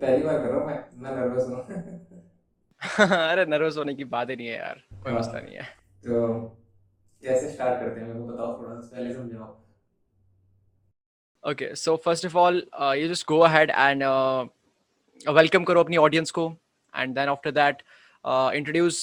पहली बार कर रहा हूँ मैं मैं नर्वस हूँ अरे नर्वस होने की बात ही नहीं है यार कोई मसला नहीं है तो कैसे स्टार्ट करते हैं मेरे को बताओ थोड़ा सा पहले समझाओ okay so first of all you just go ahead and welcome करो अपनी ऑडियंस को. And then after that introduce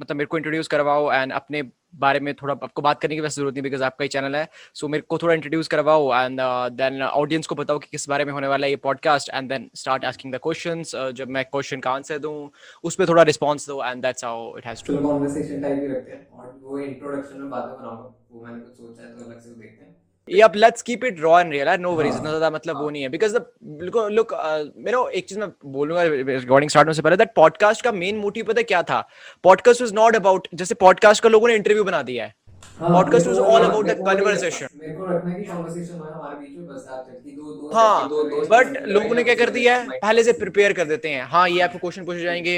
मतलब मेरे को इंट्रोड्यूस करवाओ एंड अपने बारे में थोड़ा आपको बात करने की वैसे ज़रूरत नहीं बिकॉज़ आपका ही चैनल है। सो so, मेरे को थोड़ा इंट्रोड्यूस करवाओ एंड देन ऑडियंस को बताओ कि किस बारे में होने वाला है ये podcast and then start asking the questions जब मैं क्वेश्चन का आंसर दूँ उस पर थोड़ा रिस्पॉन्स दो and that's how it has to conversation type ही रखते हैं। और वो इंट्रोडक्शन में बातें बनाऊँगा वो मैंने कुछ सोचा है तो अलग से देखते हैं। Let's keep it raw and real. No worries. हाँ इतना ज़्यादा मतलब वो हाँ नहीं है because the look look uh, you know एक चीज़ मैं बोलूँगा रिकॉर्डिंग स्टार्ट होने से पहले that podcast का मेन मोटिव पता है क्या था podcast was not about जैसे podcast का लोगों ने इंटरव्यू बना दिया है हाँ मेरे podcast was को all हाँ मेरे को रखना को है कॉन्वर्सेशन हो हमारे बीच में बस आप चल की दो हाँ है दो दोस्त बट लोगों ने क्या कर दिया है? पहले से प्रिपेयर कर देते हैं। हाँ ये आपको क्वेश्चन पूछे जाएँगे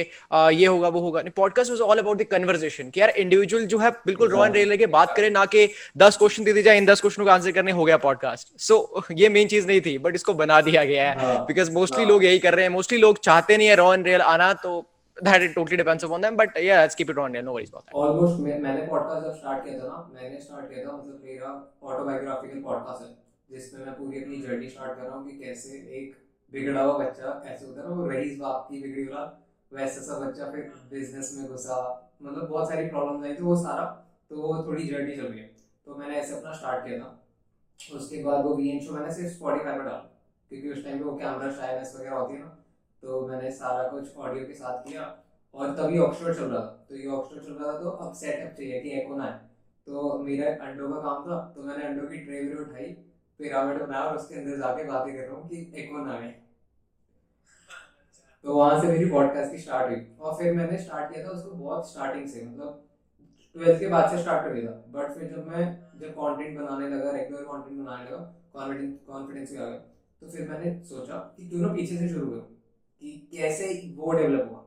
ये होगा वो होगा। नहीं podcast was all about the conversation कि यार इंडिविजुअल जो है बिल्कुल रॉ एंड रियल लेके बात करें ना कि दस क्वेश्चन दे दी जाए इन दस क्वेश्चनों का आंसर करने हो गया पॉडकास्ट सो ये मेन चीज़ नहीं थी बट इसको बना दिया गया है हाँ बिकॉज़ मोस्टली हाँ लोग यही कर रहे हैं मोस्टली लोग चाहते नहीं है रॉ एंड रियल आना तो that it totally depends upon them but yeah let's keep it on real no worries about that. मैं, मैंने पॉडकास्ट जब स्टार्ट किया था ना मैंने स्टार्ट किया था मतलब मेरा ऑटोबायोग्राफिकल पॉडकास्ट है जिसमें मैं पूरी अपनी जर्नी स्टार्ट कर रहा हूँ कि कैसे एक बिगड़ा हुआ बच्चा ऐसे होता है ना वो रईस बाप की बिगड़ी औलाद वैसा सा बच्चा फिर बिज़नेस में घुसा मतलब बहुत सारी प्रॉब्लम्स आई तो वो सारा तो वो थोड़ी जर्नी चल है। तो मैंने ऐसे अपना स्टार्ट किया था। उसके बाद वो वी शो मैंने सिर्फ़ स्पॉटिफाई पर डाला क्योंकि उस टाइम पे वो कैमरा शाइनेस वगैरह होती है ना तो मैंने सारा कुछ ऑडियो के साथ किया और तभी ऑक्सफोर्ड चल रहा। था तो ये ऑक्सफोर्ड चल रहा था तो अब सेटअप चाहिए कि एको ना है तो मेरा अंडों का काम था तो मैंने अंडों की ट्रे भी उठाई पिरामिड बनाया और उसके अंदर जाके बातें कर रहा हूँ कि एको ना है तो वहाँ से मेरी पॉडकास्ट की स्टार्ट हुई और फिर मैंने स्टार्ट किया था उसको बहुत स्टार्टिंग से मतलब ट्वेल्थ के बाद से स्टार्ट कर दिया बट फिर जब मैं, जब कंटेंट बनाने लगा रेगुलर कंटेंट बनाने लगा कॉन्फिडेंस कॉन्फिडेंस भी आ गया तो फिर मैंने सोचा कि क्यों ना पीछे से शुरू करूँ। कि कैसे वो डेवलप हुआ।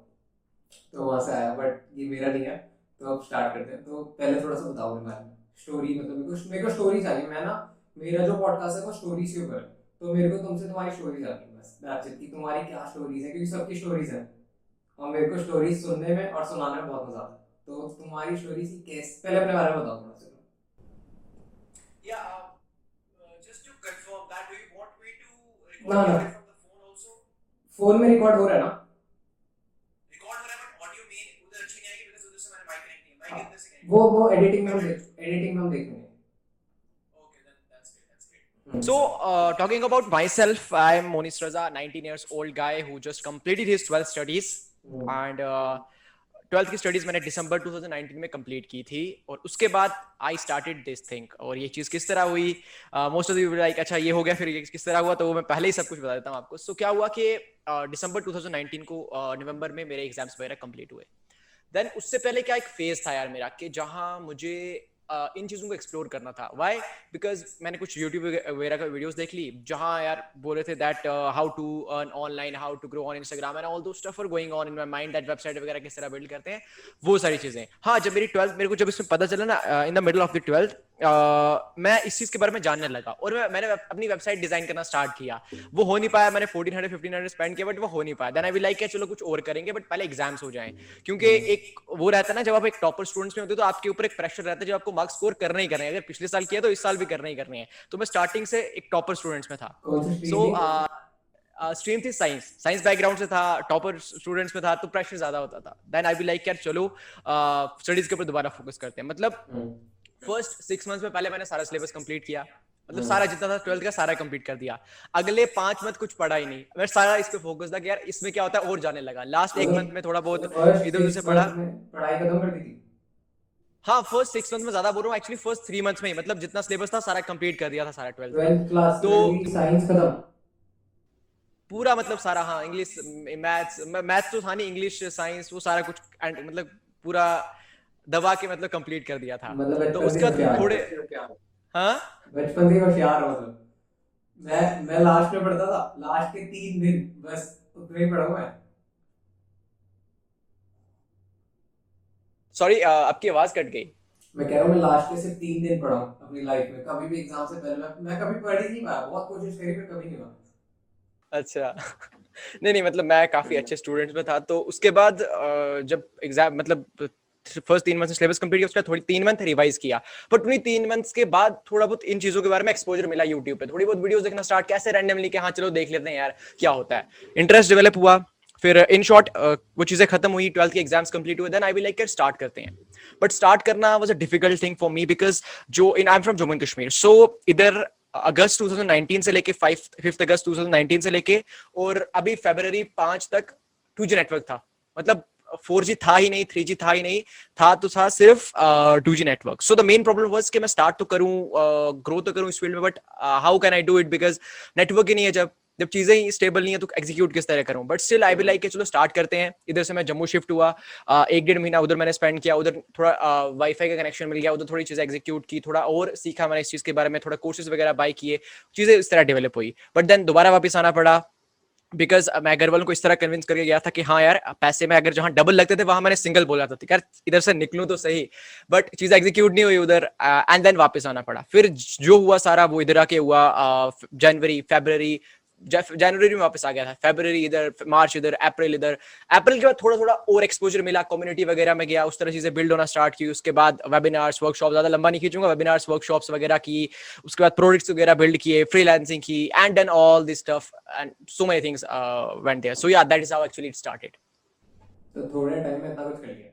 तो वहाँ से आया बट ये मेरा नहीं है तो अब स्टार्ट करते हैं। तो पहले थोड़ा सा बताओ मेरे बारे में। स्टोरी मतलब मेरे को मेरे को स्टोरी चाहिए। मैं ना मेरा जो पॉडकास्ट है वो स्टोरी से ऊपर तो मेरे को तुमसे तुम्हारी स्टोरी चाहिए बस। इट कि तुम्हारी क्या स्टोरीज है क्योंकि सबकी स्टोरीज है। और मेरे को स्टोरीज सुनने में और सुनाने में बहुत मज़ा आता है। तो तुम्हारी स्टोरी की कैसे पहले अपने बारे में बताओ थोड़ा सा। Yeah, uh, just to confirm that, do you want me to ना record ना it from the phone also? Phone में रिकॉर्ड हो रहा है ना रिकॉर्ड हो रहा है बट ऑडियो उधर अच्छी नहीं आएगी बिकॉज़ उधर से मैंने माइक नहीं है. हाँ, इधर से वो वो एडिटिंग में हम एडिटिंग में हम देख लेंगे Okay, then that's great. That's great. Hmm, So, uh, talking about myself, I'm Monis Raza, 19 years old guy who just completed his 12 studies. mm. And uh, 12th की स्टडीज़ मैंने दिसंबर 2019 में कंप्लीट की थी और उसके बाद आई स्टार्टेड दिस थिंक और ये चीज़ किस तरह हुई? मोस्ट ऑफ़ लाइक अच्छा ये हो गया फिर ये किस तरह हुआ? तो वो मैं पहले ही सब कुछ बता देता हूँ आपको। सो so, क्या हुआ कि दिसंबर 2019 को नवंबर uh, में मेरे एग्ज़ाम्स वगैरह कंप्लीट हुए। देन उससे पहले क्या एक फ़ेज़ था यार मेरा कि जहाँ मुझे इन चीज़ों को एक्सप्लोर करना था। वाई बिकॉज़ मैंने कुछ यूट्यूब वगैरह का वीडियोस देख ली, जहाँ यार बोल रहे थे that how to earn online how to grow on Instagram and all those stuff are going on in my mind that website वगैरह किस तरह बिल्ड करते हैं, वो सारी चीज़ें। हाँ जब मेरी ट्वेल्थ मेरे को जब इसमें पता चला ना in the middle of the twelfth मैं इस चीज़ के बारे में जानने लगा और मैं मैंने अपनी वेबसाइट डिज़ाइन करना स्टार्ट किया। वो हो नहीं पाया मैंने fourteen hundred fifteen hundred spend किया बट वो हो नहीं पाया। देन आई विल लाइक चलो कुछ और करेंगे बट पहले एग्ज़ाम्स हो जाएँ। क्योंकि एक वो रहता है ना जब आप एक टॉपर स्टूडेंट्स में होते हो तो आपके ऊपर एक प्रेशर रहता है जब आपको मार्क्स स्कोर करना ही करना है। अगर पिछले साल किया तो इस साल भी करना ही करने हैं। तो मैं स्टार्टिंग से एक टॉपर स्टूडेंट्स में था। सी स्ट्रीम थी साइंस साइंस बैकग्राउंड से था टॉपर स्टूडेंट्स में था तो प्रेशर ज़्यादा होता था। देन आई विल लाइक यार चलो स्टडीज़ के ऊपर दोबारा फोकस करते हैं। मतलब हम्म, फ़र्स्ट सिक्स मंथ्स में पहले मैंने सारा सिलेबस कंप्लीट किया। मतलब हम्म, सारा जितना था ट्वेल्थ का सारा कंप्लीट कर दिया। अगले पाँच मंथ कुछ पढ़ा ही नहीं। मैं सारा इस पे फोकस था कि यार इसमें क्या होता है और जाने लगा। लास्ट एक मंथ में थोड़ा बहुत इधर उधर से पढ़ा। मंथ पढ़ाई खत्म कर दी थी? हाँ फ़र्स्ट सिक्स मंथ में ज़्यादा बोल रहा हूँ एक्चुअली फ़र्स्ट थ्री मंथ्स में ही। मतलब जितना सिलेबस था सारा कंप्लीट कर दिया था सारा ट्वेल्थ क्लास तो साइंस खत्म? पूरा मतलब सारा हाँ इंग्लिश मैथ्स मैथ्स तो था नहीं इंग्लिश साइंस वो सारा कुछ मतलब पूरा दबा के मतलब कंप्लीट कर दिया था। मतलब तो उसका थोड़े हाँ बचपन से होशियार हो मतलब मैं मैं लास्ट में पढ़ता था। लास्ट के तीन दिन बस उतना ही पढ़ा मैं। सॉरी आपकी आवाज़ कट गई। मैं कह रहा हूँ मैं लास्ट के सिर्फ़ तीन दिन पढ़ा अपनी लाइफ में। कभी भी एग्ज़ाम से पहले मैं, मैं कभी पढ़ ही नहीं पाया। बहुत कोशिश करी पर कभी नहीं हुआ। अच्छा। नहीं नहीं मतलब मैं काफ़ी अच्छे स्टूडेंट्स में था। तो उसके बाद जब एग्ज़ाम मतलब फ़र्स्ट तीन मंथ सिलेबस कंप्लीट किया, उसके थोड़ी तीन मंथ रिवाइज किया। बट उन्हीं तीन मंथ्स के बाद थोड़ा बहुत इन चीज़ों के बारे में एक्सपोजर मिला यूट्यूब पे। थोड़ी बहुत वीडियोस देखना स्टार्ट कैसे रैंडमली कि हाँ चलो देख लेते हैं यार, क्या होता है। इंटरेस्ट डेवलप हुआ, फिर इन शॉर्ट वो चीज़ें खत्म हुई ट्वेल्थ के एग्ज़ाम्स कंप्लीट हुए देन आई विल लाइक कर स्टार्ट करते हैं। बट स्टार्ट करना was a difficult thing for me because जो in I am from Jammu and Kashmir so इधर अगस्त 2019 से लेके 5 फिफ्थ अगस्त 2019 से लेके और अभी फरवरी पाँच तक 2G नेटवर्क था। मतलब 4G था ही नहीं थ्री जी था ही नहीं, था तो था सिर्फ़ two G network so the main problem was कि मैं स्टार्ट तो करूँ ग्रो तो करूँ इस फ़ील्ड में but how can I do it because network ही नहीं है जब जब चीज़ें ही स्टेबल नहीं है तो एग्जीक्यूट किस तरह करूँ? But still I will like चलो स्टार्ट करते हैं। इधर से मैं जम्मू शिफ्ट हुआ एक डेढ़ महीना उधर मैंने स्पेंड किया, उधर थोड़ा वाईफाई का कनेक्शन मिल गया, उधर थोड़ी चीज़ें एग्जीक्यूट की, थोड़ा और सीखा मैंने इस चीज़ के बारे में, थोड़ा कोर्सेज वगैरह बाय किए, चीज़ें इस तरह डेवलप हुई। बट देन दोबारा वापस आना पड़ा। बिकॉज़ मैं घर वालों को इस तरह कन्विंस करके गया था कि हाँ यार पैसे में अगर जहाँ डबल लगते थे, वहाँ मैंने सिंगल बोला था। यार, इधर से निकलूं तो सही। बट चीज़ एग्जीक्यूट नहीं हुई उधर एंड देन वापस आना पड़ा। फिर जो हुआ सारा वो इधर आके हुआ जनवरी फेबर जनवरी में वापस आ गया था फेबर इधर मार्च इधर अप्रैल इधर। अप्रैल के बाद थोड़ा थोड़ा और एक्सपोजर मिला कम्युनिटी वगैरह में गया, उस तरह चीज़ें बिल्ड होना स्टार्ट की, उसके बाद वेबिनार्स वर्कशॉप ज़्यादा लंबा नहीं खींचूँगा वेबिनार्स वर्कशॉप्स वगैरह की, उसके बाद प्रोडक्ट्स वगैरह बिल्ड किए फ्रीलांसिंग की and then all this stuff and so many things went there so yeah that is how actually it started तो थोड़े टाइम में इतना कुछ कर लिया।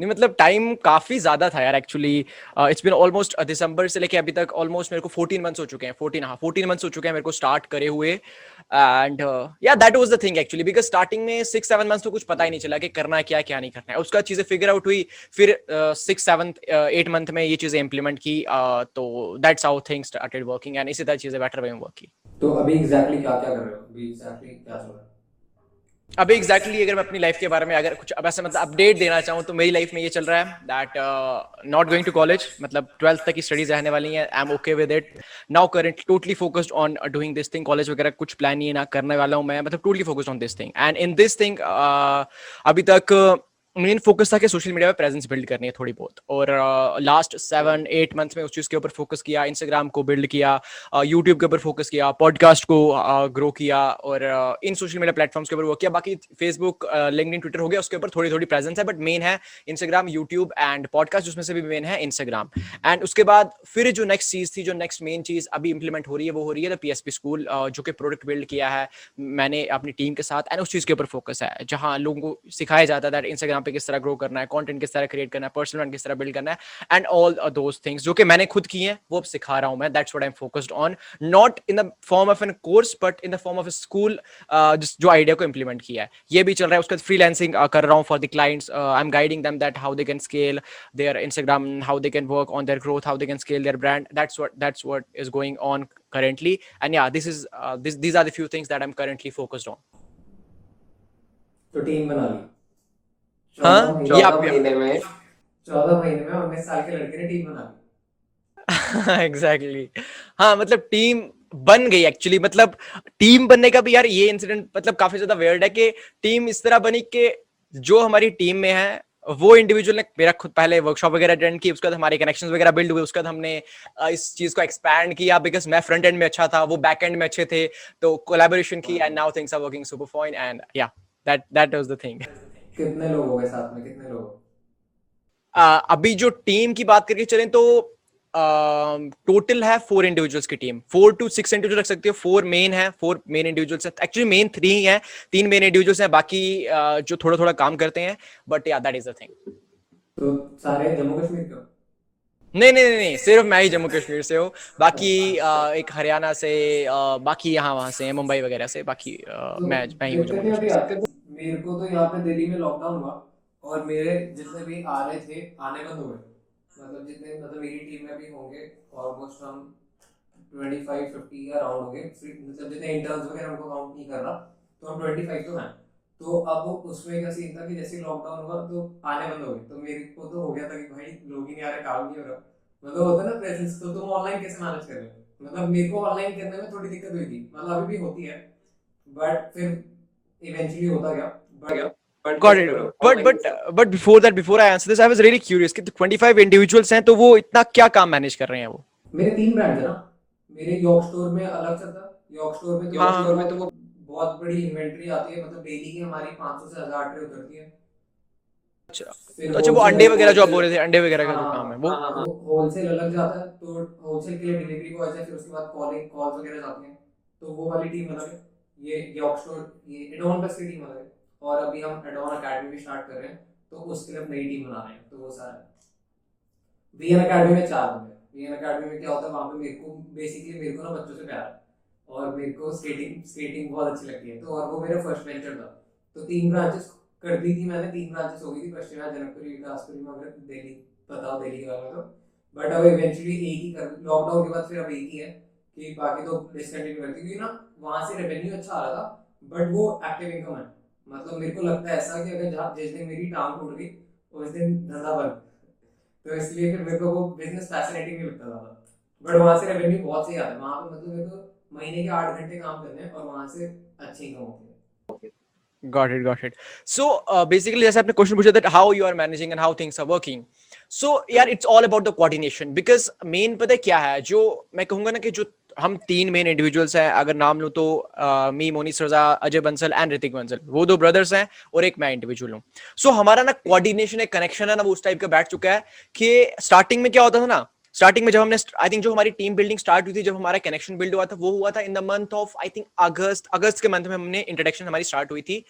नहीं मतलब टाइम काफ़ी ज़्यादा था यार एक्चुअली इट्स बिन ऑलमोस्ट दिसंबर से लेके अभी तक ऑलमोस्ट मेरे को 14 मंथ्स हो चुके हैं 14 हाँ 14 मंथ्स हो चुके हैं मेरे को स्टार्ट करे हुए। And yeah that was the thing actually because starting में सिक्स सेवन मंथ्स तो कुछ पता ही नहीं चला कि करना क्या क्या नहीं करना है। उसका चीज़ें फिगर आउट हुई फिर सिक्स सेवन एट मंथ में ये चीज़ें इंप्लीमेंट की uh, तो that's how things started working and इसी तरह चीज़ें बेटर वे में वर्क की। तो अभी एग्जैक्टली exactly क्या क्या कर रहे हो? अभी एग्जैक्टली क्या चल रहा है? अभी एग्जैक्टली exactly अगर मैं अपनी लाइफ के बारे में अगर कुछ अब ऐसे मतलब अपडेट देना चाहूँ तो मेरी लाइफ में ये चल रहा है that not going to college मतलब ट्वेल्थ तक की स्टडीज़ रहने वाली हैं I am okay with it now current totally focused on doing this thing college वगैरह कुछ प्लान है ना करने वाला हूँ मैं मतलब totally focused on this thing and in this thing अभी तक मेन फोकस था कि सोशल मीडिया पे प्रेजेंस बिल्ड करनी है थोड़ी बहुत। और लास्ट सेवन एट मंथ्स में उस चीज़ के ऊपर फोकस किया इंस्टाग्राम को बिल्ड किया यूट्यूब uh, के ऊपर फोकस किया पॉडकास्ट को ग्रो uh, किया और uh, इन सोशल मीडिया प्लेटफॉर्म्स के ऊपर वर्क किया। बाकी फेसबुक लिंक्डइन ट्विटर हो गया उसके ऊपर थोड़ी थोड़ी प्रेजेंस है बट मेन है इंस्टाग्राम यूट्यूब एंड पॉडकास्ट उसमें से भी मेन है इंस्टाग्राम एंड उसके बाद फिर जो नेक्स्ट चीज़ थी जो नेक्स्ट मेन चीज़ अभी इंप्लीमेंट हो रही है वो हो रही है एस पी स्कूल जो कि प्रोडक्ट बिल्ड किया है। मैंने अपनी टीम के साथ एंड उस चीज़ के ऊपर फोकस है जहाँ लोगों को सिखाया जाता है इंस्टाग्राम पे किस तरह ग्रो करना है कंटेंट किस तरह क्रिएट करना है पर्सनल ब्रांड किस तरह बिल्ड करना है एंड ऑल दोस थिंग्स जो कि मैंने खुद किए हैं वो अब सिखा रहा हूँ मैं that's what I am focused on not in the form of an course but in the form of a school जो आइडिया को इंप्लीमेंट किया है। ये भी चल रहा है उसके बाद फ्रीलांसिंग uh, कर रहा हूँ for the clients I am guiding them that how they can scale their Instagram how they can work on their growth how they can scale their brand that's what that's what is going on currently. And yeah this is uh, this these are the few things that i'm currently focused on. Team बना ली हाँ? ये आप महीने में। चौदह महीने में उन्नीस साल के लड़के ने टीम बना ली एग्जैक्टली हाँ मतलब टीम बन गई एक्चुअली मतलब टीम बनने का भी यार ये इंसिडेंट मतलब काफ़ी ज़्यादा वेयर्ड है कि टीम इस तरह बनी कि जो हमारी टीम में है वो इंडिविजुअल ने मेरा खुद पहले वर्कशॉप वगैरह अटेंड की उसके बाद हमारे कनेक्शन वगैरह बिल्ड हुए उसके बाद हमने इस चीज़ को एक्सपैंड किया बिकॉज़ मैं फ्रंट एंड में अच्छा था वो बैक एंड में अच्छे थे तो कोलेबोरेशन की and now things are working super fine and yeah that that was the thing कितने लोग हो गए साथ में? कितने लोग? uh, अभी जो टीम की बात करके चलें तो टोटल है फोर इंडिविजुअल्स की team four to six individual रख सकते हो. फोर मेन है फोर मेन इंडिविजुअल्स है. एक्चुअली मेन थ्री ही. हैं तीन मेन इंडिविजुअल्स हैं. बाकी uh, जो थोड़ा थोड़ा काम करते हैं. बट या दैट इज़ अ थिंग तो सारे जम्मू कश्मीर के नहीं नहीं नहीं सिर्फ़ मैं ही जम्मू कश्मीर से हूँ। बाकी uh, एक हरियाणा से uh, बाकी यहाँ वहाँ से मुंबई वगैरह से बाकी uh, तो मैं मैं ही हूँ जम्मू कश्मीर अभी मेरे को तो यहाँ पे दिल्ली में लॉकडाउन हुआ और मेरे जितने भी आ रहे थे आने बंद हो गए। मतलब जितने मतलब मेरी टीम में भी होंगे ऑलमोस्ट हम 25 50 या अराउंड होंगे। फिर मतलब जितने इंटर्न्स वगैरह उनको काउंट नहीं कर रहा तो हम 25 तो हैं। तो अब उसमें क्या सीन था कि जैसे लॉकडाउन हुआ तो आने बंद हो गए। तो मेरे को तो हो गया था कि भाई लोग ही नहीं आ रहे काम नहीं हो रहा। मतलब होता ना प्रेजेंस तो तुम ऑनलाइन कैसे मैनेज कर रहे हो? मतलब मेरे को ऑनलाइन करने में थोड़ी दिक्कत हुई थी। मतलब अभी भी होती है बट फिर इवेंचुअली होता गया। But Got it. But but but before that, before I answer this, I was really curious कि 25 individuals हैं तो वो इतना क्या काम मैनेज कर रहे हैं वो? मेरे तीन ब्रांड्स है ना। मेरे यॉर्क स्टोर में अलग चलता यॉर्क स्टोर में तो यॉर्क स्टोर में तो वो बहुत बड़ी इन्वेंट्री आती है मतलब डेली की हमारी 500 से 1000 ट्रे उतरती है। अच्छा। तो अच्छा वो अंडे वगैरह जो आप बोल रहे थे अंडे वगैरह का जो हाँ, काम है वो हाँ, हाँ, होलसेल अलग जाता है तो होलसेल के लिए डिलीवरी बॉयज़ है फिर उसके बाद कॉलिंग कॉल्स वगैरह जाती हैं। तो वो वाली टीम अलग है ये यॉर्क स्टोर ये एडोन प्लस की टीम अलग है। और अभी हम एडोन अकेडमी भी स्टार्ट कर रहे हैं तो उसके लिए नई टीम बना रहे हैं तो वो सारा। है वीएन अकेडमी में चार बंदे वीएन अकेडमी में क्या होता है वहाँ पे मेरे को बेसिकली मेरे को ना बच्चों से प्यार है। और मेरे को स्केटिंग स्केटिंग बहुत अच्छी लगती है। तो और वो मेरा फ़र्स्ट वेंचर था। तो तीन ब्रांचेस कर दी थी मैंने। तीन ब्रांचेस हो गई थी। पश्चिमा जनकपुरी विकासपुरी में अगर दिल्ली बताओ दिल्ली में तो बट अब इवेंचुअली एक ही कर लॉकडाउन के बाद फिर अब एक ही है कि बाकी तो डिसकंटिन्यू करती क्योंकि ना वहाँ से रेवेन्यू अच्छा आ रहा था बट वो एक्टिव इनकम है। मतलब मेरे को लगता है ऐसा कि अगर जहाँ, जिस दिन मेरी टांग टूट गई, उस दिन धंधा बंद। तो इसलिए फिर मेरे को वो बिज़नेस फैसिनेटिंग नहीं लगता ज़्यादा बट वहाँ से रेवेन्यू बहुत सही आता है। वहाँ पे मतलब मेरे को महीने के आठ घंटे काम करने और वहाँ से अच्छी इनकम होती got it got it. So uh, basically जैसे आपने क्वेश्चन पूछा that how you are managing and how things are working. So यार it's all about the coordination because main पता क्या है? जो मैं कहूँगा ना कि जो हम तीन मेन इंडिविजुअल्स हैं अगर नाम लूँ तो मी मोनी सरजा अजय बंसल एंड ऋतिक बंसल वो दो ब्रदर्स हैं और एक मैं इंडिविजुअल हूँ. सो so, हमारा ना कोऑर्डिनेशन एक कनेक्शन है ना वो उस टाइप का बैठ चुका है कि स्टार्टिंग में क्या होता था ना स्टार्टिंग में जब हमने आई थिंक जो हमारी टीम बिल्डिंग स्टार्ट हुई थी, जब हमारा कनेक्शन बिल्ड हुआ था, वो हुआ था in the month of I think August अगस्त के मंथ में हमने इंट्रोडक्शन हमारी स्टार्ट हुई थी।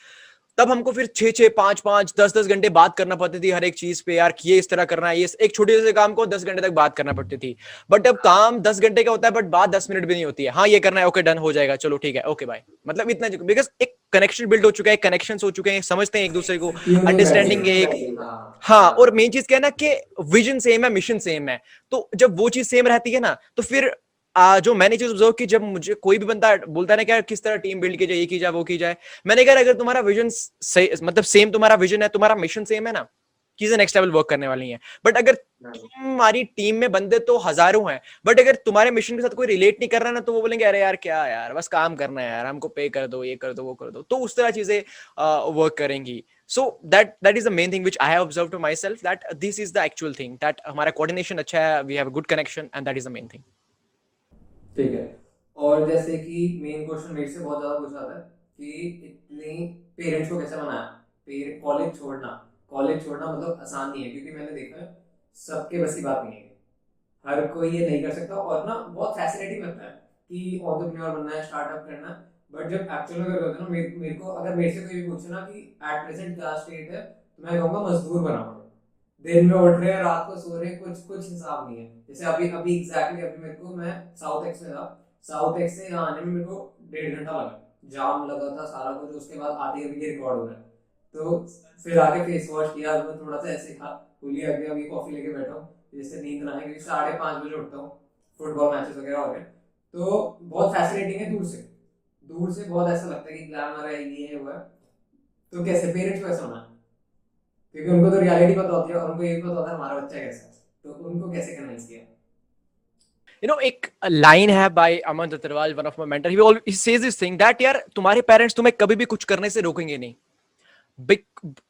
तब हमको फिर छह छह पाँच पाँच दस दस घंटे बात करना पड़ती थी हर एक चीज़ पे यार ये इस तरह करना है ये एक छोटे से काम को दस घंटे तक बात करना पड़ती थी। बट अब काम दस घंटे का होता है बट बात दस मिनट भी नहीं होती है। हाँ ये करना है ओके डन हो जाएगा चलो ठीक है ओके बाय। मतलब इतना बिकॉज़ एक कनेक्शन बिल्ड हो चुका है कनेक्शन हो चुके हैं समझते हैं एक दूसरे को अंडरस्टैंडिंग है एक हाँ हाँ और मेन चीज़ क्या है ना कि विजन सेम है मिशन सेम है। तो जब वो चीज़ सेम रहती है ना तो फिर आ, जो मैंने चीज़ ऑब्ज़र्व की जब मुझे कोई भी बंदा बोलता है ना क्या किस तरह टीम बिल्ड की जाए ये की जाए वो की जाए मैंने कहा अगर तुम्हारा विजन से, मतलब सेम तुम्हारा विजन है तुम्हारा मिशन सेम है ना चीज़ें नेक्स्ट लेवल वर्क करने वाली हैं। बट अगर तुम्हारी टीम में बंदे तो हज़ारों हैं बट अगर तुम्हारे मिशन के साथ कोई रिलेट नहीं कर रहा ना तो वो बोलेंगे अरे यार क्या यार बस काम करना है यार हमको पे कर दो ये कर दो वो कर दो। तो उस तरह चीज़ें वर्क करेंगी। So that that is the main thing which i have observed to myself that this is the actual thing that हमारा coordination अच्छा है we have a good connection and that is the main thing ठीक है। और जैसे कि main question मेरे से बहुत ज़्यादा पूछा है कि इतने पेरेंट्स को कैसे मनाया? कॉलेज छोड़ना। कॉलेज छोड़ना मतलब आसान नहीं है क्योंकि मैंने देखा है सबके बस की बात नहीं है। हर कोई ये नहीं कर सकता और ना बहुत फैसिनेटिंग लगता है कि ऑन्टरप्रेन्योर बनना है स्टार्टअप करना बट जब एक्चुअल में कर होता ना मेरे, को अगर मेरे से कोई भी पूछे ना कि एट प्रेजेंट क्या स्टेट है तो मैं कहूँगा मजदूर बना पड़ो दिन में उठ रहे हैं, रात को सो रहे हैं, कुछ कुछ हिसाब नहीं है। जैसे अभी अभी एग्जैक्टली अभी मेरे को मैं साउथ एक्स में था। साउथ एक्स से यहाँ आने में मेरे को डेढ़ घंटा लगा। जाम लगा था सारा कुछ, उसके बाद आते हुए ये रिकॉर्ड हो रहा है। तो फिर आके फेस वॉश किया मैं थोड़ा सा ऐसे खा, खुली अभी अभी कॉफ़ी लेके बैठा हूँ, जिससे नींद ना आए, क्योंकि साढ़े पाँच बजे उठता हूँ। फुटबॉल मैचेस वगैरह हो हैं। तो बहुत फैसिनेटिंग है दूर से। दूर से बहुत ऐसा लगता है कि ग्लैमर है ये है वो है। तो कैसे? पेरेंट्स को ऐसा होना क्योंकि उनको तो रियलिटी पता होती है और उनको ये भी पता होता है हमारा बच्चा कैसा है। तो उनको कैसे कन्विंस किया? You know, एक लाइन है by Aman Dattarwal one of my mentor he says this thing that यार, तुम्हारे पेरेंट्स तुम्हें कभी भी कुछ करने से रोकेंगे नहीं।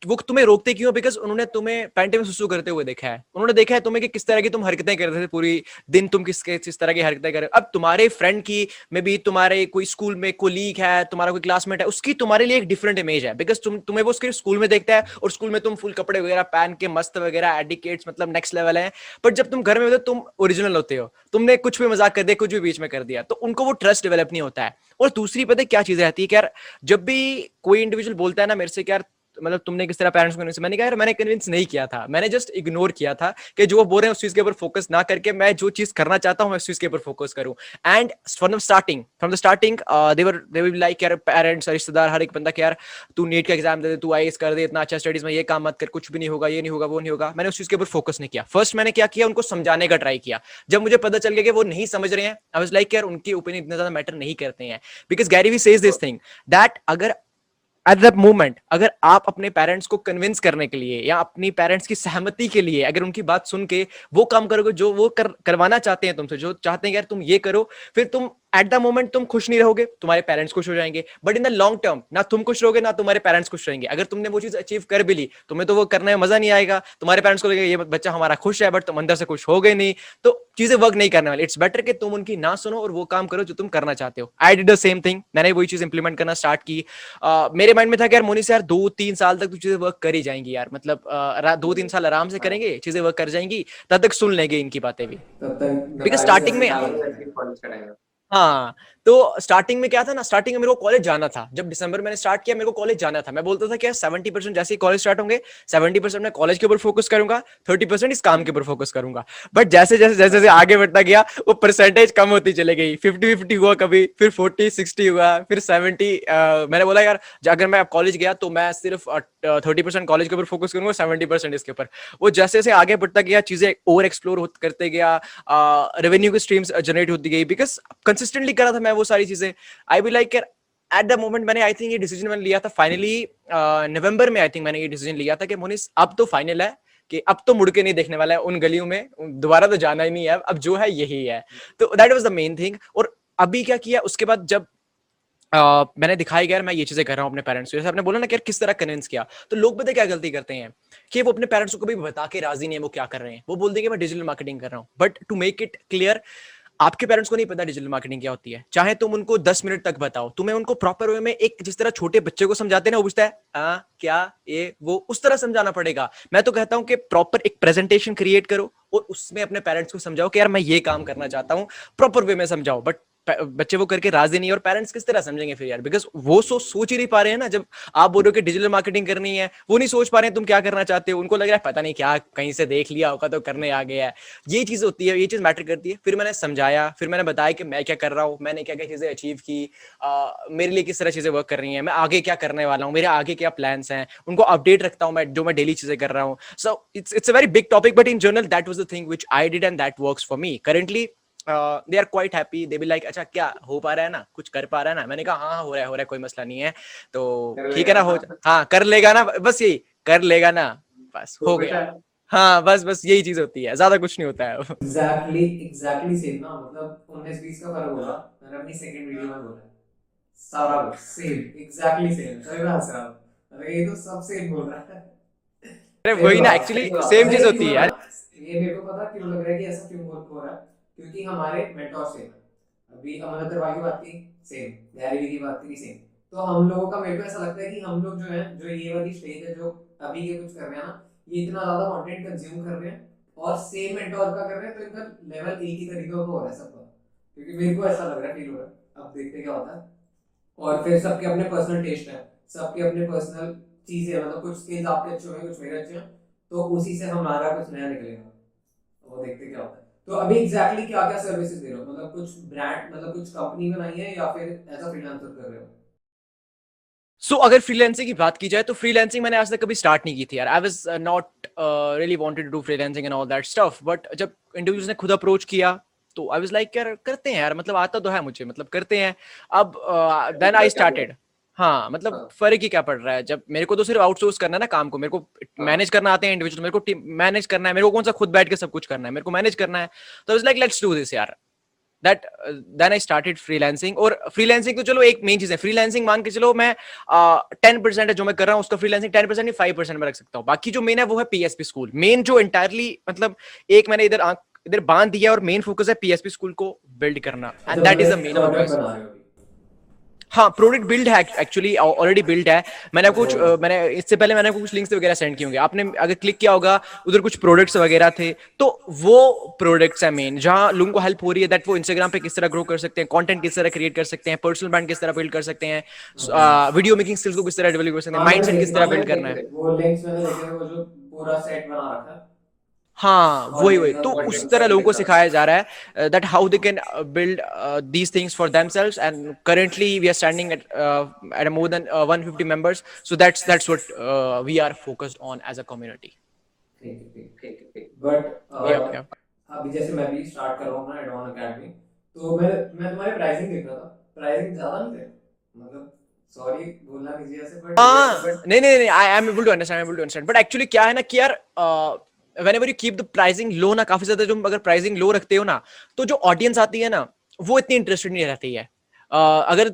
वो तुम्हें रोकते क्यों? बिकॉज़ उन्होंने तुम्हें पैंटे में सुसु करते हुए देखा है। उन्होंने देखा है तुम्हें कि किस तरह की तुम हरकतें कर रहे थे, पूरी दिन तुम किस किस तरह की हरकतें कर रहे अब तुम्हारे फ्रेंड की मे बी तुम्हारे कोई स्कूल में कोलीग है, तुम्हारा कोई क्लासमेट है, उसकी तुम्हारे लिए एक डिफरेंट इमेज है। बिकॉज़ तुम, तुम्हें वो उसके स्कूल में देखता है और स्कूल में तुम फुल कपड़े वगैरह पहन के मस्त वगैरह एडिकेट्स मतलब नेक्स्ट लेवल है। बट जब तुम घर में होते हो, तुम ओरिजिनल होते हो। तुमने कुछ भी मज़ाक कर दिया, कुछ भी बीच में कर दिया तो उनको वो ट्रस्ट डेवलप नहीं होता है। और दूसरी पता क्या चीज़ रहती है यार, जब भी कोई इंडिविजुअल बोलता है ना मेरे से यार मतलब तुमने किस तरह पेरेंट्स को मैंने कहा, यार, मैंने कन्विंस नहीं किया था। मैंने जस्ट इग्नोर किया था कि जो वो बोल रहे हैं उस चीज़ के ऊपर फोकस ना करके मैं जो चीज़ करना चाहता हूँ, मैं उस चीज़ के ऊपर फोकस करूँ। And from the starting from the starting there they will like यार पेरेंट्स रिश्तेदार, हर एक बंदा कि, यार, तू नीट का एग्ज़ाम दे दे, तू आई कर दे, इतना अच्छा स्टडीज़ में ये काम मत कर, कुछ भी नहीं होगा, ये नहीं होगा, वो नहीं होगा। मैंने उस चीज़ के ऊपर फोकस नहीं किया। फ़र्स्ट मैंने क्या किया, उनको समझाने का ट्राई किया। जब मुझे पता चल गया कि वो नहीं समझ रहे हैं आई वाज लाइक यार, उनकी ओपिनियन इतना ज़्यादा मैटर नहीं करते हैं. Because Gary Vee says this thing that अगर एट द मोमेंट अगर आप अपने पेरेंट्स को कन्विंस करने के लिए या अपनी पेरेंट्स की सहमति के लिए अगर उनकी बात सुन के वो काम करोगे, जो वो कर, करवाना चाहते हैं तुमसे, जो चाहते हैं यार तुम ये करो, फिर तुम एट द मोमेंट तुम खुश नहीं रहोगे तुम्हारे पेरेंट्स खुश हो जाएँगे। But in the long term ना तुम खुश रहोगे ना तुम्हारे पेरेंट्स खुश रहेंगे। अगर तुमने वो चीज़ अचीव कर भी ली तुम्हें तो वो करने में मज़ा नहीं आएगा। तुम्हारे पेरेंट्स को लगेगा ये बच्चा हमारा खुश है बट तुम अंदर से खुश हो गए नहीं। तो चीज़ें वर्क नहीं करने वाली। इट्स बेटर कि तुम उनकी ना सुनो और वो काम करो जो तुम करना चाहते हो। I did the same thing मैंने वही चीज़ इंप्लीमेंट करना स्टार्ट की। uh, मेरे माइंड में था कि यार मोनी से यार दो तीन साल तक तो चीज़ें वर्क कर ही जाएँगी यार। मतलब uh, दो तीन साल आराम से करेंगे चीज़ें वर्क कर जाएँगी तब तक सुन लेंगे इनकी बातें भी। तक Because में- कॉलेज का टाइम हाँ तो स्टार्टिंग में क्या था ना स्टार्टिंग में मेरे को कॉलेज जाना था। जब दिसंबर मैंने स्टार्ट किया, मेरे को कॉलेज जाना था। मैं बोलता था कि सेवेंटी परसेंट जैसे ही कॉलेज स्टार्ट होंगे सेवेंटी परसेंट मैं कॉलेज के ऊपर फोकस करूँगा थर्टी परसेंट इस काम के ऊपर फोकस करूँगा। बट जैसे जैसे जैसे जैसे आगे बढ़ता गया, वो परसेंटेज कम होती चले गई। फिफ्टी फिफ्टी हुआ कभी, फिर फोर्टी सिक्सटी हुआ, फिर सेवेंटी मैंने बोला, यार अगर मैं कॉलेज गया तो मैं सिर्फ़ थर्टी परसेंट कॉलेज के ऊपर फोकस करूँगा सेवेंटी परसेंट इसके ऊपर। वो जैसे जैसे आगे बढ़ता गया, चीज़ें ओवर एक्सप्लोर करते गया रेवेन्यू की स्ट्रीम्स जनरेट होती गई। बिकॉज़ कंसिस्टेंटली करा था मैं वो सारी चीज़ें। I be like at the moment मैंने आई थिंक ये डिसीज़न मैंने लिया था फाइनली नवंबर में आई थिंक मैंने ये डिसीज़न लिया था कि मोनिस अब तो फाइनल है कि अब तो मुड़ के नहीं देखने वाला है उन गलियों में। दोबारा तो जाना ही नहीं है। अब जो है यही है। तो that was the main thing और अभी क्या किया उसके बाद जब Uh, मैंने दिखाई गया मैं ये चीज़ें कर रहा हूँ अपने पेरेंट्स को। जैसे आपने बोला ना कि यार किस तरह कन्विंस किया। तो लोग पता क्या गलती करते हैं? कि वो अपने पेरेंट्स को कभी बता के राज़ी नहीं है वो क्या कर रहे हैं? वो बोल देंगे मैं डिजिटल मार्केटिंग कर रहा हूँ। But to make it clear आपके पेरेंट्स को नहीं पता डिजिटल मार्केटिंग क्या होती है। चाहे तुम उनको दस मिनट तक बताओ तुम्हें उनको प्रॉपर वे में एक जिस तरह छोटे बच्चे को समझाते ना पूछता है आ, क्या ये वो उस तरह समझाना पड़ेगा? मैं तो कहता हूँ कि प्रॉपर एक प्रेजेंटेशन क्रिएट करो और उसमें अपने पेरेंट्स को समझाओ कि यार मैं ये काम करना चाहता हूँ प्रॉपर वे में समझाओ। बट बच्चे वो करके राज़ी नहीं और पेरेंट्स किस तरह समझेंगे फिर यार? बिकॉज़ वो सो, सोच ही नहीं पा रहे हैं ना, जब आप बोल रहे हो कि डिजिटल मार्केटिंग करनी है, वो नहीं सोच पा रहे हैं तुम क्या करना चाहते हो। उनको लग रहा है पता नहीं क्या कहीं से देख लिया होगा तो करने आ गया है। ये चीज़ होती है, ये चीज़ मैटर करती है। फिर मैंने समझाया, फिर मैंने बताया कि मैं क्या कर रहा हूँ, मैंने क्या क्या चीज़ें अचीव की मेरे लिए किस तरह चीज़ें वर्क कर रही हैं, मैं आगे क्या करने वाला हूँ, मेरे आगे क्या प्लान्स हैं, उनको अपडेट रखता हूँ मैं जो मैं डेली चीज़ें कर रहा हूँ। So it's it's a very big topic but in general that was the thing which I did and that works for me currently they are quite happy they be like अच्छा क्या? हो पा रहा है ना? कुछ कर पा रहा है ना? मैंने कहा हाँ हाँ हो रहा है हो रहा है कोई मसला नहीं है। तो ठीक है ना हो हाँ कर लेगा ना बस यही कर लेगा ना। बस हो गया। हाँ बस बस यही चीज़ होती है ज़्यादा कुछ नहीं होता है एग्जैक्टली एग्जैक्टली सेम ना मतलब 19 20 का फ़र्क होगा मैंने अपनी सेकंड वीडियो में बोला। सारा सेम एग्जैक्टली सेम तभी मैं हंस रहा हूँ अरे ये तो सब सेम बोल रहा है। अरे वही ना एक्चुअली सेम चीज़ होती है यार। ये मेरे को पता क्यों लग रहा है कि ऐसा क्यों हो रहा है? क्योंकि हमारे मेंटोर सेम अभी अमन अग्रवाल की बात की सेम गैरी की बात की सेम तो हम लोगों का, मेरे को ऐसा लगता है कि हम लोग जो है, जो ये वाली स्टेज है, जो अभी ये कुछ कर रहे हैं ना, ये इतना ज़्यादा कंटेंट कंज्यूम कर रहे हैं और सेम मेंटोर का कर रहे हैं तो इनका लेवल एक ही तरीके का हो रहा है सबका क्योंकि मेरे को ऐसा लग रहा है फील हो रहा है। अब देखते क्या होता है। और फिर सबके अपने पर्सनल टेस्ट है, सबके अपने पर्सनल चीज़ें मतलब कुछ स्किल्स आपके अच्छे होंगे, कुछ मेरे अच्छे हैं तो उसी से हमारा कुछ नया निकलेगा। वो देखते क्या होता है। तो अभी एग्जैक्टली क्या क्या सर्विसेज़ दे रहे हो? मतलब कुछ ब्रांड मतलब कुछ कंपनी बनाई है या फिर एज अ फ्रीलांसर कर रहे हो? सो so, अगर फ्रीलांसिंग की बात की जाए तो फ्रीलांसिंग मैंने आज तक कभी स्टार्ट नहीं की थी यार। I was not really wanted to do freelancing and all that stuff but जब इंडिविजुअल्स ने खुद अप्रोच किया तो आई वाज लाइक यार करते हैं यार मतलब आता तो है मुझे मतलब करते हैं। अब देन आई स्टार्टेड हाँ मतलब हाँ। फ़र्क ही क्या पड़ रहा है? जब मेरे को तो सिर्फ़ आउटसोर्स करना है ना काम को मेरे को मैनेज करना आते हैं इंडिविजुअल मेरे को मैनेज करना है मेरे को कौन सा खुद बैठ के सब कुछ करना है मेरे को मैनेज करना है। तो is like let's do this यार। That then I started freelancing और फ्रीलांसिंग तो चलो एक मेन चीज़ है। फ्रीलांसिंग मान के चलो मैं टेन परसेंट है जो मैं कर रहा हूँ उसका freelancing ten percent five percent में रख सकता हूँ। बाकी जो मेन है वो है पीएसपी स्कूल मेन जो इंटायरली मतलब एक मैंने इधर इधर बाँध दिया और मेन फोकस है पीएसपी स्कूल को बिल्ड करना। And that is the main रहे हो प्रोडक्ट बिल्ड है एक्चुअली ऑलरेडी बिल्ड है। मैंने आपको कुछ मैंने इससे पहले मैंने आपको कुछ लिंक्स वगैरह सेंड किए होंगे। आपने अगर क्लिक किया होगा उधर कुछ प्रोडक्ट्स वगैरह थे तो वो प्रोडक्ट्स है मेन जहाँ लोगों को हेल्प हो रही है दैट वो इंस्टाग्राम पे किस तरह ग्रो कर सकते हैं कॉन्टेंट किस तरह क्रिएट कर सकते हैं पर्सनल ब्रांड किस तरह बिल्ड कर सकते हैं वीडियो मेकिंग स्किल्स को किस तरह डेवलप कर सकते हैं माइंड किस तरह बिल्ड करना है। है वही वही। तो उस तरह लोगों को सिखाया जा रहा है that how they can build these things for themselves and currently we are standing at at more than 150 members so that's that's what we are focused on as a community but. अभी जैसे मैं भी start कर रहा हूँ ना advance academy तो मैं मैं तुम्हारे प्राइसिंग देख रहा था। प्राइसिंग ज़्यादा नहीं थे? मतलब सॉरी बोलना नहीं ऐसे बट हाँ नहीं नहीं नहीं I am able to understand able to understand but actually क्या है ना कि यार whenever you keep the pricing low ना काफ़ी ज़्यादा जो अगर प्राइसिंग लो रखते हो ना तो जो ऑडियंस आती है ना वो इतनी इंटरेस्टेड नहीं रहती है। uh, अगर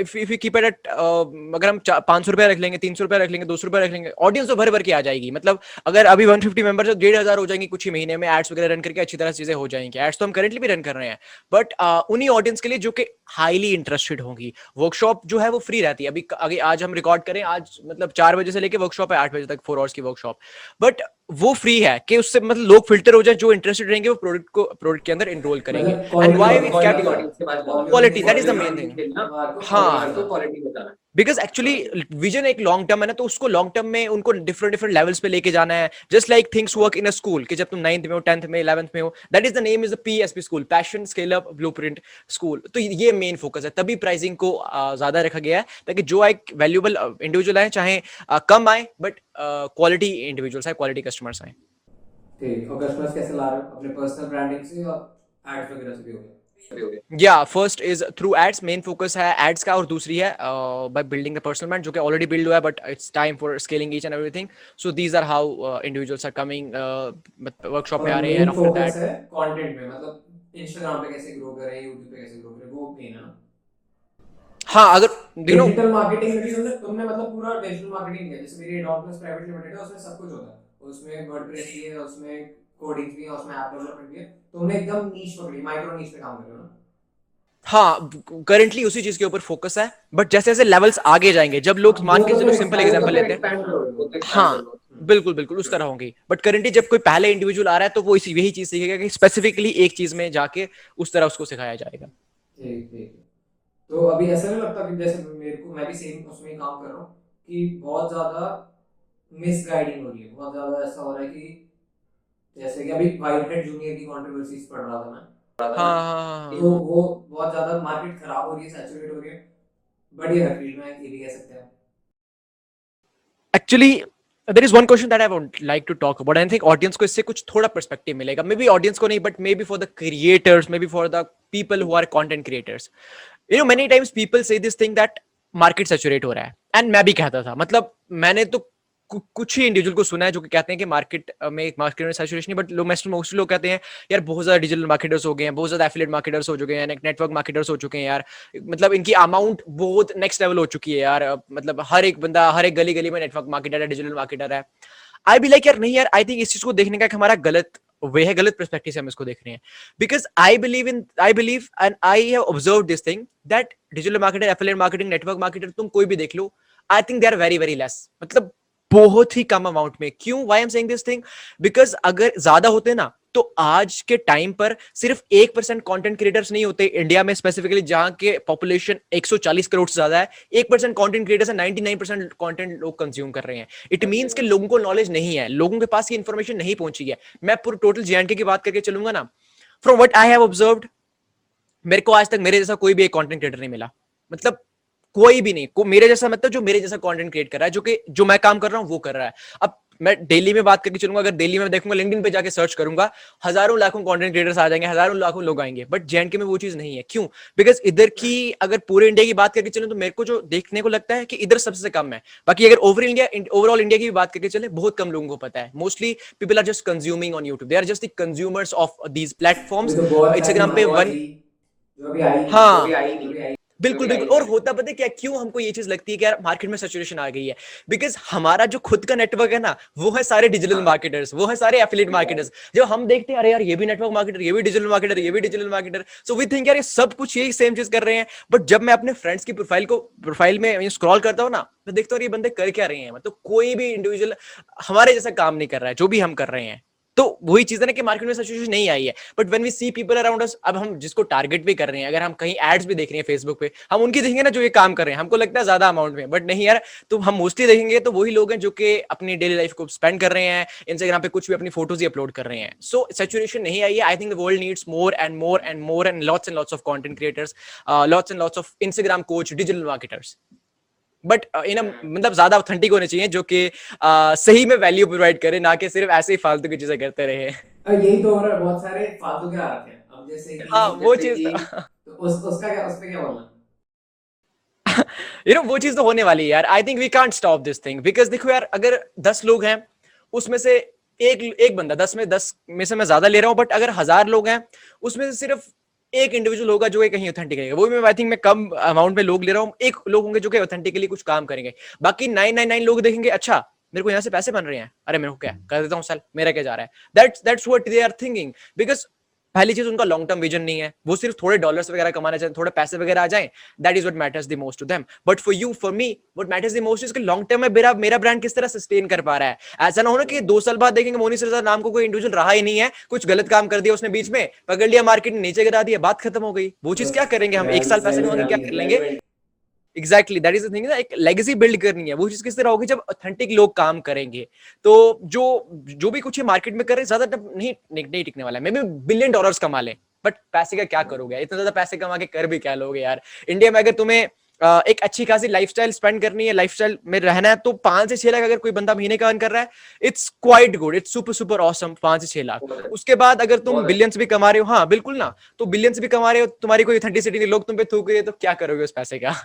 if if you keep it at अगर हम पाँच सौ रुपया रख लेंगे तीन सौ रुपया रख लेंगे दो सौ रुपया रख लेंगे ऑडियंस तो भर भर के आ जाएगी। मतलब अगर अभी वन फिफ्टी मेंबर डेढ़ हज़ार हो जाएँगे कुछ ही महीने में एड्स वगैरह रन करके अच्छी तरह चीज़ें हो जाएँगी। एड्स तो हम करेंटली भी रन कर रहे हैं। बट uh, उन्हीं ऑडियंस के लिए जो कि हाईली इंटरेस्टेड होंगी। वर्कशॉप जो है वो फ्री रहती है। अभी अभी आज हम रिकॉर्ड करें आज मतलब चार बजे से लेकर वर्कशॉप है आठ बजे तक फोर आवर्स की वर्कशॉप बट वो फ्री है कि उससे मतलब लोग फ़िल्टर हो जाए जो इंटरेस्टेड रहेंगे वो प्रोडक्ट को प्रोडक्ट के अंदर एनरोल करेंगे। And why we kept quality that is the main thing हाँ। बिकॉज़ एक्चुअली विजन एक लॉन्ग टर्म है ना तो उसको लॉन्ग टर्म में उनको डिफरेंट डिफरेंट लेवल्स पे लेके जाना है। Just like things work in a school कि जब तुम नाइन्थ में हो टेंथ में इलेवंथ में हो that is the name is the P S P school passion scale up blueprint school तो ये मेन फोकस है। तभी प्राइसिंग को ज़्यादा रखा गया है, ताकि जो एक वैल्यूबल इंडिविजुअल आए, चाहे कम आए बट क्वालिटी इंडिविजुअल्स आए क्वालिटी कस्टमर्स आए। ठीक, और कस्टमर्स कैसे ला रहे हो? अपने पर्सनल ब्रांडिंग से या एड्स वगैरह से भी हो गया? Yeah first is through ads main focus है एड्स का और दूसरी है by building the personal brand जो कि ऑलरेडी बिल्ड हुआ है but it's time for scaling each and everything so these are how individuals are coming workshop में आ रहे हैं मेन आफ्टर दैट कंटेंट में मतलब इंस्टाग्राम पे कैसे ग्रो करें यूट्यूब पे कैसे ग्रो करें वो मेन है ना? हाँ अगर डिजिटल मार्केटिंग में भी तुमने तुमने मतलब पूरा डिजिटल मार्केटिंग किया जैसे मेरी प्लस प्राइवेट लिमिटेड है उसमें सब कुछ होता है। उसमें वर्डप्रेस भी है उसमें कोडिंग भी है उसमें ऐप डेवलपमेंट भी है तुमने एकदम नीश पकड़ी माइक्रो नीश पे काम कर रहे हो ना? हाँ करंटली उसी चीज़ के ऊपर फोकस है बट जैसे जैसे लेवल्स आगे जाएँगे जब लोग मान के चलो सिंपल एग्जांपल लेते हैं। हाँ बिल्कुल बिल्कुल उस तरह होंगी। बट करंटली जब कोई पहले इंडिविजुअल आ रहा है तो वो इसी यही चीज़ सीखेगा कि स्पेसिफिकली एक चीज़ में जाके उस तरह उसको सिखाया जाएगा। ठीक ठीक। तो अभी ऐसा नहीं लगता कि जैसे मेरे को मैं भी सेम उसमें काम कर रहा हूँ कि बहुत ज़्यादा मिसगाइडिंग हो रही है। बहुत ज़्यादा ऐसा हो रहा है कि जैसे कि अभी वाइट हेड जूनियर की कंट्रोवर्सीज पढ़ रहा था मैं। हाँ हाँ हाँ तो वो बहुत ज़्यादा मार्केट खराब हो रही है सैचुरेट हो रही है। बढ़िया है फ़ील्ड में ये भी कह सकते हैं actually there is one question that I would like to talk about I think audience को इससे कुछ थोड़ा पर्सपेक्टिव मिलेगा। मे बी ऑडियंस को नहीं but maybe for the creators maybe for the people who are content creators you know many times people say this thing that market saturate हो रहा है। एंड मैं भी कहता था मतलब मैंने तो कुछ ही इंडिविजुअल को सुना है जो कि कहते हैं कि मार्केट में एक मार्केट में सैचुरेशन बट लोग मोस्टली लोग कहते हैं, यार, बहुत ज़्यादा डिजिटल मार्केटर्स हो गए हैं, बहुत ज़्यादा एफिलेट मार्केटर्स हो चुके हैं नेटवर्क मार्केटर्स हो चुके हैं, यार। मतलब इनकी अमाउंट बहुत नेक्स्ट लेवल हो चुकी है, यार। मतलब हर एक बंदा, हर एक गली गली में नेटवर्क मार्केटर है डिजिटल मार्केटर है। आई बी लाइक यार, नहीं यार आई थिंक इस चीज़ को देखने का एक हमारा गलत वे है, गलत परस्पेक्टिव से हम इसको देख रहे हैं। Because I believe in I believe and I have observe this thing that digital marketer affiliate marketing network marketer तुम कोई भी देख लो I think they are very very less मतलब बहुत ही कम अमाउंट में। क्यों? Why am saying this thing because अगर ज़्यादा होते ना तो आज के टाइम पर सिर्फ़ एक परसेंट कॉन्टेंट क्रिएटर्स नहीं होते। इंडिया में स्पेसिफिकली जहाँ के पॉपुलेशन 140 करोड़ से ज़्यादा है एक परसेंट कॉन्टेंट क्रिएटर्स है 99 परसेंट कॉन्टेंट लोग कंज्यूम कर रहे हैं। इट मीन्स कि लोगों को नॉलेज नहीं है। लोगों के पास ये इन्फॉर्मेशन नहीं पहुँची है। मैं पूरे टोटल जे की बात करके चलूँगा ना। From what I have observe मेरे को आज तक मेरे जैसा कोई भी एक कॉन्टेंट क्रिएटर नहीं मिला। मतलब कोई भी नहीं को मेरे जैसा मतलब जो मेरे जैसा कंटेंट क्रिएट कर रहा है जो कि जो मैं काम कर रहा हूँ वो कर रहा है। अब मैं डेली में बात करके चलूँगा अगर डेली में देखूँगा लिंक्डइन पे जाके सर्च करूँगा हज़ारों लाखों कंटेंट क्रिएटर्स आ जाएँगे हज़ारों लाखों लोग आएँगे बट जे में वो चीज़ नहीं है। क्यों? बिकॉज़ इधर की अगर पूरे इंडिया की बात करके चले तो मेरे को जो देखने को लगता है कि इधर सबसे कम है। बाकी अगर ओवर इंडिया ओवरऑल इंडिया की भी बात करके चले बहुत कम लोगों को पता है। Mostly people are just consuming on YouTube they are just consumers of these platforms बहुत इंस्टाग्राम पे वन हाँ। बिल्कुल बिल्कुल। और होता पता है क्या क्यों हमको ये चीज़ लगती है कि यार मार्केट में सैचुरेशन आ गई है? बिकॉज़ हमारा जो खुद का नेटवर्क है ना वो है सारे डिजिटल मार्केटर्स वो है सारे एफिलेट मार्केटर्स जब हम देखते हैं अरे यार ये भी नेटवर्क मार्केटर ये भी डिजिटल मार्केटर ये भी digital marketer so we think यार ये सब कुछ यही सेम चीज़ कर रहे हैं। बट जब मैं अपने फ्रेंड्स की प्रोफ़ाइल को प्रोफ़ाइल में स्क्रॉल करता हूँ ना मैं देखता हूँ ये बंदे कर क्या रहे हैं? मतलब कोई भी इंडिविजुअल हमारे जैसा काम नहीं कर रहा है जो भी हम कर रहे हैं। तो वही चीज़ है ना कि मार्केट में सिचुएशन नहीं आई है। But when we see people around us अब हम जिसको टारगेट भी कर रहे हैं, अगर हम कहीं एड्स भी देख रहे हैं फेसबुक पे, हम उनकी देखेंगे ना जो ये काम कर रहे हैं। हमको लगता है ज़्यादा अमाउंट में। बट नहीं यार तो हम मोस्टली देखेंगे तो वही लोग हैं जो कि अपनी डेली लाइफ को स्पेंड कर रहे हैं इंस्टाग्राम पे कुछ भी अपनी फ़ोटोज़ ही अपलोड कर रहे हैं। सो सेचुरेशन नहीं आई है। I think the world needs more and more and more and lots and lots of content creators lots and lots of Instagram coach digital marketers but in मतलब ज़्यादा ऑथेंटिक होने चाहिए जो कि uh, सही में वैल्यू प्रोवाइड करे ना कि सिर्फ़ ऐसे ही फालतू की चीज़ें करते रहे। यही तो हो रहा है बहुत सारे फालतू के आ रखे हैं। अब जैसे हाँ वो चीज़ तो उस उसका क्या उस पे क्या बोलना? यू नो वो चीज़ तो होने वाली है यार। I think we can't stop this thing because देखो यार अगर दस लोग हैं उसमें से एक एक बंदा दस में दस में से मैं ज़्यादा ले रहा हूँ बट अगर हज़ार लोग हैं उसमें से सिर्फ़ एक इंडिविजुअल होगा जो कहीं ऑथेंटिक रहेगा। वो भी मैं आई थिंक मैं कम अमाउंट में लोग ले रहा हूँ, एक लोग होंगे जो कि ऑथेंटिकली कुछ काम करेंगे। बाकी नाइन नाइन नाइन लोग देखेंगे अच्छा मेरे को यहाँ से पैसे बन रहे हैं। अरे मेरे को क्या, कर देता हूँ सर मेरा क्या जा रहा है? That's that's what they are thinking because पहली चीज़, उनका लॉन्ग टर्म विजन नहीं है। वो सिर्फ़ थोड़े डॉलर्स वगैरह कमाना चाहते थोड़े पैसे वगैरह आ जाए that is what matters the most to them but for you for me what matters the most is long term में मेरा मेरा ब्रांड किस तरह सस्टेन कर पा रहा है। ऐसा ना हो ना कि दो साल बाद देखेंगे मोनी सरदार नाम को कोई इंडिविजुअल रहा ही नहीं है, कुछ गलत काम कर दिया उसने बीच में, पकड़ लिया मार्केट नीचे गिरा दिया, बात खत्म हो गई। वो चीज़ क्या करेंगे हम? एक साल पैसे क्या कर लेंगे? Exactly that is the thing ना एक लेगेसी बिल्ड करनी है। वो चीज़ किस तरह होगी? जब ऑथेंटिक लोग काम करेंगे तो जो जो भी कुछ मार्केट में कर रहे ज़्यादा नहीं नहीं टिकने वाला है। मे बी बिलियन डॉलर्स कमा लें। बट पैसे का क्या करोगे इतना ज़्यादा पैसे कमा के कर भी क्या लोगे यार? इंडिया में अगर तुम्हें एक अच्छी खासी लाइफस्टाइल स्पेंड करनी है लाइफस्टाइल में रहना है तो पाँच से छह लाख अगर कोई बंदा महीने का अर्न कर रहा है it's quite good it's super super awesome पाँच से छह लाख। उसके बाद अगर तुम बिलियंस भी कमा रहे हो हाँ बिल्कुल ना। तो बिलियंस भी कमा रहे हो तुम्हारी कोई ऑथेंटिसिटी लोग तुम पे थूक रहे तो क्या करोगे उस पैसे का?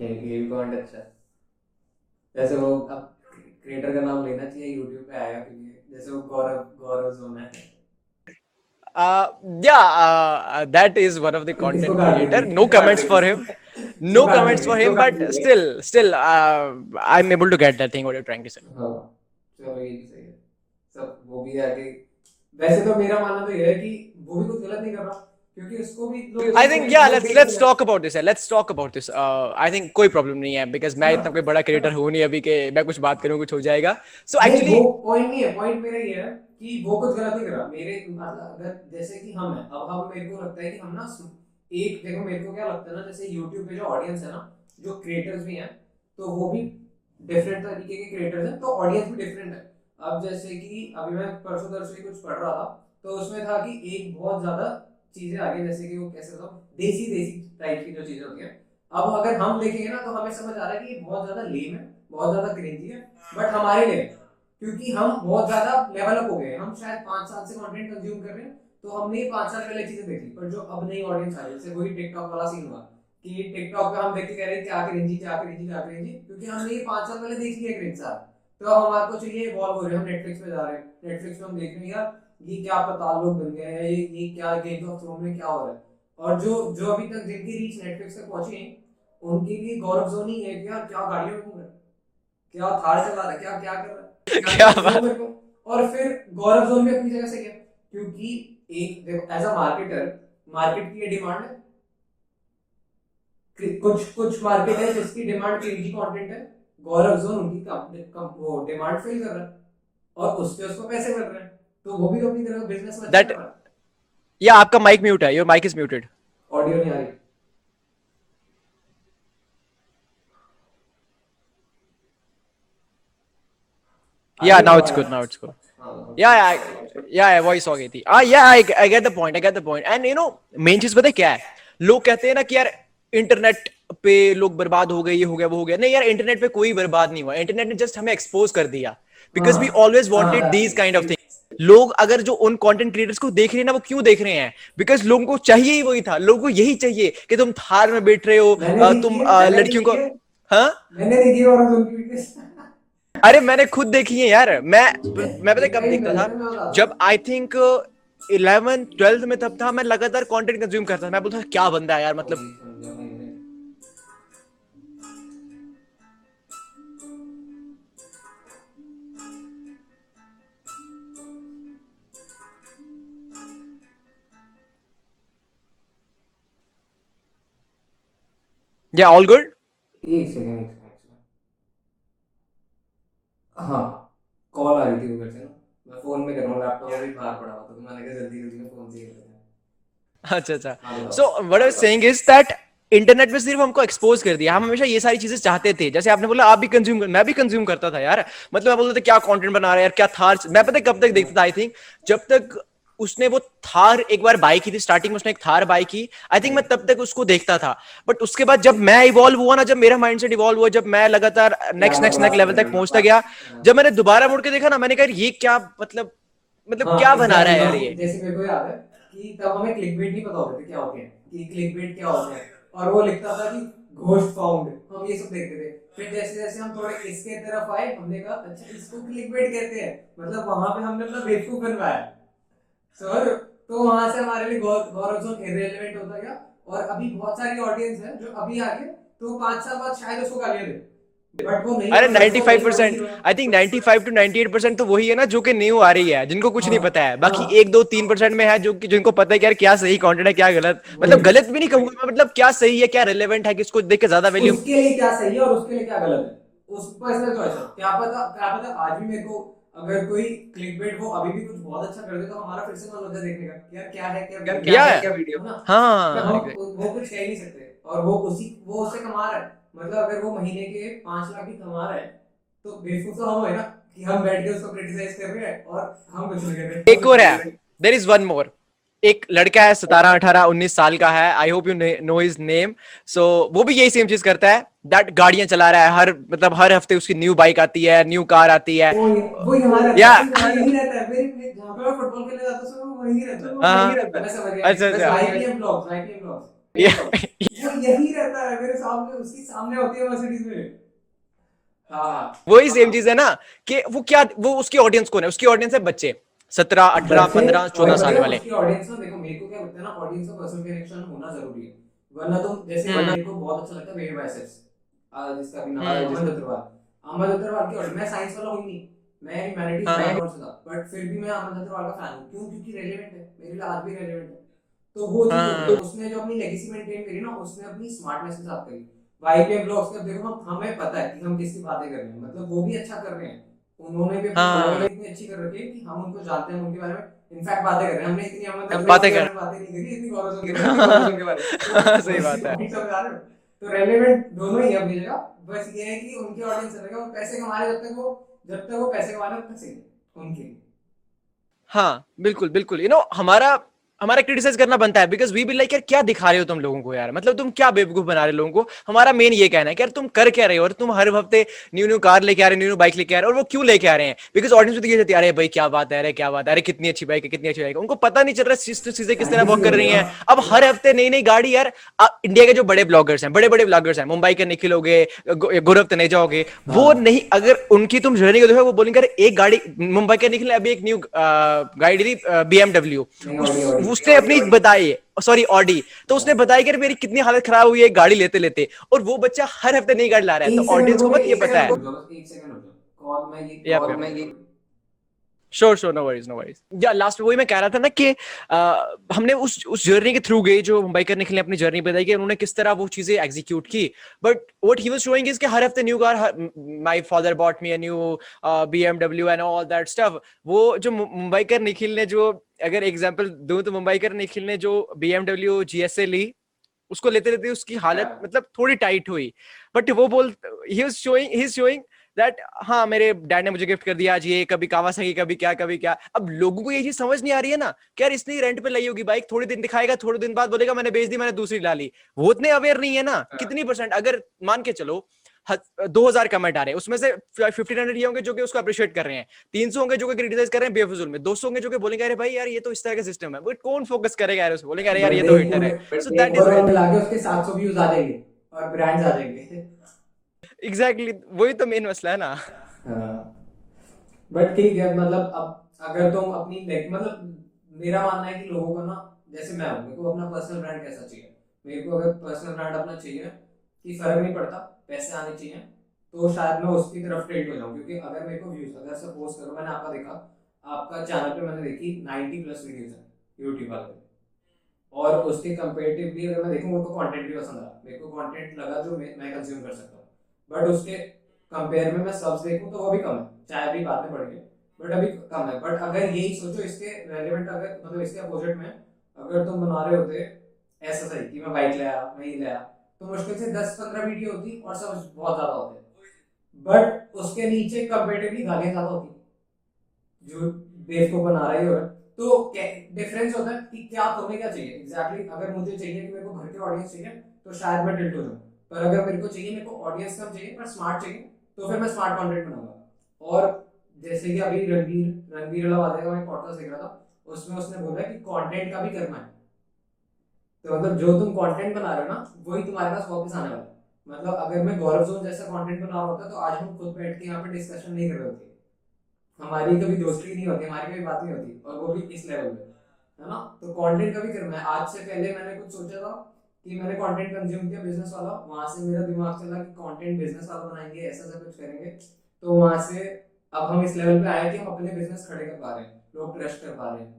ये भी पॉइंट अच्छा है जैसे वो अब क्रिएटर का नाम लेना चाहिए यूट्यूब पे आया क्योंकि जैसे वो गौरव गौरव जोन है Uh, yeah, uh, that is one of the content creator. No comments for him. No comments for him, but still, still, uh, I'm able to get that thing what you're trying to say. हाँ चलो ये सही है सब वो भी है कि वैसे तो मेरा मानना तो ये है कि वो भी कुछ गलत नहीं कर रहा I think yeah let's let's talk about this let's talk about this. Uh, I think कोई problem नहीं है because मैं इतना कोई बड़ा creator हूँ नहीं अभी के मैं कुछ बात करूँ कुछ हो जाएगा। So actually वो point नहीं है point मेरा ये है कि वो कुछ गलत नहीं कर रहा। मेरे अगर जैसे कि हम हैं अब हम मेरे को लगता है कि हम ना एक देखो मेरे को क्या लगता है ना जैसे YouTube पे जो ऑडियंस है ना जो क्रिएटर्स भी हैं तो वो भी डिफरेंट तरीके के क्रिएटर्स हैं तो ऑडियंस भी डिफरेंट है। अब जैसे कि अभी मैं परसों तरसों कुछ पढ़ रहा था तो उसमें था कि एक बहुत ज़्यादा चीज़ें आ गई जैसे कि वो कैसे बताऊँ देसी देसी टाइप की जो चीज़ें होती हैं। अब अगर हम देखेंगे ना तो हमें समझ आ रहा है कि बहुत ज़्यादा लेम है, बहुत ज़्यादा क्रेजी है बट हमारे लिए, क्योंकि हम बहुत ज़्यादा लेवल अप हो गए हम शायद पाँच साल से कंटेंट कंज्यूम कर रहे हैं तो हमने पाँच साल पहले चीज़ें देखी, पर जो अब नई ऑडियंस आ रही है, जैसे वही टिकटॉक वाला सीन हुआ, कि टिकटॉक पे हम देख के कह रहे हैं, क्या क्रेजी क्या क्रेजी क्या क्रेजी क्योंकि हमने ये पाँच साल पहले देख लिया क्रेज साल। तो हमारे को चाहिए इवॉल्व हो रहे हैं, हम नेटफ्लिक्स पे जा रहे हैं। नेटफ्लिक्स पे हम देख रहे हैं, यार ये क्या लोग बन गया है? ये क्या गेम ऑफ़ थ्रोन में क्या हो रहा है? और जो जो अभी तक जिनकी रीच नेटफ्लिक्स तक पहुँची है उनके लिए गौरव जोनी है कि यार क्या गाड़ियों में घूम रहा है? क्या थार चला रहा है? क्या क्या कर रहा है? क्या और फिर गौरव जोन भी अपनी जगह से गया क्योंकि एक देखो एज अ मार्केटर मार्केट की ये डिमांड है। कुछ कुछ मार्केट है जिसकी डिमांड क्रेजी कंटेंट है। गौरव जोन उनकी कम, वो डिमांड फिल कर रहा है। और उससे उसको पैसे मिल रहे हैं। तो वो भी अपनी तरह बिज़नेस में दैट या आपका माइक म्यूट है your mic is muted audio नहीं आ रही। Yeah now it's good now it's good. yeah yeah yeah voice हो गई थी। Ah yeah I, I get the point I get the point. And you know main चीज़ पता है क्या है? लोग कहते हैं ना कि यार इंटरनेट पे लोग बर्बाद हो गए ये हो गया वो हो गया। नहीं यार इंटरनेट पे कोई बर्बाद नहीं हुआ। इंटरनेट ने जस्ट हमें एक्सपोज कर दिया। Because we always wanted these kind of thing लोग अगर जो उन कंटेंट क्रिएटर्स को देख रहे हैं ना वो क्यों देख रहे हैं? बिकॉज़ लोगों को चाहिए ही वही था। लोगों को यही चाहिए कि तुम थार में बैठ रहे हो तुम लड़कियों को हाँ। मैंने देखी और अरे मैंने खुद देखी है यार। मैं मैं पता कब देखता था? जब आई थिंक इलेवन ट्वेल्थ में तब था मैं लगातार कंटेंट कंज्यूम करता था। मैं बोलता क्या बंदा है यार मतलब Yeah, all good? एक सेकंड एक सेकंड हाँ कॉल आ रही थी उधर से ना। मैं फ़ोन में कर रहा हूँ लैपटॉप भी बाहर पड़ा हुआ था तो मैंने कहा जल्दी जल्दी में फ़ोन से अच्छा अच्छा। So what I am saying is that internet पे सिर्फ़ हमको एक्सपोज कर दिया। हम हमेशा ये सारी चीज़ें चाहते थे। जैसे आपने बोला आप भी कंज्यूम कर मैं भी कंज्यूम करता था यार। मतलब मैं बोलता था क्या कंटेंट बना रहा है यार? क्या थार मैं पता कब तक देखता था आई थिंक जब तक उसने वो थार एक बार बाई की थी स्टार्टिंग में उसने एक थार बाई की। आई थिंक मैं तब तक उसको देखता था। बट उसके बाद जब मैं इवॉल्व हुआ ना जब मेरा माइंड सेट इवॉल्व हुआ जब मैं लगातार नेक्स्ट नेक्स्ट नेक्स्ट लेवल तक पहुँचता गया जब मैंने दोबारा मुड़ के देखा ना मैंने कहा ये क्या मतलब मतलब हाँ, क्या बना रहा है यार ये? जैसे मेरे को याद है कि तब हमें क्लिकबेट नहीं पता होता था क्या होते हैं कि क्लिकबेट क्या होता है। और वो लिखता था कि घोस्ट फाउंड हम ये सब देखते थे। फिर जैसे जैसे हम थोड़े इसके तरफ़ आए हमने कहा अच्छा इसको क्लिकबेट कहते हैं। मतलब वहाँ पे हमने अपना बेवकूफ़ बनवाया। सर तो वहाँ से हमारे लिए गौर- गौरव जोन इरेलीवेंट होता गया और अभी बहुत सारी ऑडियंस है जो अभी आके तो पाँच साल बाद शायद उसको गालियाँ दे। अरे कर सकता, वो 95% hero है। आई थिंक 95 टू 98% तो वही है ना जो कि न्यू आ रही है जिनको कुछ नहीं हाँ, पता है। बाकी हाँ। एक दो तीन परसेंट में है जो कि जिनको पता है कि यार क्या सही कंटेंट है क्या गलत। मतलब गलत भी नहीं कहूँगा मतलब क्या सही है क्या रिलेवेंट है किसको देख के ज़्यादा वैल्यू उसके लिए क्या सही है और उसके लिए क्या गलत है? उस पर्सनल चॉइस है क्या पता क्या पता आज भी मेरे को अगर कोई क्लिकबेट वो अभी भी कुछ बहुत अच्छा कर दे तो हमारा फिर से मन होता है देखने का यार क्या है क्या यार क्या क्या है है? क्या वीडियो ना? हाँ वो कुछ कह नहीं सकते। और वो उसी वो उससे कमा रहा है। मतलब अगर वो महीने के पाँच लाख ही कमा रहा है तो बेवकूफ़ तो हम है ना कि हम बैठ के उसको क्रिटिसाइज कर रहे हैं और हम कुछ नहीं कर रहे। एक और है। देर इज़ वन मोर एक लड़का है सतारह अठारह उन्नीस साल का है। I hope you know his name so वो भी यही सेम चीज़ करता है। दैट गाड़ियाँ चला रहा है। हर मतलब हर हफ़्ते उसकी न्यू बाइक आती है न्यू कार आती है। या वो यहाँ रहता Yeah. है वो यहीं रहता है। मेरे मेरे- जहाँ पे मैं फुटबॉल खेलने जाता हूँ वो वहीं रहता है। अच्छा, अच्छा। यहीं रहता है। मेरे सामने उसकी सामने होती है मर्सिडीज में। हाँ। वही सेम चीज़ है ना कि वो क्या वो उसकी ऑडियंस कौन है? उसकी ऑडियंस है बच्चे। सत्रह अठारह पंद्रह चौदह साल वाले ऑडियंस ना देखो मेरे को क्या लगता है ना ऑडियंस का पर्सनल कनेक्शन होना ज़रूरी है वरना तुम जैसे हम्म। मेरे को बहुत अच्छा लगता है वेव बाइसेप्स जिसका भी नाम है हम्म। अग्रवाल अमन अग्रवाल की ऑडियंस मैं साइंस वाला नहीं मैं ह्यूमैनिटीज हाँ। बैकग्राउंड था बट फिर भी मैं अमन अग्रवाल का फ़ैन हूँ क्यों क्योंकि रेलेवेंट है मेरे लिए आज भी रेलेवेंट है तो वो हाँ। तो उसने जो अपनी लेगेसी मेंटेन करी ना उसने अपनी स्मार्टनेस के साथ करी वाईपीएम ब्लॉग्स का देखो हमें पता है कि हम किसकी बातें कर रहे हैं मतलब वो भी अच्छा कर रहे हैं उन्होंने भी हाँ। इतनी अच्छी कर रखी है कि हम उनको जानते हैं उनके बारे में इनफैक्ट बातें कर रहे हैं हमने इतनी हम बातें कर- बातें नहीं करी इतनी गौरव के बारे में। सही बात है हो? तो रेलेवेंट दोनों ही है अपनी जगह बस ये है कि उनकी ऑडियंस रहेगा वो पैसे कमा रहे जब तक वो जब तक वो पैसे कमा रहे तब तक सही उनके हाँ बिल्कुल बिल्कुल यू नो हमारा हमारा क्रिटिसाइज करना बनता है बिकॉज़ वी बी लाइक यार क्या दिखा रहे हो तुम लोगों को यार? मतलब तुम क्या बेवकूफ़ बना रहे हो लोगों को? हमारा मेन ये कहना है कि यार तुम कर क्या रहे हो? और तुम हर हफ़्ते न्यू न्यू कार लेके आ रहे हो न्यू न्यू बाइक लेके आ रहे हो और वो क्यों लेके आ रहे हैं? बिकॉज़ ऑडियंस ये कहती है अरे भाई क्या बात है अरे क्या बात है अरे कितनी अच्छी बाइक है कितनी अच्छी बाइक है। उनको पता नहीं चल रहा चीज- चीज़ें किस तरह वर्क कर रही है। अब हर हफ़्ते नई नई गाड़ी यार इंडिया के जो बड़े ब्लॉगर्स हैं बड़े बड़े ब्लॉगर्स हैं मुंबई के निखिल हो गए गौरव तनेजा हो। गए वो नहीं अगर उनकी तुम जर्नी को देखो वो बोलेंगे एक गाड़ी मुंबई के निखिल अभी एक न्यू गाड़ी बीएमडब्ल्यू Audi, Audi. उसने अपनी बताई सॉरी ऑडी तो उसने बताया कि मेरी कितनी हालत खराब हुई है गाड़ी लेते लेते और वो बच्चा हर हफ़्ते नई गाड़ी ला रहा है तो ऑडियंस को मत ये पता है sure sure no worries no worries या लास्ट वही मैं कह रहा था ना कि आ, हमने उस उस जर्नी के थ्रू गए जो मुंबई करने के लिए अपनी जर्नी बताई कि उन्होंने किस तरह वो चीज़ें एग्जीक्यूट की। But what he was showing is कि हर हफ़्ते new car my father bought me a new BMW and all that stuff वो जो मुंबई कर निखिल ने जो अगर एग्जांपल दूँ तो मुंबई कर निखिल ने जो बीएमडब्ल्यू जीएसए ली उसको लेते लेते उसकी हालत Yeah. मतलब थोड़ी टाइट हुई। बट वो बोल he was showing he is showing that हाँ मेरे डैड ने मुझे गिफ्ट कर दिया आज ये कभी कावासाकी कभी क्या कभी क्या। अब लोगों को ये चीज़ समझ नहीं आ रही है ना कि यार इसने रेंट पे लाई होगी बाइक थोड़ी दिन दिखाएगा थोड़े दिन बाद बोलेगा मैंने बेच दी मैंने दूसरी ला ली। वो उतने अवेयर नहीं है ना कितनी परसेंट अगर मान के चलो दो हज़ार कमेंट आ रहे हैं उसमें से फिफ्टीन हंड्रेड ये होंगे जो कि उसको अप्रिशिएट कर रहे हैं तीन सौ होंगे जो कि क्रिटिसाइज कर रहे हैं बेफजूल में दो सौ होंगे जो कि बोलेंगे अरे भाई यार ये तो इस तरह का सिस्टम है। बट कौन फोकस करेगा यार उस पे? बोलेंगे अरे यार ये तो हिटर है। सो दैट इज़ उसके 700 व्यूज़ आ जाएँगे और ब्रांड्स आ जाएँगे। एग्जैक्टली वही तो मेन मसला है ना। बट ठीक है मतलब अब अगर तुम अपनी मतलब मेरा मानना है कि लोगों को ना, जैसे मैं हूँ, मेरे को अपना पर्सनल ब्रांड कैसा चाहिए? मेरे को अगर पर्सनल ब्रांड अपना चाहिए कि फ़र्क नहीं पड़ता, पैसे आने चाहिए तो शायद मैं उसकी तरफ़ ट्रेड हो जाऊँ। क्योंकि अगर मेरे को व्यूज़ अगर सपोज़ करो, मैंने आपका देखा, आपका चैनल पे मैंने देखी 90 प्लस वीडियोस हैं यूट्यूब वाले और उसके कंपेरेटिवली अगर मैं देखूँ, मेरे को कंटेंट भी पसंद आया मेरे को कंटेंट लगा जो मैं कंज्यूम कर सकता हूँ। बट उसके कंपेयर में मैं सब्स देखूँ तो वो भी कम है। चाहे अभी बाद में बढ़ गए बट अभी कम है। बट अगर यही सोचो इसके रेलिवेंट अगर मतलब इसके अपोजिट में अगर तुम बना रहे होते ऐसा सही कि मैं बाइक लाया मैं ये लाया तो मुश्किल से दस पंद्रह वीडियो होती और सब बहुत ज़्यादा होते। बट उसके नीचे कंपेरेटिवली गालियाँ ज़्यादा होती। जो बेस को बना रही हो। तो डिफरेंस होता है कि क्या तुम्हें क्या चाहिए? एग्जैक्टली exactly, अगर मुझे चाहिए कि मेरे को घर के ऑडियंस चाहिए तो शायद मैं टिल्ट हो जाऊँ। पर अगर मेरे को चाहिए, मेरे को ऑडियंस कम चाहिए, पर स्मार्ट चाहिए तो फिर मैं स्मार्ट कंटेंट बनाऊँगा। और जैसे कि अभी रणवीर रणवीर वाले का मैं पॉडकास्ट देख रहा था, उसमें उसने बोला कि कंटेंट का भी करना है। तो मतलब जो तुम कंटेंट बना रहे हो ना, वही तुम्हारे पास वापस आने वाला है। मतलब अगर मैं गौरव जोन जैसा कंटेंट बना रहा होता तो आज हम खुद बैठ के यहाँ पे डिस्कशन नहीं कर रहे होते। हमारी कभी दोस्ती नहीं होती, हमारी कभी बात नहीं होती, और वो भी इस लेवल पे है ना? तो कंटेंट का भी करना है। आज से पहले मैंने कुछ सोचा था कि मैंने कंटेंट कंज्यूम किया बिज़नेस वाला, वहाँ से मेरा दिमाग चला कि कंटेंट बिज़नेस वाला बनाएँगे, ऐसा ऐसा कुछ करेंगे। तो वहाँ से अब हम इस लेवल पे आए कि हम अपने बिज़नेस खड़े कर पा रहे हैं, लोग ट्रस्ट कर पा रहे हैं।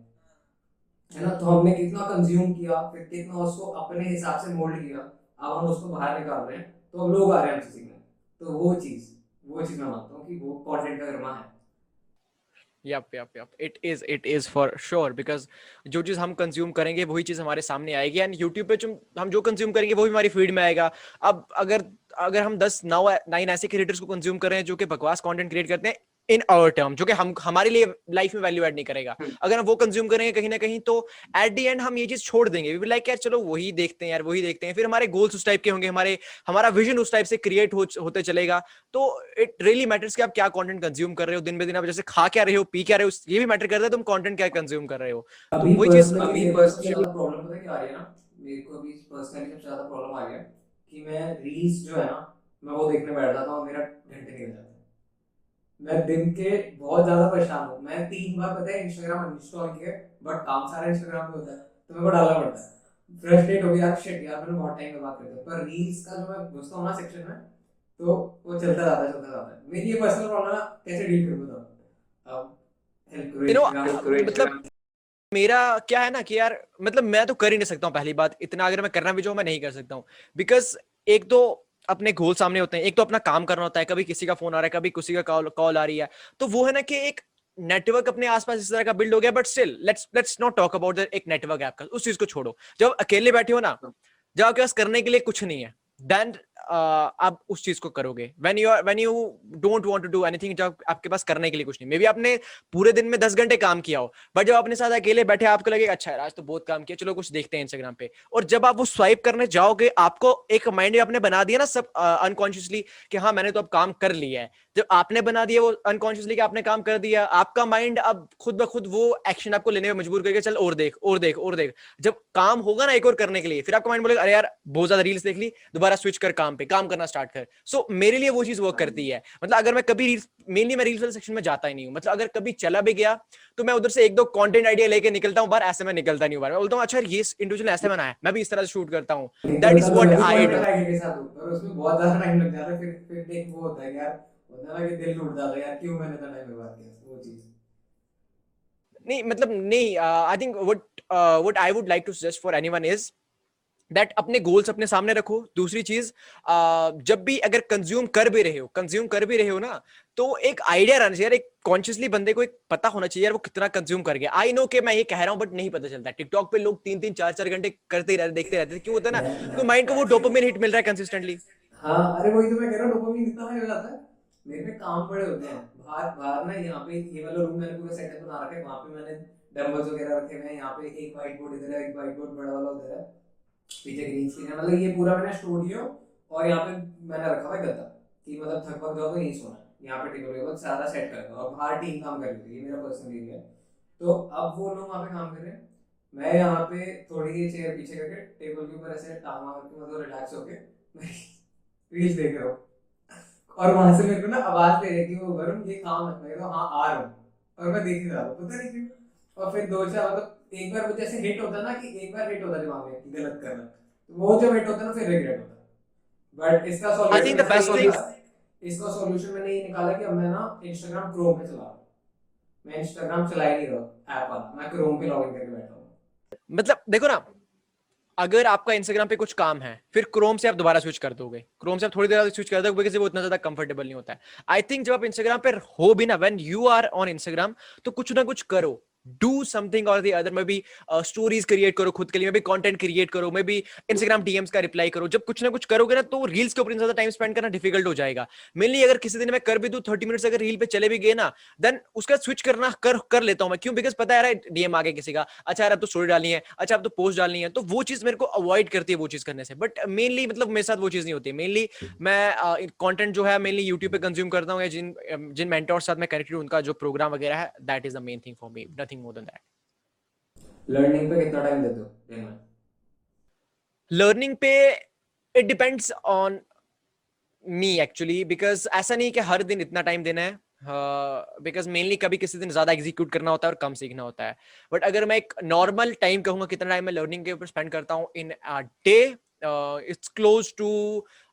है ना? तो हमने कितना कंज्यूम किया, फिर कितना उसको अपने हिसाब से मोल्ड किया, अब हम उसको बाहर निकाल रहे हैं तो अब लोग आ रहे हैं हमसे सीखने। तो वो चीज़ वो चीज़ मैं मानता हूँ कि वो कॉन्टेंट का कर्मा है। Yup yup yup it is it is for sure because जो चीज़ हम कंज्यूम करेंगे, वही चीज़ हमारे सामने आएगी एंड यूट्यूब पे हम जो कंज्यूम करेंगे, वो भी हमारी फ़ीड में आएगा। अब अगर अगर हम दस, नौ नाइन ऐसे क्रिएटर्स को कंज्यूम कर रहे हैं जो कि बकवास कंटेंट क्रिएट करते हैं इन आवर टर्म जो कि हम हमारे लिए लाइफ में वैल्यू ऐड नहीं करेगा। हम्म। अगर हम वो कंज्यूम करेंगे कहीं ना कहीं तो एट दी एंड हम ये चीज़ छोड़ देंगे। वी लाइक यार चलो वही देखते हैं यार वही देखते हैं। फिर हमारे गोल्स उस टाइप के होंगे हमारे हमारा विजन उस टाइप से क्रिएट हो, होते चलेगा। तो इट रियली मैटर्स कि आप क्या कंटेंट कंज्यूम कर रहे हो दिन ब दिन। आप जैसे खा क्या रहे हो पी क्या रहे हो ये भी मैटर करता है तुम कंटेंट क्या कंज्यूम कर रहे हो। अभी वही चीज- अभी मेरे को personally- प्रॉब्लम पता क्या आ रही है ना? मेरे को अभी पर्सनली सबसे ज़्यादा प्रॉब्लम आ रही है कि मैं रील्स जो है ना मैं वो देखने बैठ जाता हूँ मेरा घंटे निकल जाते हैं। मैं दिन के बहुत ज़्यादा परेशान हूँ। मैं तीन बार पता है इंस्टाग्राम अनइंस्टॉल किया बट काम सारा इंस्टाग्राम पे होता है तो मेरे को डालना पड़ता है। फ्रस्ट्रेट हो गया यार शिट यार मैंने बहुत टाइम बर्बाद कर दिया। पर रील्स का जो मैं घुसता हूँ ना सेक्शन में तो वो चलता जाता है चलता जाता है। मेरी ये पर्सनल प्रॉब्लम है कैसे डील करूँ बताओ? अब मतलब मेरा क्या है ना कि यार मतलब मैं तो कर ही नहीं सकता हूँ पहली बात इतना अगर मैं करना भी जो मैं नहीं कर सकता हूँ। बिकॉज़ एक तो अपने गोल सामने होते हैं। एक तो अपना काम करना होता है, कभी किसी का फ़ोन आ रहा है, कभी किसी का कॉल कॉल आ रही है। तो वो है ना कि एक नेटवर्क अपने आसपास इस तरह का बिल्ड हो गया but still let's let's not talk about एक नेटवर्क ऐप का, उस चीज़ को छोड़ो। जब अकेले बैठे हो ना, जब आपके पास करने के लिए कुछ नहीं है देन आप उस चीज़ को करोगे। When you when you don't want to do anything जब आपके पास करने के लिए कुछ नहीं। मे बी आपने पूरे दिन में दस घंटे काम किया हो बट जब अपने साथ अकेले बैठे, आपको लगे अच्छा आज तो बहुत काम किया, चलो कुछ देखते हैं इंस्टाग्राम पे। और जब आप वो स्वाइप करने जाओगे, आपको एक माइंड आपने बना दिया ना सब अनकॉन्शियसली कि हाँ मैंने तो अब काम कर लिया है। जब आपने बना दिया वो अनकॉन्शियसली कि आपने काम कर दिया, आपका माइंड अब खुद ब खुद वो एक्शन आपको लेने में मजबूर करके चल और देख और देख और देख। जब काम होगा ना एक और करने के लिए, फिर आपका माइंड बोलेगा, अरे यार, बहुत ज़्यादा रील्स देख ली, दोबारा स्विच कर काम पे काम करना स्टार्ट कर। सो so, मेरे लिए वो चीज़ वर्क करती है। मतलब अगर मैं कभी रील्स मेनली मैं रील्स वाले सेक्शन में जाता ही नहीं हूँ। मतलब अगर कभी चला भी गया तो मैं उधर से एक दो कंटेंट आइडिया लेके निकलता हूँ बार ऐसे मैं निकलता नहीं हूँ बार। मैं बोलता हूँ अच्छा ये इंडिविजुअल ऐसे बनाया है मैं भी इस तरह से शूट करता हूँ। That is what I do. के साथ हूँ, पर उसमें बहुत ज़्यादा टाइम लग जाता है फिर फिर एक वो होता है यार होता है ना कि दिल टूट जाता है यार क्यों मैंने इतना टाइम बर्बाद किया वो चीज़। नहीं मतलब नहीं I think what what I would like to suggest for anyone is that अपने गोल्स अपने सामने रखो। दूसरी चीज़ जब भी अगर कंज्यूम कर भी रहे हो कंज्यूम कर भी रहे हो ना तो एक आइडिया रहना चाहिए। यार, एक कॉन्शियसली बंदे को एक पता होना चाहिए, यार, वो कितना कंज्यूम कर गया। आई नो कि मैं ये कह रहा हूँ बट नहीं पता चलता। टिकटॉक पे लोग तीन तीन चार चार घंटे करते ही रहते, देखते रहते क्यों होता है ना तो माइंड को वो डोपामिन हिट मिल रहा है कंसिस्टेंटली हाँ अरे वही तो मैं कह रहा हूँ कितना हाई हो जाता है, मेरे पे काम बड़े होते हैं। बाहर बाहर ना, यहाँ पे ये वाला रूम मैंने पूरा सेटअप बना रखा है, वहाँ पे मैंने डंबल्स वगैरह रखे हुए हैं, यहाँ पे एक व्हाइट बोर्ड इधर है, एक व्हाइट बोर्ड बड़ा वाला उधर है। पीछे ग्रीन स्क्रीन है। मतलब ये पूरा मैंने स्टूडियो और यहाँ पे मैंने रखा हुआ है गद्दा। कि मतलब थक वक जाओ तो यहीं सोना। है यहाँ पे टेबल वेबल सारा सेट कर है और बाहर टीम काम कर थी ये मेरा पर्सनल एरिया है। तो अब वो लोग वहाँ पे काम कर रहे हैं। मैं यहाँ पे थोड़ी सी चेयर पीछे करके टेबल के ऊपर ऐसे टांग मार के मतलब रिलैक्स होके रील्स देख रहा हूँ। और वहाँ से मेरे को ना आवाज़ दे रही थी वो वरुण, ये काम है। मैं कहा हाँ आ रहा हूँ। और मैं देख ही रहा हूँ पता नहीं क्यों। और फिर दो चार मतलब एक बार मुझे ऐसे हिट होता ना कि एक बार हिट होता दिमाग में कि गलत करना। तो वो जब हिट होता ना फिर रिग्रेट होता बट इसका I think the best solution thing- इसका सॉल्यूशन मैंने ये निकाला कि अब मैं ना इंस्टाग्राम क्रोम पे चला रहा हूँ। मैं इंस्टाग्राम चला ही नहीं रहा ऐप वाला। मैं क्रोम पे लॉगिन करके बैठा हूँ। मतलब देखो ना अगर आपका इंस्टाग्राम पे कुछ काम है फिर क्रोम से आप दोबारा स्विच कर दोगे। क्रोम से आप थोड़ी देर स्विच कर दोगे बिकॉज़ वो इतना ज़्यादा कंफर्टेबल नहीं होता है। आई थिंक जब आप इंस्टाग्राम पे हो भी ना when you are on Instagram तो कुछ ना कुछ करो। डू समथिंग और दी अदर में भी स्टोरीज क्रिएट करो खुद के लिए मैं भी कंटेंट क्रिएट करो मैं भी इंस्टाग्राम डीएम्स का रिप्लाई करो। जब कुछ ना कुछ करोगे ना तो रील्स के ऊपर ज़्यादा टाइम स्पेंड करना डिफ़िकल्ट हो जाएगा। मेनली अगर किसी दिन मैं कर भी दूँ थर्टी मिनट्स अगर रील पे चले भी गए ना देन उसका स्विच करना कर कर लेता हूँ मैं। क्यों? बिकॉज़ पता है डीएम आ गया किसी का अच्छा यार, अब तो स्टोरी डालनी है अच्छा अब तो पोस्ट डालनी है। तो वो चीज़ मेरे को अवॉइड करती है वो चीज़ करने से। बट मेनली मतलब मेरे साथ वो चीज़ नहीं होती। मेनली मैं कंटेंट जो है मेनली यूट्यूब पे कंज्यूम करता हूँ या जिन जिन मेंटोर साथ मैं कनेक्टेड उनका जो प्रोग्राम वगैरह है that is the main thing for me nothing more than that learning पे कितना टाइम देते हो दिन में? लर्निंग पे it depends on me actually because ऐसा नहीं कि हर दिन इतना टाइम देना है बिकॉज़ uh, मेनली कभी किसी दिन ज़्यादा एग्जीक्यूट करना होता है और कम सीखना होता है। बट अगर मैं एक नॉर्मल टाइम कहूँगा कितना टाइम मैं लर्निंग के ऊपर स्पेंड करता हूँ in day it's close to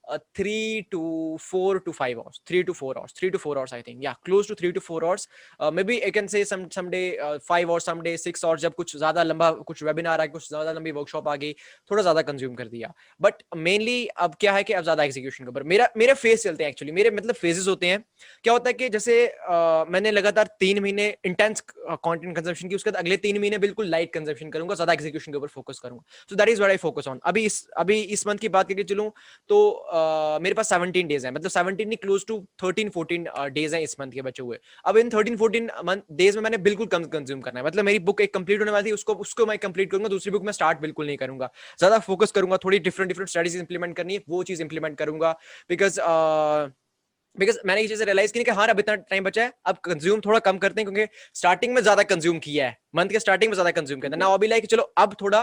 uh, three to four to five hours three to four hours three to four hours i think. Yeah close to three to four hours. Uh, maybe i can say some someday uh, five or someday six hours जब कुछ ज़्यादा लंबा कुछ webinar आ कुछ ज़्यादा लंबी workshop आ गई थोड़ा ज़्यादा कंज्यूम कर दिया। बट मेनली अब क्या है कि अब ज़्यादा एग्जीक्यूशन के। ऊपर मेरा मेरे फ़ेज़ चलते हैं एक्चुअली मेरे मतलब फेजेस होते हैं। क्या होता है कि जैसे uh, मैंने लगातार तीन महीने इंटेंस कंटेंट कंजम्पशन की उसके बाद अगले तीन महीने बिल्कुल लाइट कंजम्पशन करूँगा ज़्यादा एग्जीक्यूशन के ऊपर फोकस करूँगा। So that is what I focus on अभी इस अभी इस मंथ की बात करके चलूँ तो uh, मेरे पास 17 डेज़ है। मतलब 17 नहीं क्लोज टू 13 14 डेज़ हैं इस मंथ के बचे हुए। अब इन 13 14 मंथ डेज़ में मैंने बिल्कुल कम कंज्यूम करना है। मतलब मेरी बुक एक कंप्लीट होने वाली थी, उसको उसको मैं कंप्लीट करूँगा, दूसरी बुक में स्टार्ट बिल्कुल नहीं करूँगा। ज़्यादा फोकस करूँगा, थोड़ी डिफरेंट डिफरेंट स्ट्रेटेजीज इंप्लीमेंट करनी है, वो चीज़ इंप्लीमेंट करूँगा। बिकॉज़ बिकॉज़ मैंने ये चीज़ें रियलाइज़ की कि हाँ अब इतना टाइम बचा है, अब कंज्यूम थोड़ा कम करते हैं, क्योंकि स्टार्टिंग में ज़्यादा कंज्यूम किया है। मंथ के स्टार्टिंग में ज़्यादा कंज्यूम करते हैं। ना अभी लाइक चलो, अब थोड़ा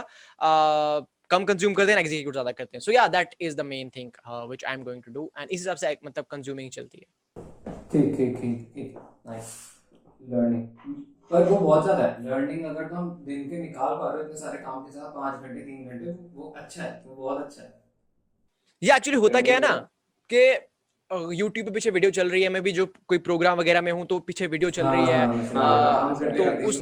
कम कंज्यूम करते हैं एग्जीक्यूट ज़्यादा करते हैं। सो या that is the main thing which I am going to do and इस हिसाब से मतलब कंज्यूमिंग चलती है। ठीक ठीक ठीक नाइस लर्निंग पर वो बहुत ज़्यादा है। लर्निंग अगर तुम दिन के निकाल पा रहे हो इतने सारे काम के साथ पाँच घंटे तीन घंटे वो अच्छा है वो बहुत अच्छा है। ये एक्चुअली होता क्या है ना कि यूट्यूब पे पीछे वीडियो चल रही है मैं भी जो कोई प्रोग्राम वगैरह में हूँ तो पीछे वीडियो चल रही है हाँ, तो उस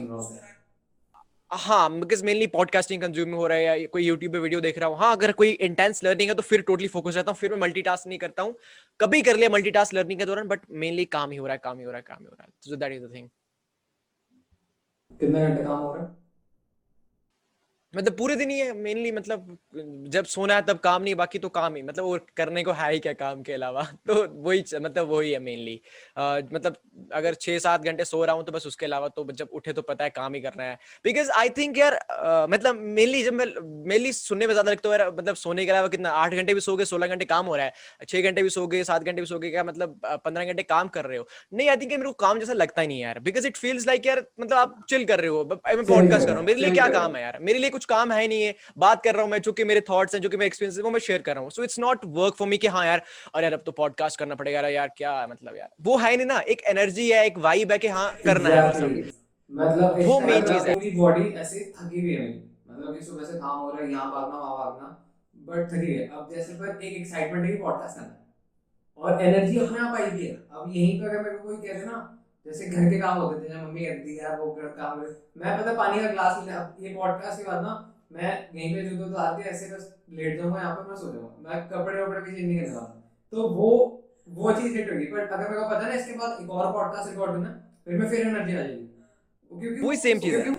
हाँ बिकॉज़ मेनली पॉडकास्टिंग कंज्यूम हो रहा है या कोई यूट्यूब पे वीडियो देख रहा हूँ। हाँ अगर कोई इंटेंस लर्निंग है तो फिर टोटली फोकस रहता हूँ, फिर मैं मल्टीटास्क नहीं करता हूँ। कभी कर लिया मल्टीटास्क लर्निंग के दौरान बट मेनली काम ही हो रहा है, काम ही हो रहा है, काम ही हो रहा है। So that is the thing कितने घंटे काम हो रहा है? मतलब पूरे दिन ही है मेनली मतलब जब सोना है तब काम नहीं बाकी तो काम ही मतलब और करने को है ही क्या काम के अलावा? तो वही मतलब वही है मेनली मतलब अगर छह सात घंटे सो रहा हूँ तो बस उसके अलावा तो जब उठे तो पता है काम ही करना है। बिकॉज़ आई थिंक यार uh, मतलब मेनली जब मैं मेनली सुनने में ज़्यादा लगता है मतलब सोने के अलावा कितना आठ घंटे भी सो गए सोलह घंटे काम हो रहा है छह घंटे भी सो गए सात घंटे भी सो गए क्या मतलब पंद्रह घंटे काम कर रहे हो? नहीं आई थिंक मेरे को काम जैसा लगता ही नहीं यार बिकॉज़ इट फील्स लाइक यार मतलब आप चिल कर रहे हो मैं पॉडकास्ट कर रहा हूँ मेरे लिए क्या काम है यार? मेरे लिए कुछ कुछ काम है नहीं है। बात कर रहा हूँ मैं जो कि मेरे थॉट्स हैं जो कि मेरे एक्सपीरियंस वो मैं शेयर कर रहा हूँ। So it's not work for me कि हाँ यार अरे यार अब तो पॉडकास्ट करना पड़ेगा। यार क्या मतलब यार वो है नहीं ना एक एनर्जी है एक वाइब है कि हाँ करना है। मतलब वो मेन चीज़ है। पूरी बॉडी ऐसे थकी हुई है। मतलब कि सुबह से काम हो रहा है यहाँ भागना वहाँ भागना बट थकी है। अब जैसे पर एक एक्साइटमेंट है पॉडकास्ट करना और एनर्जी अपने आप आएगी। अब यहीं पर अगर मेरे को कोई कहते ना जैसे घर के काम होते थे मम्मी करती यार वो घर काम मैं पता पानी का ग्लास ले ये पॉडकास्ट के बाद ना मैं यहीं पे जूते तो आते ऐसे बस लेट जाऊँगा यहाँ पे मैं सो जाऊँगा। मैं कपड़े वपड़े भी चेंज नहीं वाला। तो वो वो चीज़ हिट होगी। बट अगर मेरे को पता ना इसके बाद एक और पॉडकास्ट रिकॉर्ड करना फिर मैं फिर एनर्जी आ जाएगी। वही सेम चीज़ है।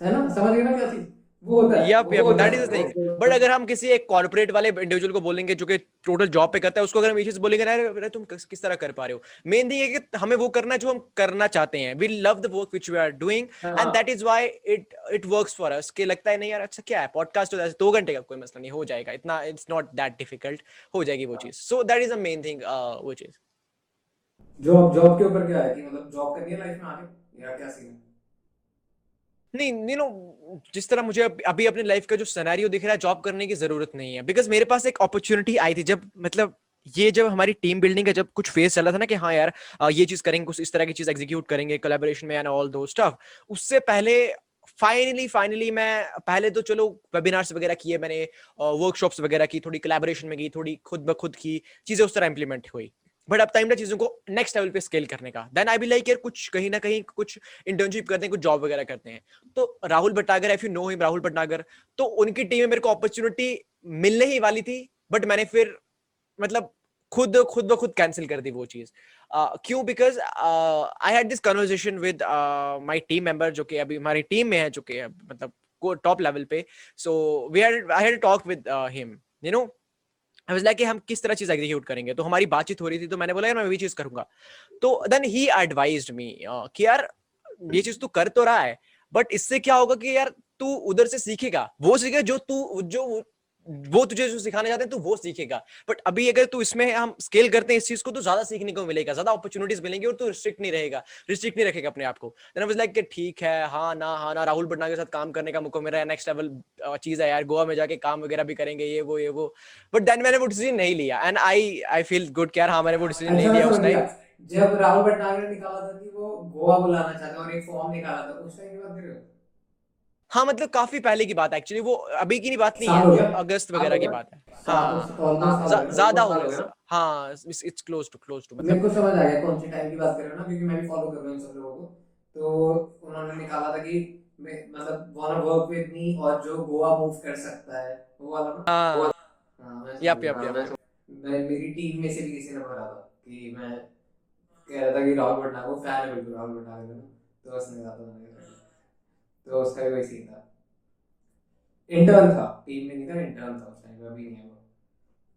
है ना? समझ गए ना क्या चीज़? Yup yup that is thing but अगर हम किसी एक कॉर्पोरेट वाले इंडिविजुअल को बोलेंगे जो कि टोटल जॉब पे करता है उसको अगर हम ये चीज़ बोलेंगे अरे तुम किस तरह कर पा रहे हो? मेन थिंग है कि हमें वो करना है जो हम करना चाहते हैं। We love the work which we are doing and that is why it it works for us कि लगता है नहीं यार अच्छा क्या है? पॉडकास्ट तो दो घंटे का कोई मसला नहीं हो जाएगा। इतना इट्स नॉट दैट डिफ़िकल्ट हो जाएगी वो चीज़. So that is the main thing वो चीज़। जॉब जॉब के ऊपर क्या है कि मतलब जॉब करनी है लाइफ में आगे? या क्या सीन है? नहीं यू नो जिस तरह मुझे अभी अपने लाइफ का जो सिनेरियो दिख रहा है जॉब करने की ज़रूरत नहीं है। बिकॉज़ मेरे पास एक अपॉर्चुनिटी आई थी जब मतलब ये जब हमारी टीम बिल्डिंग का जब कुछ फ़ेज़ चला था ना कि हाँ यार ये चीज़ करेंगे, कुछ इस तरह की चीज़ एग्जीक्यूट करेंगे कोलैबोरेशन में एंड ऑल दो स्टफ़ उससे पहले फाइनली फाइनली मैं, पहले तो चलो वेबिनार्स वगैरह किए मैंने वर्कशॉप्स वगैरह की, थोड़ी कोलैबोरेशन में की, थोड़ी खुद ब खुद की चीज़ें उस तरह इंप्लीमेंट हुई। बट अब टाइम चीज़ों को नेक्स्ट लेवल पे स्केल करने का। देन आई बी लाइक यार, कुछ कहीं ना कहीं कुछ इंटर्नशिप करते हैं, कुछ जॉब वगैरह करते हैं। तो Rahul Bhattagar if you know him Rahul Bhattagar तो उनकी टीम में मेरे को अपॉर्चुनिटी मिलने ही वाली थी बट मैंने फिर मतलब खुद खुद ब खुद कैंसिल कर दी वो चीज़। क्यों? Because I had this conversation with my team member जो कि अभी हमारी टीम में है, जो कि मतलब टॉप लेवल पे। So we I had talk with him you know like हम किस तरह चीज़ एग्जीक्यूट करेंगे? तो हमारी बातचीत हो रही थी तो मैंने बोला, यार, मैं वही चीज़ करूँगा। तो देन ही एडवाइज मी कि यार, ये चीज़ तू कर तो रहा है बट इससे क्या होगा कि यार, तू उधर से सीखेगा, वो सीखेगा जो तू, जो वो तुझे जो सिखाने जाते हैं तू वो सीखेगा। बट अभी अगर तू इसमें हम स्केल करते हैं इस चीज़ को तो ज़्यादा सीखने को मिलेगा ज़्यादा अपॉर्चुनिटीज़ मिलेंगी और तू रिस्ट्रिक्ट नहीं रहेगा। रिस्ट्रिक्ट नहीं रखेगा अपने आप को। लाइक कि ठीक है हाँ ना हाँ ना राहुल भटना के साथ काम करने का मौका मेरा नेक्स्ट लेवल चीज़ है यार गोवा में जाके काम वगैरह भी करेंगे ये वो ये वो। बट देन मैंने वो डिसीज़न नहीं लिया। And I I feel good क्या हाँ मैंने वो डिसीज़न नहीं लिया उस टाइम जब राहुल भटनागर ने निकाला था कि वो गोवा बुलाना चाहते और एक फॉर्म निकाला था उस टाइम की बात कर रहे हो हाँ मतलब काफ़ी पहले की बात है एक्चुअली वो अभी की नहीं बात नहीं है अगस्त वगैरह की बात है। हाँ। ज़्यादा हो गया। हाँ it's close to close to मेरे मतलब को समझ आ गया कौन सी टाइम की बात कर रहे हो ना क्योंकि मैं भी फॉलो कर रहा हूँ इन सब लोगों को। तो उन्होंने निकाला था कि मतलब वर्क विद मी और जो गोवा मूव कर सकता है वो वाला हाँ। हाँ, मैं यप यप यप मैं मेरी टीम में से भी किसी ने भरा था कि मैं कह रहा था कि राहुल भटनागर को फ़ैन है बिल्कुल राहुल भटनागर तो उसने कहा था। तो उसका भी वही सीन था। इंटर्न था टीम में नहीं था इंटर्न था उस टाइम अभी नहीं है वो।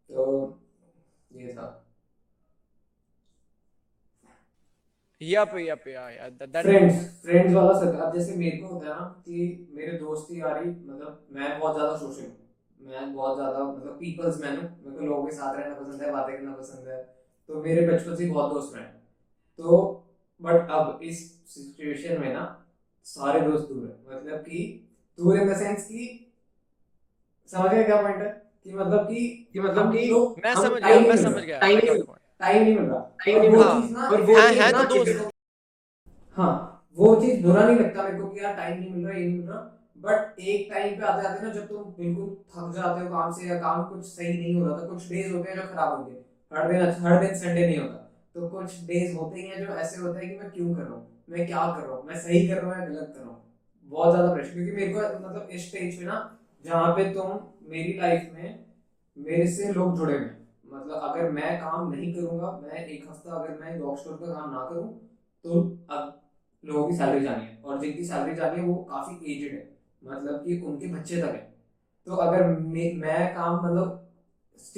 तो ये था। Yup yup yeah yeah that friends friends वाला सर्कल अब जैसे मेरे को होता है ना कि मेरे दोस्त यारी मतलब मैं बहुत ज़्यादा सोशल हूँ। मैं बहुत ज़्यादा मतलब पीपल्स मैन हूँ। मेरे को लोगों के साथ रहना पसंद है बातें करना पसंद है। तो मेरे बचपन से बहुत दोस्त रहे हैं। तो बट अब इस सिचुएशन में ना सारे दोस्त दूर है। मतलब कि दूर इन द सेंस कि समझ गए क्या पॉइंट है? कि मतलब कि कि मतलब कि मैं समझ गया नहीं मैं मिल समझ रहा, गया I नहीं टाइम नहीं मिल रहा। और नहीं मिल रहा। और वो है- तो दोस्त। हाँ वो चीज़ बुरा नहीं लगता मेरे को कि यार टाइम नहीं मिल रहा ये नहीं मिल रहा। बट एक टाइम पे आते आते ना जब तुम बिल्कुल थक जाते हो काम से या काम कुछ सही नहीं हो रहा था कुछ डेज़ होते हैं जो खराब होते हैं। हर दिन हर दिन संडे नहीं होता। तो कुछ डेज़ होते ही हैं जो ऐसे होते हैं कि मैं क्यों कर रहा हूँ? मैं क्या कर रहा हूँ? मैं सही कर रहा हूँ या गलत कर रहा हूँ? बहुत ज़्यादा प्रेशर क्योंकि मेरे को मतलब इस स्टेज पे ना जहाँ पे तुम मेरी लाइफ में मेरे से लोग जुड़े हुए मतलब अगर मैं काम नहीं करूँगा मैं एक हफ़्ता अगर मैं डॉग स्टोर का काम ना करूँ तो अब लोगों की सैलरी जानी है। और जिनकी सैलरी जानी है वो काफ़ी एजेड है। मतलब कि उनके बच्चे तक है। तो अगर मैं, काम मतलब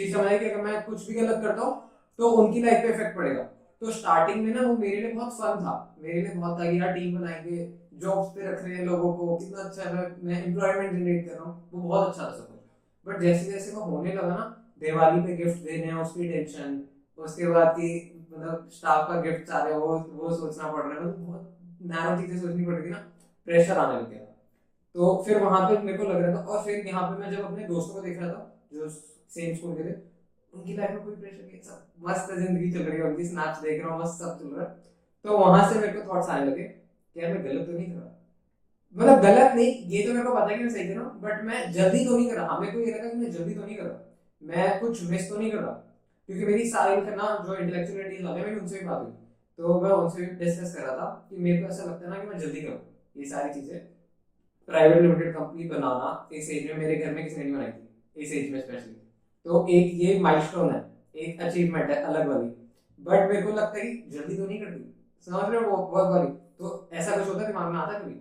समझ कि अगर मैं कुछ भी गलत करता हूँ तो उनकी लाइफ पे इफ़ेक्ट पड़ेगा। तो स्टार्टिंग में ना वो मेरे लिए बहुत फन था। मेरे लिए बहुत था कि यार टीम बनाएँगे जॉब्स पे रख रहे हैं लोगों को, कितना अच्छा है, मैं एम्प्लॉयमेंट जनरेट कर रहा हूँ। वो बहुत अच्छा था सब कुछ। बट जैसे जैसे वो होने लगा ना, दिवाली पे गिफ्ट देने हैं उसकी टेंशन उसके बाद की मतलब स्टाफ का गिफ्ट आ रहे वो वो सोचना पड़ रहा है। मतलब बहुत नैरो चीज़ें सोचनी पड़ रही ना प्रेशर आने लग गया। तो फिर वहाँ पे मेरे को लग रहा था, और फिर यहाँ पे मैं जब अपने दोस्तों को देख रहा था, जो सेम स्कूल के थे उनकी लाइफ में कोई प्रेशर नहीं सब मस्त ज़िंदगी चल रही है उनकी स्नैप्स देख रहा हूँ, मस्त सब चल रहा तो वहाँ से मेरे को थॉट्स आने लगे कि यार मैं गलत तो नहीं कर। रहा मतलब गलत नहीं, ये तो मेरे को पता है कि मैं सही कर रहा हूँ बट मैं जल्दी तो नहीं कर। रहा हमें को ये लगा कि मैं जल्दी तो नहीं कर। रहा मैं कुछ मिस तो नहीं कर। रहा क्योंकि मेरी सारी ना जो इंटेलेक्चुअलिटीज वाले हैं, मेरी उनसे भी बात हुई। तो मैं उनसे भी डिस्कस कर रहा था कि मेरे को ऐसा लगता है ना कि मैं जल्दी करूँ। ये सारी चीज़ें। प्राइवेट लिमिटेड कंपनी बनाना, इस एज में मेरे घर में किसी ने नहीं बनाई थी। इस एज में स्पेशली तो एक ये माइलस्टोन है एक अचीवमेंट है अलग वाली। बट मेरे को लगता है कि जल्दी तो नहीं करती समझ रहे हो वो वर्क वाली। तो ऐसा कुछ होता है दिमाग में आता है कभी?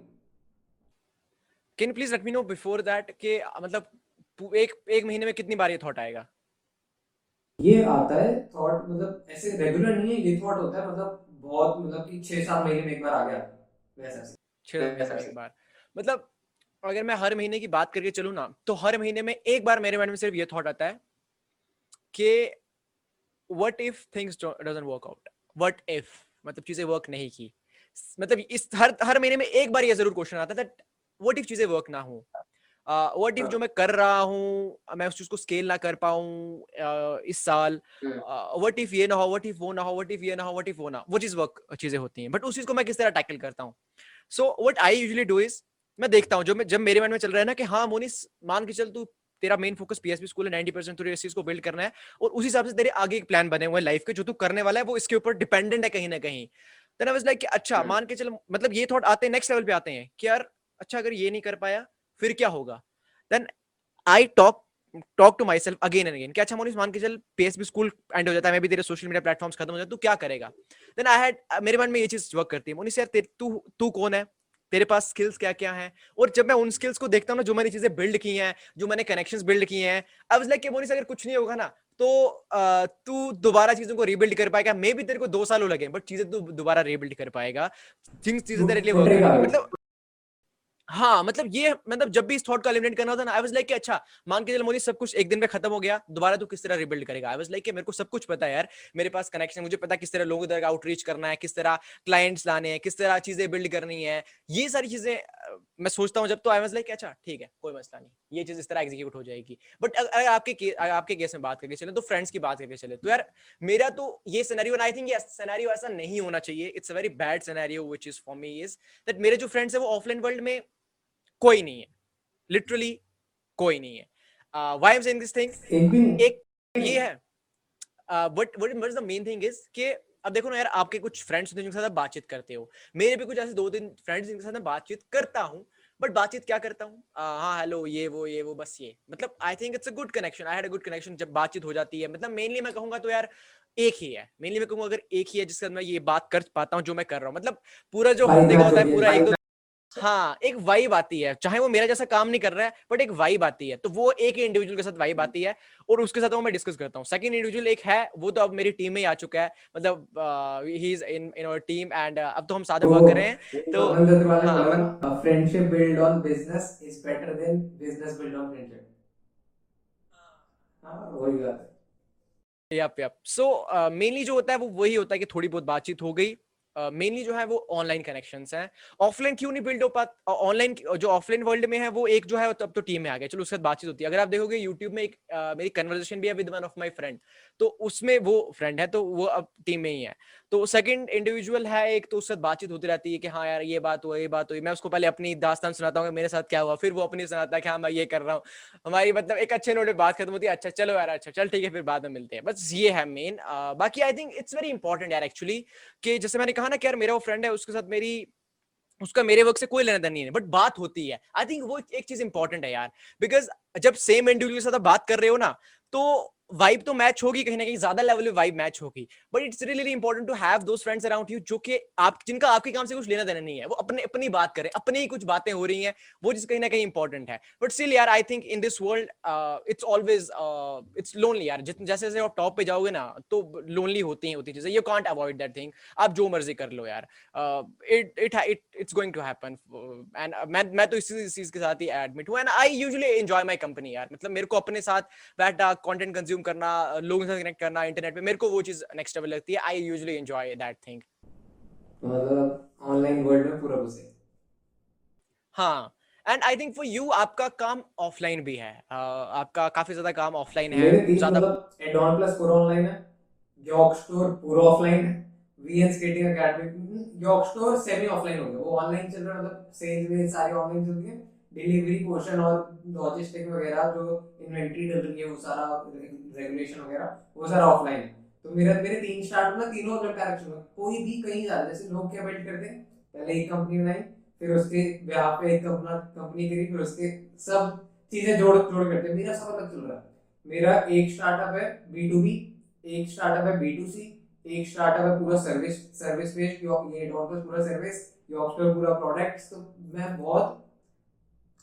Can please let me know before that कि मतलब एक एक महीने में कितनी बार ये थॉट आएगा? ये आता है थॉट मतलब ऐसे रेगुलर नहीं है ये थॉट होता है मतलब बहुत मतलब कि छह सात महीने में एक बार आ गया। वैसा से। छह महीने में एक बार। मतलब अगर मैं हर महीने की बात करके चलूँ ना तो हर महीने में एक बार मेरे माइंड में सिर्फ़ ये थॉट आता है कि what if things doesn't work out what if मतलब चीज़ें वर्क नहीं की। मतलब इस हर हर महीने में एक बार ये ज़रूर क्वेश्चन आता है व्हाट इफ़ चीज़ें वर्क ना हो? व्हाट इफ़ जो मैं कर रहा हूँ मैं उस चीज़ को स्केल ना कर पाऊँ इस साल व्हाट इफ़ ये ना हो व्हाट इफ़ वो ना हो व्हाट इफ़ ये ना हो व्हाट इफ़ वो ना वो चीज़ वर्क चीज़ें होती हैं। बट उस चीज़ को मैं किस तरह टैकल करता हूँ? So what I usually do is मैं देखता हूँ जो मैं जब मेरे मन में चल रहा है ना कि हाँ मोनिस मान के चल तू तेरा मेन फोकस पीएसपी स्कूल है नाइनटी परसेंट तुझे इस चीज़ को बिल्ड करना है और उस हिसाब से तेरे आगे एक प्लान बने हुए हैं लाइफ के जो तू करने वाला है वो इसके ऊपर डिपेंडेंट है कहीं ना कहीं। देन आई वाज लाइक अच्छा मान के चल मतलब ये थॉट आते हैं नेक्स्ट लेवल पे आते हैं कि यार अच्छा अगर ये नहीं कर पाया फिर क्या होगा? Then I talk talk to myself again and again अच्छा मोनिस मान के चल पीएसबी स्कूल एंड हो जाता है मैं भी तेरे सोशल मीडिया प्लेटफॉर्म्स खत्म हो जाते तू क्या करेगा? देन आई हैड मेरे मन में ये चीज़ वर्क करती है मोनिस यार तू तू कौन है? तेरे पास स्किल्स क्या क्या हैं? और जब मैं उन स्किल्स को देखता हूँ ना जो मैंने चीज़ें बिल्ड की हैं जो मैंने कनेक्शन बिल्ड किए हैं अब वाज लाइक बोनी मोनिस अगर कुछ नहीं होगा ना तो तू दोबारा चीज़ों को रीबिल्ड कर पाएगा। मे भी तेरे को दो सालों हो लगे बट चीज़ें तू दोबारा रीबिल्ड कर पाएगा। थिंग्स चीज़ें तेरे लिए। मतलब हाँ मतलब ये मतलब जब भी इस थॉट को एलिमिनेट करना होता ना आई वाज लाइक अच्छा मान के चल मोदी, सब कुछ एक दिन में खत्म हो गया, दोबारा तू किस तरह रिबिल्ड करेगा? आई वाज लाइक मेरे को सब कुछ पता है यार, मेरे पास कनेक्शन मुझे पता किस तरह लोगों तक आउटरीच करना है, किस तरह क्लाइंट्स लाने हैं, किस तरह चीज़ें बिल्ड करनी है, ये सारी चीज़ें मैं सोचता हूँ जब तो आई वाज लाइक अच्छा ठीक है, कोई मसला नहीं, ये चीज़ इस तरह एग्जीक्यूट हो जाएगी। बट अगर आपके आपके केस में बात करके चले तो फ्रेंड्स की बात करके चले तो यार मेरा तो ये सिनेरियो आई थिंक ये सिनेरियो ऐसा नहीं होना चाहिए it's a very bad scenario which is for me is that मेरे जो फ्रेंड्स है वो ऑफलाइन वर्ल्ड में कोई नहीं है। लिटरली कोई नहीं है। Why am saying this thing एक ये है। But what is the main thing is कि अब देखो ना यार आपके कुछ फ्रेंड्स जिनके साथ बातचीत करते हो। मेरे भी कुछ ऐसे दो तीन फ्रेंड्स जिनके साथ मैं बातचीत करता हूँ बट बातचीत क्या करता हूँ? हाँ हेलो ये वो ये वो बस ये। मतलब I think it's a good connection I had a good connection जब बातचीत हो जाती है। मतलब मेनली मैं कहूँगा तो यार एक ही है। मेनली मैं कहूँगा अगर एक ही है जिसके साथ मैं ये बात कर पाता हूँ जो मैं कर रहा हूँ। मतलब पूरा जो हफ़्ते का होता है पूरा एक दो हाँ एक वाइब आती है। चाहे वो मेरा जैसा काम नहीं कर रहा है बट एक वाइब आती है। तो वो एक इंडिविजुअल के साथ वाइब आती है और उसके साथ वो मैं डिस्कस करता हूँ। सेकंड इंडिविजुअल एक है वो तो अब मेरी टीम में ही आ चुका है। मतलब he is in in our team and अब तो हम साथ वर्क कर रहे हैं। तो friendship build on business is better than business build on friendship हाँ वही बात है। यप यप सो मेनली जो होता है वो वही होता है कि थोड़ी बहुत बातचीत हो गई। मेनली uh, जो है वो ऑनलाइन कनेक्शन है। ऑफलाइन क्यों नहीं बिल्ड हो पाता ऑनलाइन जो ऑफलाइन वर्ल्ड में है वो एक जो है तब तो टीम में आ गया। चलो उसके साथ बातचीत होती है। अगर आप देखोगे यूट्यूब में एक uh, मेरी कन्वर्सेशन भी है with one of my friend तो उसमें वो फ्रेंड है तो वो अब टीम में ही है। तो सेकंड इंडिविजुअल है एक तो उससे बातचीत होती रहती है कि हाँ यार ये बात हुआ ये बात हुई। मैं उसको पहले अपनी दास्तान सुनाता हूँ मेरे साथ क्या हुआ फिर वो अपनी सुनाता है कि हाँ मैं ये कर रहा हूँ। हमारी मतलब एक अच्छे नोट बात खत्म होती है अच्छा चलो यार अच्छा चल ठीक है फिर बाद में मिलते हैं। बस ये है मेन बाकी I think it's very important यार एक्चुअली कि जैसे मैंने कहा ना कि यार मेरा वो फ्रेंड है, उसके साथ मेरी, उसका मेरे वर्क से कोई लेना देना नहीं है। बट बात होती है। आई थिंक वो एक चीज़ इंपॉर्टेंट है यार। बिकॉज़ जब सेम इंडिविजुअल के साथ बात कर रहे हो ना तो वाइब तो मैच होगी, कहीं ना कहीं ज़्यादा लेवल में वाइब मैच होगी। But it's really important to have those friends around you जो कि आप, जिनका आपके काम से कुछ लेना देना नहीं है। वो अपने, अपनी बात करें, अपनी ही कुछ बातें हो रही हैं, वो चीज़ कहीं ना कहीं इंपॉर्टेंट है। बट स्टिल यार I think in this world it's always it's lonely यार। जितने जैसे जैसे आप टॉप पे जाओगे ना तो लोनली होती हैं होती चीज़ें। You can't avoid that thing आप जो मर्ज़ी कर लो यार। It it it it's going to happen and मैं मैं तो इसी चीज़ के साथ ही एडमिट हूँ। And I usually enjoy my company यार। मतलब मेरे को अपने साथ बैठा कंटेंट कंज्यूम करना लोगों से कनेक्ट करना इंटरनेट पे मेरे को वो चीज़ नेक्स्ट लेवल लगती है। I usually enjoy that thing मतलब ऑनलाइन वर्ल्ड में पूरा घुसे। हाँ and I think for you आपका काम ऑफलाइन भी है। uh, आपका काफ़ी ज़्यादा काम ऑफलाइन है ज़्यादा एडॉन प्लस पूरा ऑनलाइन है जॉक स्टोर पूरा ऑफलाइन है VN skating academy Jacques store semi offline हो गया। वो ऑनलाइन चल रहा है मतलब सेल्स वे सारी ऑनलाइन चल रही है। डिलीवरी पोर्शन और लॉजिस्टिक वगैरह जो इन्वेंट्री डल रही है, वो सारा रेगुलेशन वगैरह, वो सारा ऑफलाइन है। तो मेरे मेरे तीन स्टार्ट में तीनों अलग डायरेक्शन में कोई भी कहीं जा जैसे लोग क्या बिल्ड करते हैं, पहले एक कंपनी बनाई, फिर उसके ब्याह पे एक अपना कंपनी करी, फिर उसके सब चीज़ें जोड़ जोड़ करते मेरा सब अलग चल रहा है। मेरा एक स्टार्टअप है बी टू बी एक स्टार्टअप है बी टू सी एक स्टार्टअप है पूरा सर्विस सर्विस बेस्ड ये पूरा सर्विस यॉक्सटर पूरा प्रोडक्ट्स तो मैं बहुत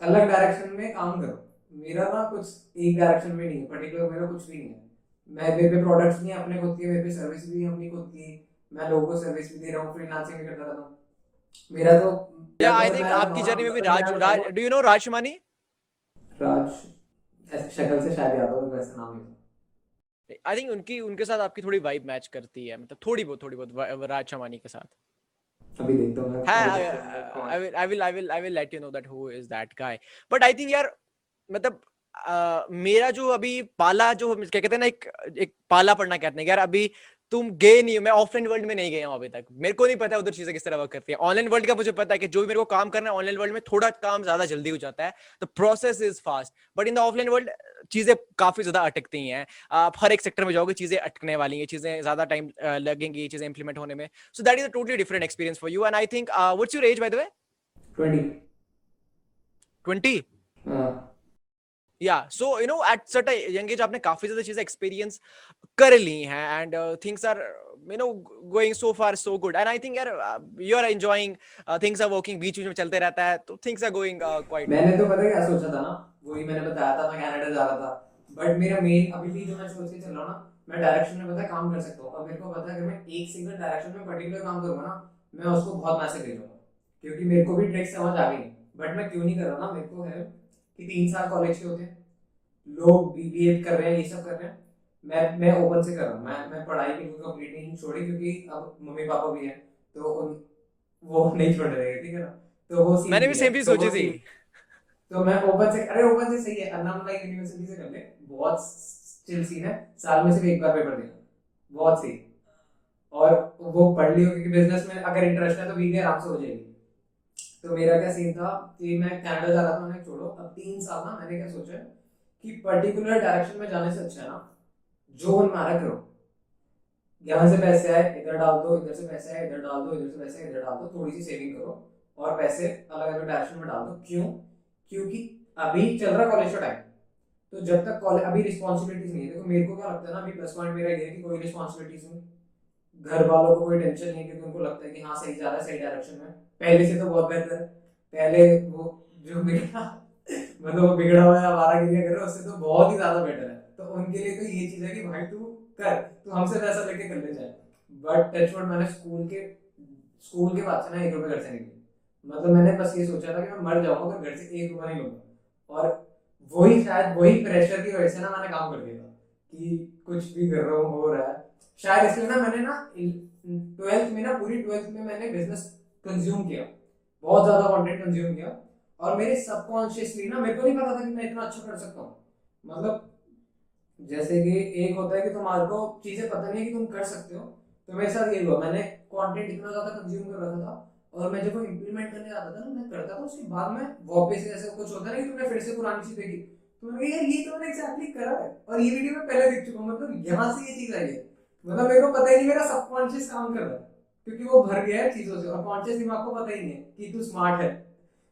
अलग डायरेक्शन में काम करो। मेरा ना कुछ एक डायरेक्शन में नहीं है पर्टिकुलर मेरा कुछ भी नहीं है। मैं मेरे पे प्रोडक्ट्स नहीं अपने खुद के मेरे पे सर्विस भी अपनी खुद की मैं लोगों को सर्विस भी दे रहा हूँ फ्रीलांसिंग भी करता रहता हूँ। मेरा तो या आई थिंक आपकी जर्नी में भी Raj Raj do you know Raj Shamani Raj शक्ल से शायद याद होगा वैसे नाम ही आई थिंक उनकी उनके साथ आपकी थोड़ी वाइब मैच करती है मतलब थोड़ी बहुत थोड़ी बहुत राज शमानी के साथ। अभी देखता हूँ हाँ। I will I will I will I will let you know that who is that guy but I think यार मतलब uh, मेरा जो अभी पाला जो क्या कहते हैं ना एक एक पाला पढ़ना कहते हैं। यार अभी तुम गए नहीं हो। मैं ऑफलाइन वर्ल्ड में नहीं गया हूँ अभी तक। मेरे को नहीं पता उधर चीज़ें किस तरह वर्क करती है। ऑनलाइन वर्ल्ड का मुझे पता है कि जो भी मेरे को काम करना है ऑनलाइन वर्ल्ड में थोड़ा काम ज़्यादा जल्दी हो जाता है। The process is fast but in the offline world चीज़ें काफ़ी ज़्यादा अटकती हैं। आप हर एक सेक्टर में जाओगे चीज़ें अटकने वाली हैं चीज़ें ज़्यादा टाइम लगेंगी चीज़ें इंप्लीमेंट होने में। So that is a totally different experience for you and I think what's your age by the way 20 20 या so you know at certain young age आपने काफ़ी ज़्यादा चीज़ें एक्सपीरियंस कर ली हैं and things are you know going so far so good and I think यार you are enjoying things are working बीच बीच में चलते रहता है तो थिंग्स आर गोइंग क्वाइट मैंने तो पता क्या सोचा था ना? वही मैंने बताया था, मैं कनाडा जा रहा था। बट मेरा मेन अभी भी जो मैं सोच के चल रहा हूँ ना, मैं डायरेक्शन में पता है काम कर सकता हूँ। और मेरे को पता है अगर मैं एक सिंगल डायरेक्शन में पर्टिकुलर काम करूँगा ना, मैं उसको बहुत मैसेज दे दूँगा क्योंकि मेरे को भी ट्रिक समझ आ गई। बट मैं क्यों नहीं कर रहा ना? मेरे को है कि तीन साल कॉलेज के होते हैं, लोग बीबीए कर रहे हैं, ये सब कर रहे हैं। मैं मैं ओपन से कर रहा हूँ। मैं मैं पढ़ाई बिल्कुल कंप्लीट नहीं छोड़ी क्योंकि अब मम्मी पापा भी हैं तो उन वो नहीं छोड़ रहे ठीक है ना? तो वो मैंने भी सेम चीज़ तो सोची थी। तो मैं ओपन से अरे ओपन से सही है अन्नामलाई यूनिवर्सिटी से कर ले। बहुत चिल सीन है। साल में सिर्फ़ एक बार पेपर देना। बहुत सही। और वो पढ़ लियो क्योंकि बिज़नेस में अगर इंटरेस्ट है तो बीबीए आराम से हो जाएगी। तो मेरा क्या सीन था कि मैं कनाडा जा रहा था मैंने छोड़ो अब तीन साल ना मैंने क्या सोचा कि पर्टिकुलर डायरेक्शन में जाने से अच्छा है ना जो मन मारा करो यहाँ से पैसे आए, इधर डाल दो, इधर से पैसे आए, इधर डाल दो, इधर से पैसे आए, इधर डाल दो, थोड़ी सी सेविंग करो और पैसे अलग अलग डायरेक्शन में डाल दो। क्यों? क्योंकि अभी चल रहा कॉलेज का टाइम तो जब तक कॉलेज अभी रिस्पॉन्सिबिलिटीज नहीं है। देखो, मेरे को क्या लगता है ना, अभी प्लस पॉइंट मेरा ये है कि कोई रिस्पॉन्सिबिलिटीज नहीं। घर वालों को कोई टेंशन नहीं क्योंकि उनको लगता है कि हाँ सही जा रहा है, सही डायरेक्शन में। पहले से तो बहुत बेहतर है। पहले वो जो बिगड़ा मतलब वो बिगड़ा हुआ है हमारा गिरिया करे उससे तो बहुत ही ज़्यादा बेटर है। तो उनके लिए तो ये चीज़ है कि भाई तू कर, तू हमसे पैसा लेके कर ले जाए बट टचवर्ड मैंने स्कूल के स्कूल के बाद से ना एक रुपये घर से नहीं लिए। मतलब मैंने बस ये सोचा था कि मैं मर जाऊँगा अगर घर से एक रुपया नहीं लूँगा। और वही, शायद वही प्रेशर की वजह से ना मैंने काम कर दिया कि कुछ भी कर रहा हूँ, हो रहा है। शायद इसलिए ना मैंने ना ट्वेल्थ में ना, पूरी ट्वेल्थ में मैंने बिज़नेस कंज्यूम किया। बहुत ज़्यादा कंटेंट कंज्यूम किया। और मेरे सबकॉन्शियसली ना, मेरे को नहीं पता था कि मैं इतना अच्छा कर सकता हूँ। मतलब जैसे कि एक होता है कि तुम्हारे को चीज़ें पता नहीं है कि तुम कर सकते हो। तो मेरे साथ यही हुआ। मैंने कंटेंट इतना ज़्यादा कंज्यूम कर रखा था और मैं जब वो इम्प्लीमेंट करने आता था ना, मैं करता था, उसके बाद में वापस ऐसे कुछ होता है कि तुमने फिर से पुरानी चीज़ देखी। तो मैंने यार, ये तो मैंने एग्जैक्टली करा है और ये वीडियो में पहले देख चुका हूँ। मतलब यहाँ से ये चीज़ आई है। मतलब मेरे को पता ही नहीं मेरा सबकॉन्शियस काम कर रहा है, क्योंकि वो भर गया है चीज़ों से और कॉन्शियस दिमाग को पता ही नहीं है कि तू स्मार्ट है।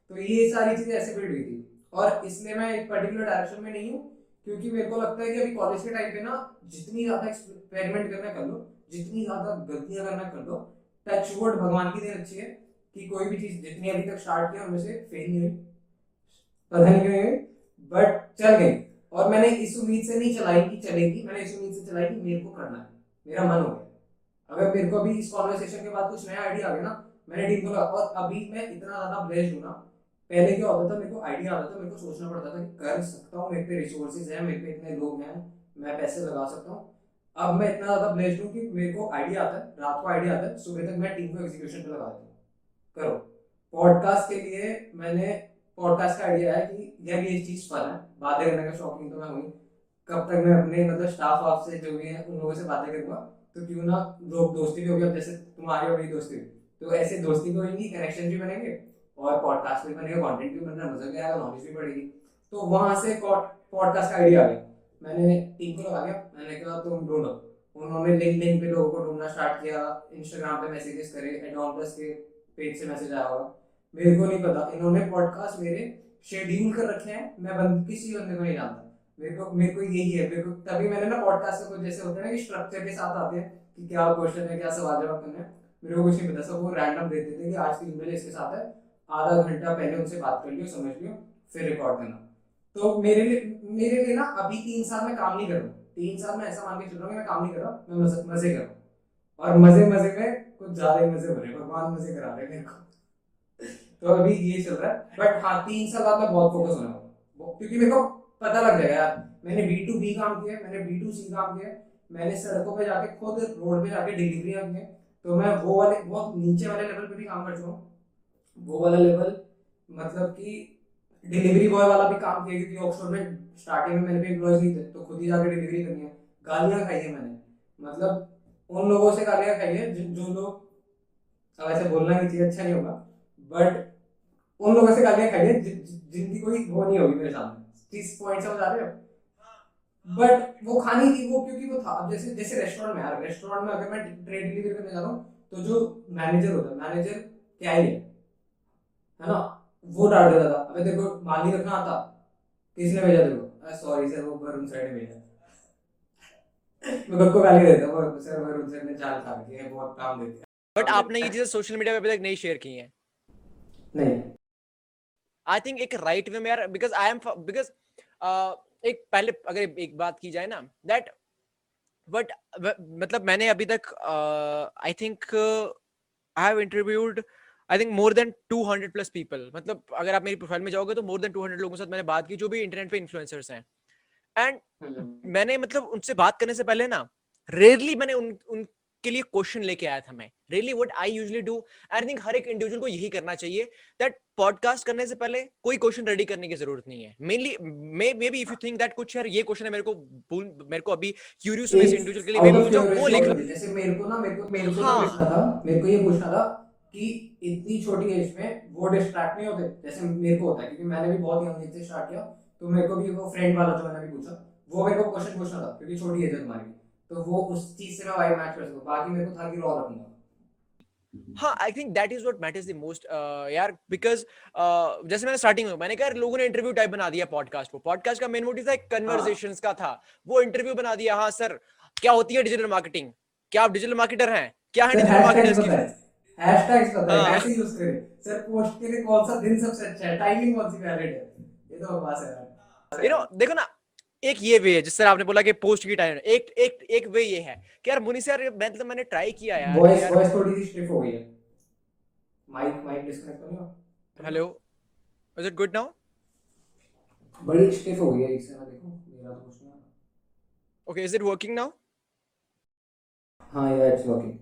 तो ये सारी चीज़ें ऐसे बिल्ड हुई थी। और इसलिए मैं एक पर्टिकुलर डायरेक्शन में नहीं हूँ। क्योंकि मेरे को लगता है कि अभी कॉलेज के टाइम पे ना जितनी ज़्यादा एक्सपेरिमेंट करना कर लो, जितनी ज़्यादा गलतियाँ करना कर लो टच वुड भगवान की देन अच्छी है कि कोई भी चीज़ जितनी अभी तक स्टार्ट किया उनमें से फेल नहीं हुई पता नहीं क्यों बट चल गई। और मैंने इस उम्मीद से नहीं चलाई कि चलेगी, मैंने इस उम्मीद से चलाई कि मेरे को करना है, मेरा मन हो गया। अगर मेरे को अभी इस कॉन्वर्सेशन के बाद कुछ नया आइडिया आ गया ना, मैंने को लगा और अभी मैं इतना ज़्यादा ब्लेस्ड हूँ ना पहले क्या होता था? मेरे को आइडिया आता था, मेरे को सोचना पड़ता था कर सकता हूँ, मेरे पे रिसोर्सेज है, मेरे पे इतने लोग हैं, मैं पैसे लगा सकता हूँ। अब मैं इतना ज़्यादा ब्लेस्ड हूँ कि मेरे को आइडिया आता है, रात को आइडिया आता है, सुबह तक मैं टीम को एग्जीक्यूशन पे लगा देता हूँ। करो। पॉडकास्ट के लिए मैंने पॉडकास्ट का आइडिया है कि यार ये चीज़ फन है, बातें करने का शौकीन तो मैं हुई कब तक मैं अपने मतलब स्टाफ ऑफ़ से जो भी है, उन लोगों से बातें करूँगा? तो क्यों ना लोग दोस्ती भी होगी, अब जैसे तुम्हारी और मेरी दोस्ती तो ऐसे दोस्ती भी होगी कनेक्शन भी बनेंगे और पॉडकास्ट भी बनेगा कंटेंट भी बनना मज़ा भी आएगा नॉलेज भी बढ़ेगी। तो वहाँ से पॉडकास्ट का आइडिया आ गया। मैंने टीम को लगा दिया मैंने कहा, तुम ढूंढो। उन्होंने लिंक लिंक पे लोगों को ढूंढना स्टार्ट किया। इंस्टाग्राम पे मैसेजेस करे एडॉन प्लस के पेज से मैसेज आया होगा मेरे को नहीं पता। इन्होंने पॉडकास्ट मेरे शेड्यूल कर रखे हैं। मैं बंद किसी बंदे को नहीं जानता। मेरे को मेरे को यही है। मेरे को, तभी मैंने ना पॉडकास्ट का जैसे होता है ना कि स्ट्रक्चर के साथ आते हैं कि क्या क्वेश्चन है, क्या सवाल जवाब करना है। मेरे को कुछ नहीं पता। सब वो रैंडम देते थे कि आज की ईमेल इसके साथ है। आधा घंटा पहले उनसे बात कर लियो, समझ लियो, फिर रिकॉर्ड करना तो मेरे लिए मेरे लिए ना, अभी तीन साल में काम नहीं कर तीन साल में ऐसा मान के चल रहा हूँ मैं काम नहीं कर रहा मैं मज़े मज़े कर रहा और मज़े मज़े में कुछ ज़्यादा ही मज़े रहे भगवान मज़े करा रहे मेरे को। तो अभी ये चल रहा है। बट हाँ तीन साल बाद मैं बहुत फोकस होने वाला क्योंकि मेरे को पता लग जाएगा यार, मैंने बी टू बी काम किया मैंने बी टू सी काम किया मैंने सड़कों पे जाके खुद रोड पे जाके डिलीवरियाँ की तो मैं वो वाले, बहुत नीचे वाले लेवल पे भी काम कर चुका हूँ। वो वाला लेवल मतलब कि डिलीवरी बॉय वाला भी काम किया, क्योंकि ऑक्सफोर्ड में स्टार्टिंग में मेरे पे एम्प्लॉयज़ नहीं थे तो खुद ही जाके डिलीवरी करनी है। गालियाँ खाई है मैंने। मतलब उन लोगों से गालियाँ खाई है जो लोग ऐसे बोलना नहीं चाहिए अच्छा नहीं होगा। बट उन लोगों से गालियाँ खाई है जिनकी कोई वो नहीं होगी मेरे सामने। किस पॉइंट समझ आ रहे हो? बट वो खानी थी वो, क्योंकि वो था। अब जैसे जैसे रेस्टोरेंट में, यार रेस्टोरेंट में अगर मैं ट्रेड डिलीवरी करने जा रहा हूँ तो जो मैनेजर होता है मैनेजर क्या ही है? है ना? वो डाल देता था। अबे देखो माली रखना आता। किसने भेजा देखो सॉरी सर वो वरुण सर ने भेजा। मैं खुद को गाली देता हूँ। सर वरुण सर ने चाल खा रखी है बहुत काम देते हैं। बट आपने ये चीज़ें सोशल मीडिया पे अभी तक नहीं शेयर की हैं। नहीं। आई थिंक एक राइट वे में यार बिकॉज़ आई एम बिकॉज़ एक पहले अगर एक बात की जाए ना दैट बट मतलब मैंने अभी तक I think I have interviewed I think more than 200 plus people मतलब अगर आप मेरी प्रोफ़ाइल में जाओगे तो मोर देन 200 लोगों के साथ मैंने बात की जो भी इंटरनेट पे इन्फ्लुएंसर्स हैं। And hmm. मैंने मतलब उनसे बात करने से पहले ना रेयरली मैंने उन उनके लिए क्वेश्चन लेके आया था मैं। Really what I usually do I think हर एक इंडिविजुअल को यही करना चाहिए दैट पॉडकास्ट करने से पहले कोई क्वेश्चन रेडी करने की ज़रूरत नहीं है। Mainly may maybe if you think that कुछ यार ये क्वेश्चन है मेरे को भूल- मेरे को अभी क्यूरियस हूँ इस इंडिविजुअल के लिए। मे वो लिख लो। जैसे मेरे को ना मेरे को मेरे को हाँ। ये पूछना था मेरे को ये पूछना था कि इतनी छोटी एज में वो डिस्ट्रैक्ट नहीं होते। जैसे मेरे को होता है क्योंकि मैंने भी बहुत यंग एज से स्टार्ट किया तो मेरे को भी वो फ्रेंड वाला जो मैंने भी पूछा वो मेरे को क्वेश्चन पूछना था क्योंकि छोटी एज है तुम्हारी। तो वो उस चीज़ से मैं वाइब मैच कर सकूँ बाकी मेरे को था कि रॉ रखूँगा। हाँ I think that is what matters the most यार बिकॉज़ जैसे मैंने स्टार्टिंग में मैंने कहा लोगों ने इंटरव्यू टाइप बना दिया पॉडकास्ट को। पॉडकास्ट का मेन मोटिव था एक कन्वर्सेशंस का था। वो इंटरव्यू बना दिया हाँ सर क्या होती है डिजिटल मार्केटिंग क्या आप डिजिटल मार्केटर हैं? क्या है डिजिटल मार्केटर्स की हैशटैग्स पता है। कैसे यूज़ करें सर पोस्ट के लिए कौन सा दिन सबसे अच्छा है? टाइमिंग कौन सी वैलिड है? ये तो बकवास है यू नो देखो ना एक ये वे है जिस तरह आपने बोला कि पोस्ट की टाइम एक एक एक वे ये है कि यार मुनि से यार मैं मतलब मैंने ट्राई किया यार वॉइस वॉइस थोड़ी सी स्टिफ हो गई है। माइक माइक डिस्कनेक्ट तो नहीं हो hello is it good now बड़ी स्टिफ हो गई है इससे ना देखो मेरा तो कुछ नहीं okay is it working now हाँ यार इट्स वर्किंग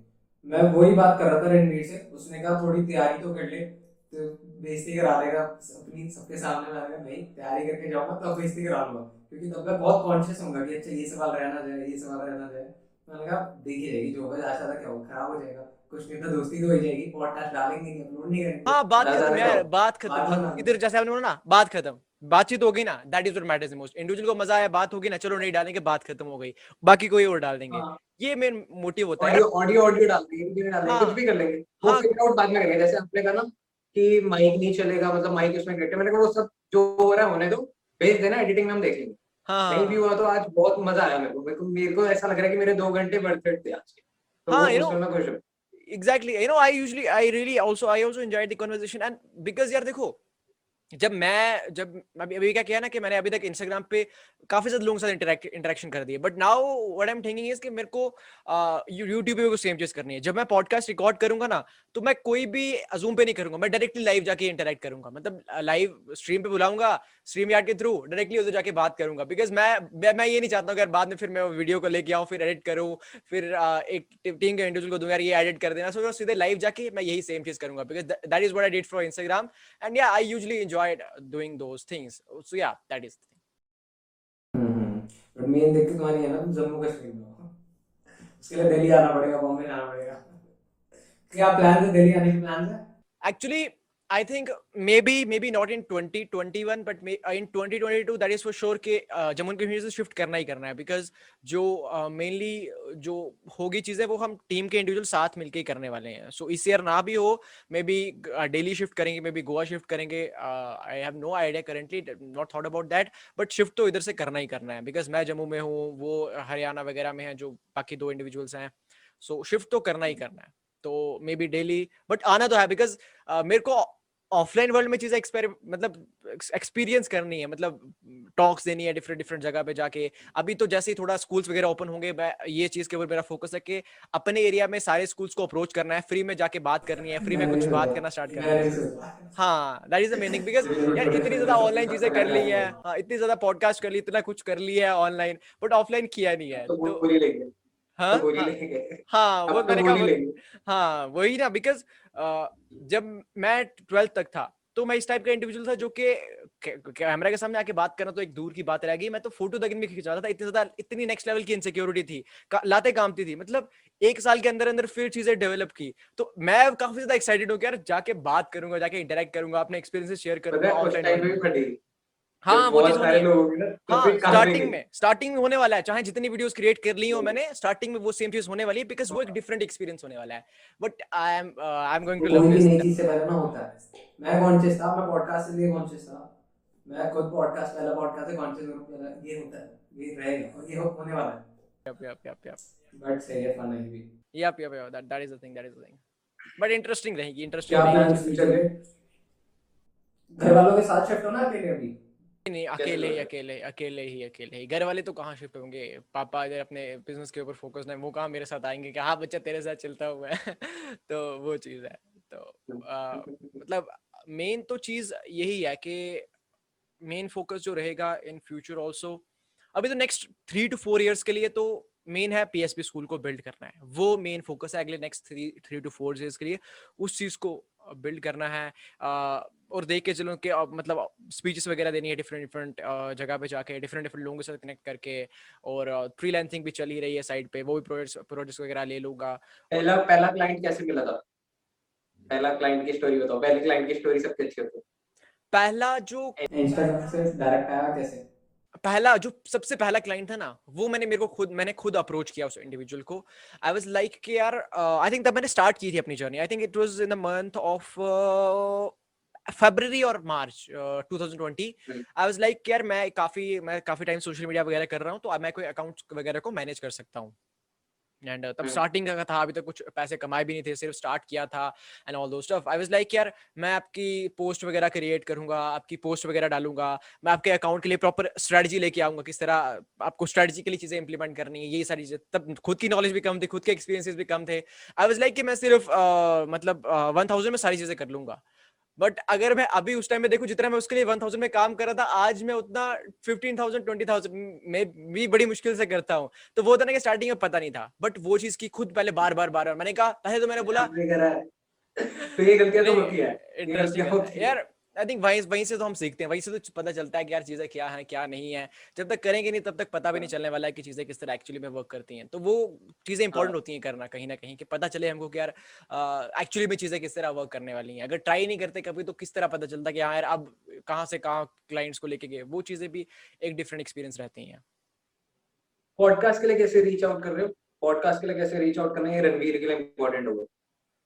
मैं वही बात कर रहा था रणवीर से। उसने कहा थोड़ी तैयारी तो कर ले तो बेइज्जती करा देगा अपनी सबके सामने मैंने कहा नहीं तैयारी करके जाऊँगा तब बेइज्जती करा लूँगा। क्योंकि तब मैं बहुत कॉन्शियस होऊँगा कि अच्छा ये सवाल रहना जाए ये सवाल रहना जाए। मैंने कहा देखी जाएगी जो होगा आशा था क्या होगा खराब हो जाएगा। कुछ नहीं तो दोस्ती तो हो जाएगी। पॉडकास्ट डालेंगे नहीं अपलोड नहीं करेंगे। हाँ बात खत्म यार बात खत्म। इधर जैसे आपने बोला ना बात खत्म। बातचीत हो गई ना that is matters most individual को मज़ा आया बात होगी ना चलो नहीं डालेंगे बात खत्म हो गई बाकी कोई और डाल देंगे। हाँ। ये मेन मोटिव होता है। ऑडियो ऑडियो डाल देंगे डाल देंगे हाँ। कुछ भी कर लेंगे। वो हाँ। फिगर आउट बाद में करेंगे जैसे आपने कहा ना कि माइक नहीं चलेगा मतलब माइक उसमें कनेक्ट मैंने कहा वो सब जो हो रहा है होने दो। भेज देना एडिटिंग में हम देख लेंगे हाँ। नहीं भी हुआ तो आज बहुत मज़ा आया मेरे को। मेरे को मेरे को ऐसा लग रहा है कि मेरे दो घंटे वर्थ इट थे आज के। तो हाँ, वो you know, उसमें मैं खुश हूँ। exactly you know i usually i really also i also enjoyed the conversation and because यार देखो जब मैं, जब अभी अभी क्या किया ना कि मैंने अभी तक इंस्टाग्राम पे काफ़ी ज़्यादा लोगों के साथ इंटरेक्शन कर दिया। But now what I am thinking is कि मेरे को यूट्यूब पे सेम चीज़ करनी है। जब मैं पॉडकास्ट रिकॉर्ड करूँगा ना तो मैं कोई भी अजूम पे नहीं करूँगा, मैं डायरेक्टली लाइव जाके इंटरेक्ट करूँगा। मतलब लाइव स्ट्रीम पे बुलाऊँगा स्ट्रीम यार्ड के थ्रू डायरेक्टली उधर जाके बात करूँगा। बिकॉज़ मैं मैं मैं ये नहीं चाहता हूँ यार बाद में फिर मैं वीडियो को लेके आऊँ फिर एडिट करूँ फिर एक टीम के इंडिविजुअल को दूँगा यार ये एडिट कर देना। सो सीधे लाइव जाके मैं यही सेम चीज़ करूँगा। Because that is what I did for Instagram and yeah I usually enjoyed doing those things so yeah that is but main दिक्कत वहाँ है ना जम्मू कश्मीर में उसके लिए दिल्ली आना पड़ेगा बॉम्बे जाना पड़ेगा। क्या प्लान है? दिल्ली आने के प्लान है? Actually i think maybe maybe not in 2021 but may, uh, in 2022 that is for sure कि uh, जम्मू एंड कश्मीर से शिफ्ट करना ही करना है बिकॉज़ जो मेनली uh, जो होगी चीज़ें वो हम टीम के इंडिविजुअल साथ मिलके ही करने वाले हैं। सो इस ईयर ना भी हो मे बी डेली शिफ्ट करेंगे मे बी गोवा शिफ्ट करेंगे I have no idea currently not thought about that but shift तो इधर से करना ही करना है बिकॉज़ मैं जम्मू में हूँ वो हरियाणा वगैरह में है जो बाकी दो इंडिविजुअल्स हैं। सो शिफ्ट तो करना ही करना है। तो मे बी डेली बट आना तो है बिकॉज़ uh, मेरे को ऑफलाइन वर्ल्ड में चीज़ें एक्सपेरि मतलब एक्सपीरियंस करनी है मतलब टॉक्स देनी है डिफरेंट डिफरेंट जगह पे जाके। अभी तो जैसे ही थोड़ा स्कूल्स वगैरह ओपन होंगे ये चीज़ के ऊपर मेरा फोकस है कि अपने एरिया में सारे स्कूल्स को अप्रोच करना है फ्री में जाके बात करनी है फ्री में कुछ बात करना स्टार्ट करना है। हाँ that is the meaning because यार इतनी ज़्यादा ऑनलाइन चीज़ें कर ली है हाँ इतनी ज़्यादा पॉडकास्ट कर ली इतना कुछ कर लिया है ऑनलाइन बट ऑफलाइन किया नहीं है तो तो हाँ तो हाँ, हाँ वो तो मैंने कहा हाँ वही ना बिकॉज़ जब मैं ट्वेल्थ तक था तो मैं इस टाइप का इंडिविजुअल था जो कि कैमरा के सामने आके बात करना तो एक दूर की बात रह गई। मैं तो फ़ोटो तक भी खिंचा रहा था इतनी ज़्यादा इतनी नेक्स्ट लेवल की इनसिक्योरिटी थी का, लाते कामती थी। मतलब एक साल के अंदर अंदर फिर चीज़ें डेवलप की। तो मैं काफ़ी ज़्यादा एक्साइटेड हूँ यार जाके बात करूँगा जाके इंटरेक्ट करूँगा अपने एक्सपीरियंसेस शेयर करूँगा है हाँ वो चीज़ है तो हाँ स्टार्टिंग में स्टार्टिंग में होने वाला है। चाहे जितनी वीडियोस क्रिएट कर ली हो हम्म। मैंने स्टार्टिंग में वो सेम चीज़ होने वाली है बिकॉज़ वो एक डिफरेंट एक्सपीरियंस होने वाला है। But I am I am going to love this नई चीज़ से पहले ना होता है। मैं कॉन्शियस था मैं पॉडकास्ट से लिए कॉन्शियस था। मैं खुद पॉडकास्ट पहला पॉडकास्ट से कॉन्शियस हूँ मेरा ये होता है ये रहेगा और ये होने वाला है। Yep yep yep yep है फन है ये भी। Yep yep yep that that is the thing that is the thing. But interesting रहेगी interesting क्या रहेगी। प्लान फ्यूचर के घर वालों के साथ शिफ्ट होना अकेले अभी? नहीं अकेले ही अकेले अकेले ही अकेले ही। घर वाले तो कहाँ शिफ्ट होंगे? पापा इधर अपने बिज़नेस के ऊपर फोकस है वो कहाँ मेरे साथ आएँगे कि हाँ बच्चा तेरे साथ चलता हुआ है। तो वो चीज़ है। तो आ, मतलब मेन तो चीज़ यही है कि मेन फोकस जो रहेगा इन फ्यूचर ऑल्सो अभी तो next three two four years के लिए तो मेन है पीएसपी स्कूल को बिल्ड करना है। वो मेन फोकस है अगले next three three two four years के लिए उस चीज़ को बिल्ड करना है। और देख के चलो कि मतलब स्पीचेस वगैरह देनी है डिफरेंट डिफरेंट जगह पे जाके डिफरेंट डिफरेंट लोगों के साथ कनेक्ट करके और फ्रीलांसिंग भी चल ही रही है साइड पे वो भी प्रोजेक्ट्स प्रोजेक्ट्स वगैरह ले लूँगा पहला पहला क्लाइंट कैसे मिला था? पहला क्लाइंट की स्टोरी बताओ पहले क्लाइंट की स्टोरी सबसे अच्छी होती। है पहला जो इंस्टाग्राम से डायरेक्ट आया कैसे? पहला जो सबसे पहला क्लाइंट था ना वो मैंने मेरे को खुद मैंने खुद अप्रोच किया उस इंडिविजुअल को। आई वाज लाइक कि यार आई थिंक तब मैंने स्टार्ट की थी अपनी journey I think it was in the month of February और March uh, 2020 I was like यार मैं काफ़ी मैं काफ़ी टाइम सोशल मीडिया वगैरह कर रहा हूँ तो मैं कोई अकाउंट वगैरह को मैनेज कर सकता हूँ. एंड तब स्टार्टिंग का था अभी तक कुछ पैसे कमाए भी नहीं थे सिर्फ़ स्टार्ट किया था and all though stuff I was like यार मैं आपकी पोस्ट वगैरह क्रिएट करूँगा आपकी पोस्ट वगैरह डालूँगा मैं आपके अकाउंट के लिए प्रॉपर स्ट्रेटजी लेके आऊँगा किस तरह आपको स्ट्रेटजिकली चीज़ें इंप्लीमेंट करनी है ये सारी चीज़ें। तब खुद की नॉलेज भी कम थी खुद के एक्सपीरियंसेस भी कम थे। आई वाज लाइक कि मैं सिर्फ़ uh, मतलब वन uh, थाउज़ेंड में सारी चीज़ें कर लूँगा। बट अगर मैं अभी उस टाइम में देखूँ जितना मैं उसके लिए वन थाउज़ेंड में काम कर रहा था आज मैं उतना फिफ्टीन थाउज़ेंड ट्वेंटी थाउज़ेंड में भी बड़ी मुश्किल से करता हूँ। तो वो था ना कि स्टार्टिंग में पता नहीं था बट वो चीज़ की खुद पहले बार बार बार बार। मैंने कहा पहले तो मैंने बोला तो ये गलतियाँ तो होती है। यार आई थिंक वहीं वहीं से तो हम सीखते हैं वहीं से तो पता चलता है कि यार चीज़ें क्या है क्या नहीं है। जब तक करेंगे नहीं तब तक पता भी नहीं चलने वाला है कि चीज़ें किस तरह एक्चुअली में वर्क करती हैं। तो वो चीज़ें इंपॉर्टेंट हाँ। होती हैं करना कहीं ना कहीं कि पता चले हमको कि यार एक्चुअली में चीज़ें किस तरह वर्क करने वाली हैं। अगर ट्राई नहीं करते कभी तो किस तरह पता चलता कि हाँ यार अब कहाँ से कहाँ क्लाइंट्स को लेके गए। वो चीज़ें भी एक डिफरेंट एक्सपीरियंस रहती हैं। पॉडकास्ट के लिए कैसे रीच आउट कर रहे हो? पॉडकास्ट के लिए कैसे रीच आउट करना है? रणवीर के लिए इंपॉर्टेंट होगा।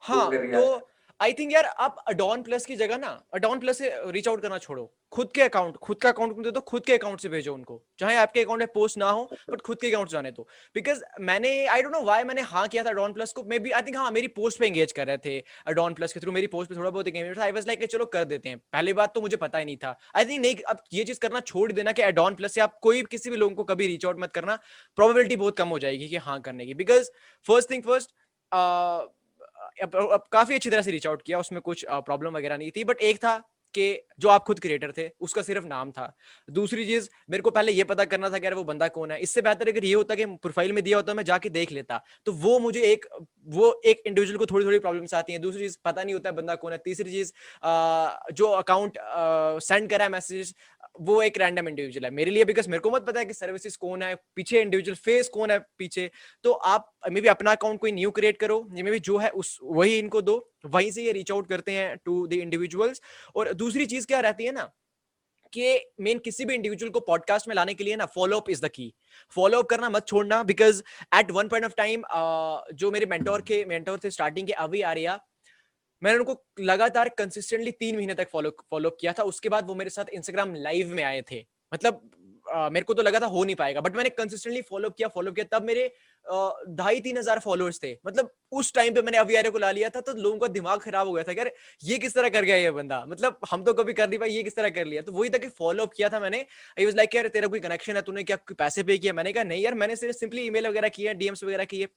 हाँ तो आई थिंक यार, आप अडॉन प्लस की जगह ना अडॉन प्लस से रीच आउट करना छोड़ो। खुद के अकाउंट खुद का अकाउंट दे दो, खुद के अकाउंट से भेजो उनको। चाहे आपके अकाउंट में पोस्ट ना हो बट खुद के अकाउंट जाने दो। बिकॉज़ मैंने आई डोंट नो व्हाई मैंने हाँ किया था अडॉन प्लस को। मे बी आई थिंक हाँ मेरी पोस्ट पे एंगेज कर रहे थे अडॉन प्लस के थ्रू मेरी पोस्ट पे थोड़ा बहुत एंगेज आई वाज लाइक चलो कर देते हैं। पहली बात तो मुझे पता ही नहीं था। आई थिंक नहीं, अब ये चीज़ करना छोड़ देना कि अडॉन प्लस से आप कोई किसी भी लोगों को कभी रीच आउट मत करना। प्रोबेबिलिटी बहुत कम हो जाएगी कि हाँ करने की। बिकॉज़ फ़र्स्ट थिंग फ़र्स्ट अब, अब काफ़ी अच्छी तरह से रीच आउट किया उसमें कुछ प्रॉब्लम वगैरह नहीं थी बट एक था कि जो आप खुद क्रिएटर थे, उसका सिर्फ़ नाम था। दूसरी चीज़, मेरे को पहले ये पता करना था कि वो बंदा कौन है। इससे बेहतर अगर ये होता कि प्रोफ़ाइल में दिया होता, मैं जाके देख लेता। तो वो मुझे एक, वो एक इंडिविजुअल को थोड़ी थोड़ी प्रॉब्लम्स आती हैं। दूसरी चीज़, पता नहीं होता है बंदा कौन है। तीसरी चीज़ जो अकाउंट सेंड करा है मैसेज वो एक रैंडम इंडिविजुअल है। मेरे लिए बिकॉज़ मेरे को मत पता है कि सर्विसेज़ कौन है, पीछे इंडिविजुअल फेस कौन है पीछे। तो आप मे बी अपना अकाउंट कोई न्यू क्रिएट करो मे बी जो है उस, वही इनको दो। वहीं से ये रीच आउट करते हैं टू द इंडिविजुअल्स और दूसरी चीज़ क्या रहती है ना कि मेन किसी भी इंडिविजुअल को पॉडकास्ट में लाने के लिए ना follow up is the key follow up करना मत छोड़ना because at one point of time जो मेरे मेंटोर के मेंटोर थे स्टार्टिंग के अभी आ आर्या मैंने उनको लगातार कंसिस्टेंटली तीन महीने तक फॉलो फॉलो किया था। उसके बाद वो मेरे साथ इंस्टाग्राम लाइव में आए थे। मतलब मेरे को तो लगा था हो नहीं पाएगा बट मैंने कंसिस्टेंटली फॉलो किया फॉलो किया। तब मेरे ढाई तीन हज़ार फॉलोअर्स थे। मतलब उस टाइम पे मैंने अभी को ला लिया था तो लोगों का दिमाग खराब हो गया था यार ये किस तरह कर गया ये बंदा? मतलब हम तो कभी कर नहीं पाए ये किस तरह कर लिया? तो वही था कि फॉलो अप किया था मैंने। आई वाज लाइक यार तेरा कोई कनेक्शन है? तूने क्या पैसे पे किया मैंने कहा नहीं यार मैंने सिर्फ़ सिंपली ईमेल वगैरह किया डीएम्स वगैरह किए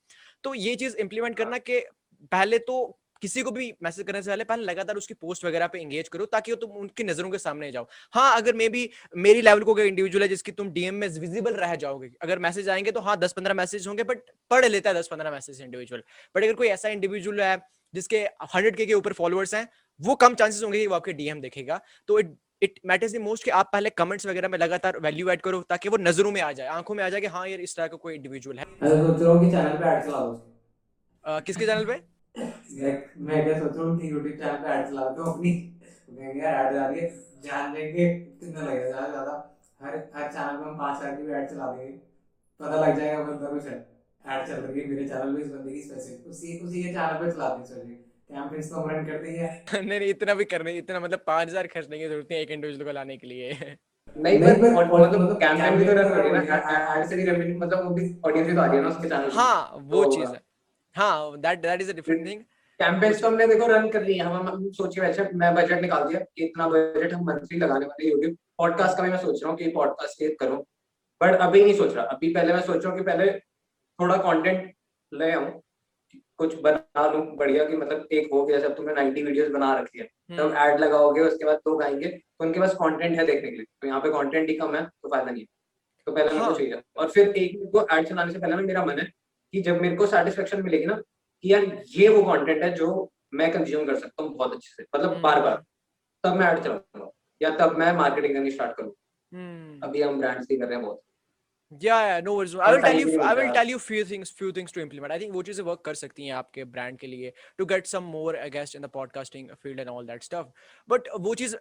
तो ये चीज़ इंप्लीमेंट करना के पहले तो किसी को भी मैसेज करने से पहले पहले लगातार उसकी पोस्ट वगैरह पे एंगेज करो ताकि तुम उनकी नज़रों के सामने जाओ। हाँ अगर मे बी मेरी लेवल को इंडिविजुअल है जिसकी तुम डीएम में विजिबल रह जाओगे अगर मैसेज आएँगे तो हाँ दस पंद्रह मैसेज होंगे बट पढ़ लेता है दस पंद्रह मैसेज इंडिविजुअल बट अगर कोई ऐसा इंडिविजुअल है जिसके हंड्रेड के, ऊपर फॉलोअर्स हैं वो कम चांसेस होंगे कि वो आपके डीएम देखेगा। तो it it matters the most कि आप पहले कमेंट्स वगैरह में लगातार वैल्यू ऐड करो ताकि वो नज़रों में आ जाए आँखों में आ जाए कि हाँ यार इस तरह का कोई इंडिविजुअल है। किसके चैनल पे? मैं क्या सोच रहा हूँ कि यूट्यूब चैनल पे ऐड चला दो अपनी। मैं यार ऐड आ रही है जान लेंगे कितना लगेगा ज़्यादा ज़्यादा। हर हर चैनल पे हम पाँच हज़ार की भी ऐड चला देंगे। पता लग जाएगा बंदा कुछ ऐड चल रही है मेरे चैनल पे इस बंदे की स्पेसिफिक उसी उसी के चैनल पे चला देंगे सोचिए कैंपेन्स तो हम रन करते ही? है नहीं नहीं इतना भी करने इतना मतलब 5000 खर्चने की ज़रूरत नहीं एक इंडिविजुअल को लाने के लिए। नहीं पर मतलब कैंपेन भी तो रन कर रही है ना। ऐड से भी रेवेन्यू मतलब वो भी ऑडियंस भी तो आ रही है ना उसके चैनल हाँ वो चीज़ है। हाँ that that is a different thing campaigns तो हमने देखो रन कर लिए हम हम सोच वैसे मैं बजट निकाल दिया कि इतना बजट हम मंथली लगाने वाले यूट्यूब पॉडकास्ट का भी मैं सोच रहा हूँ कि पॉडकास्ट करूँ। बट अभी नहीं सोच रहा। अभी पहले मैं सोच रहा हूँ कि पहले थोड़ा कंटेंट ले आऊँ कुछ बना लूँ बढ़िया कि मतलब एक हो गया तुमने 90 वीडियोस बना रखी है। हम्म, तब ऐड लगाओगे उसके बाद लोग आएँगे तो उनके पास कंटेंट है देखने के लिए। तो यहाँ पे कंटेंट ही कम है तो फ़ायदा नहीं है। तो पहले हाँ। को चाहिए और फिर एक को ऐड चलाने से पहले ना मेरा मन है कि जब मेरे को सेटिस्फेक्शन मिलेगी ना कि यार ये वो कंटेंट है जो मैं कंज्यूम कर सकता हूँ बहुत अच्छे से मतलब हम्म। बार बार तब मैं ऐड चलाऊँगा या तब मैं मार्केटिंग करनी स्टार्ट करूँ हम्म, अभी हम ब्रांड्स की कर रहे हैं बहुत yeah yeah no worries i और will tell time you भी i will मिलता है। tell you few things few things to implement i think वो चीज़ें work कर सकती हैं आपके brand के लिए to get some more i guess in the podcasting field and all that stuff but वो चीज़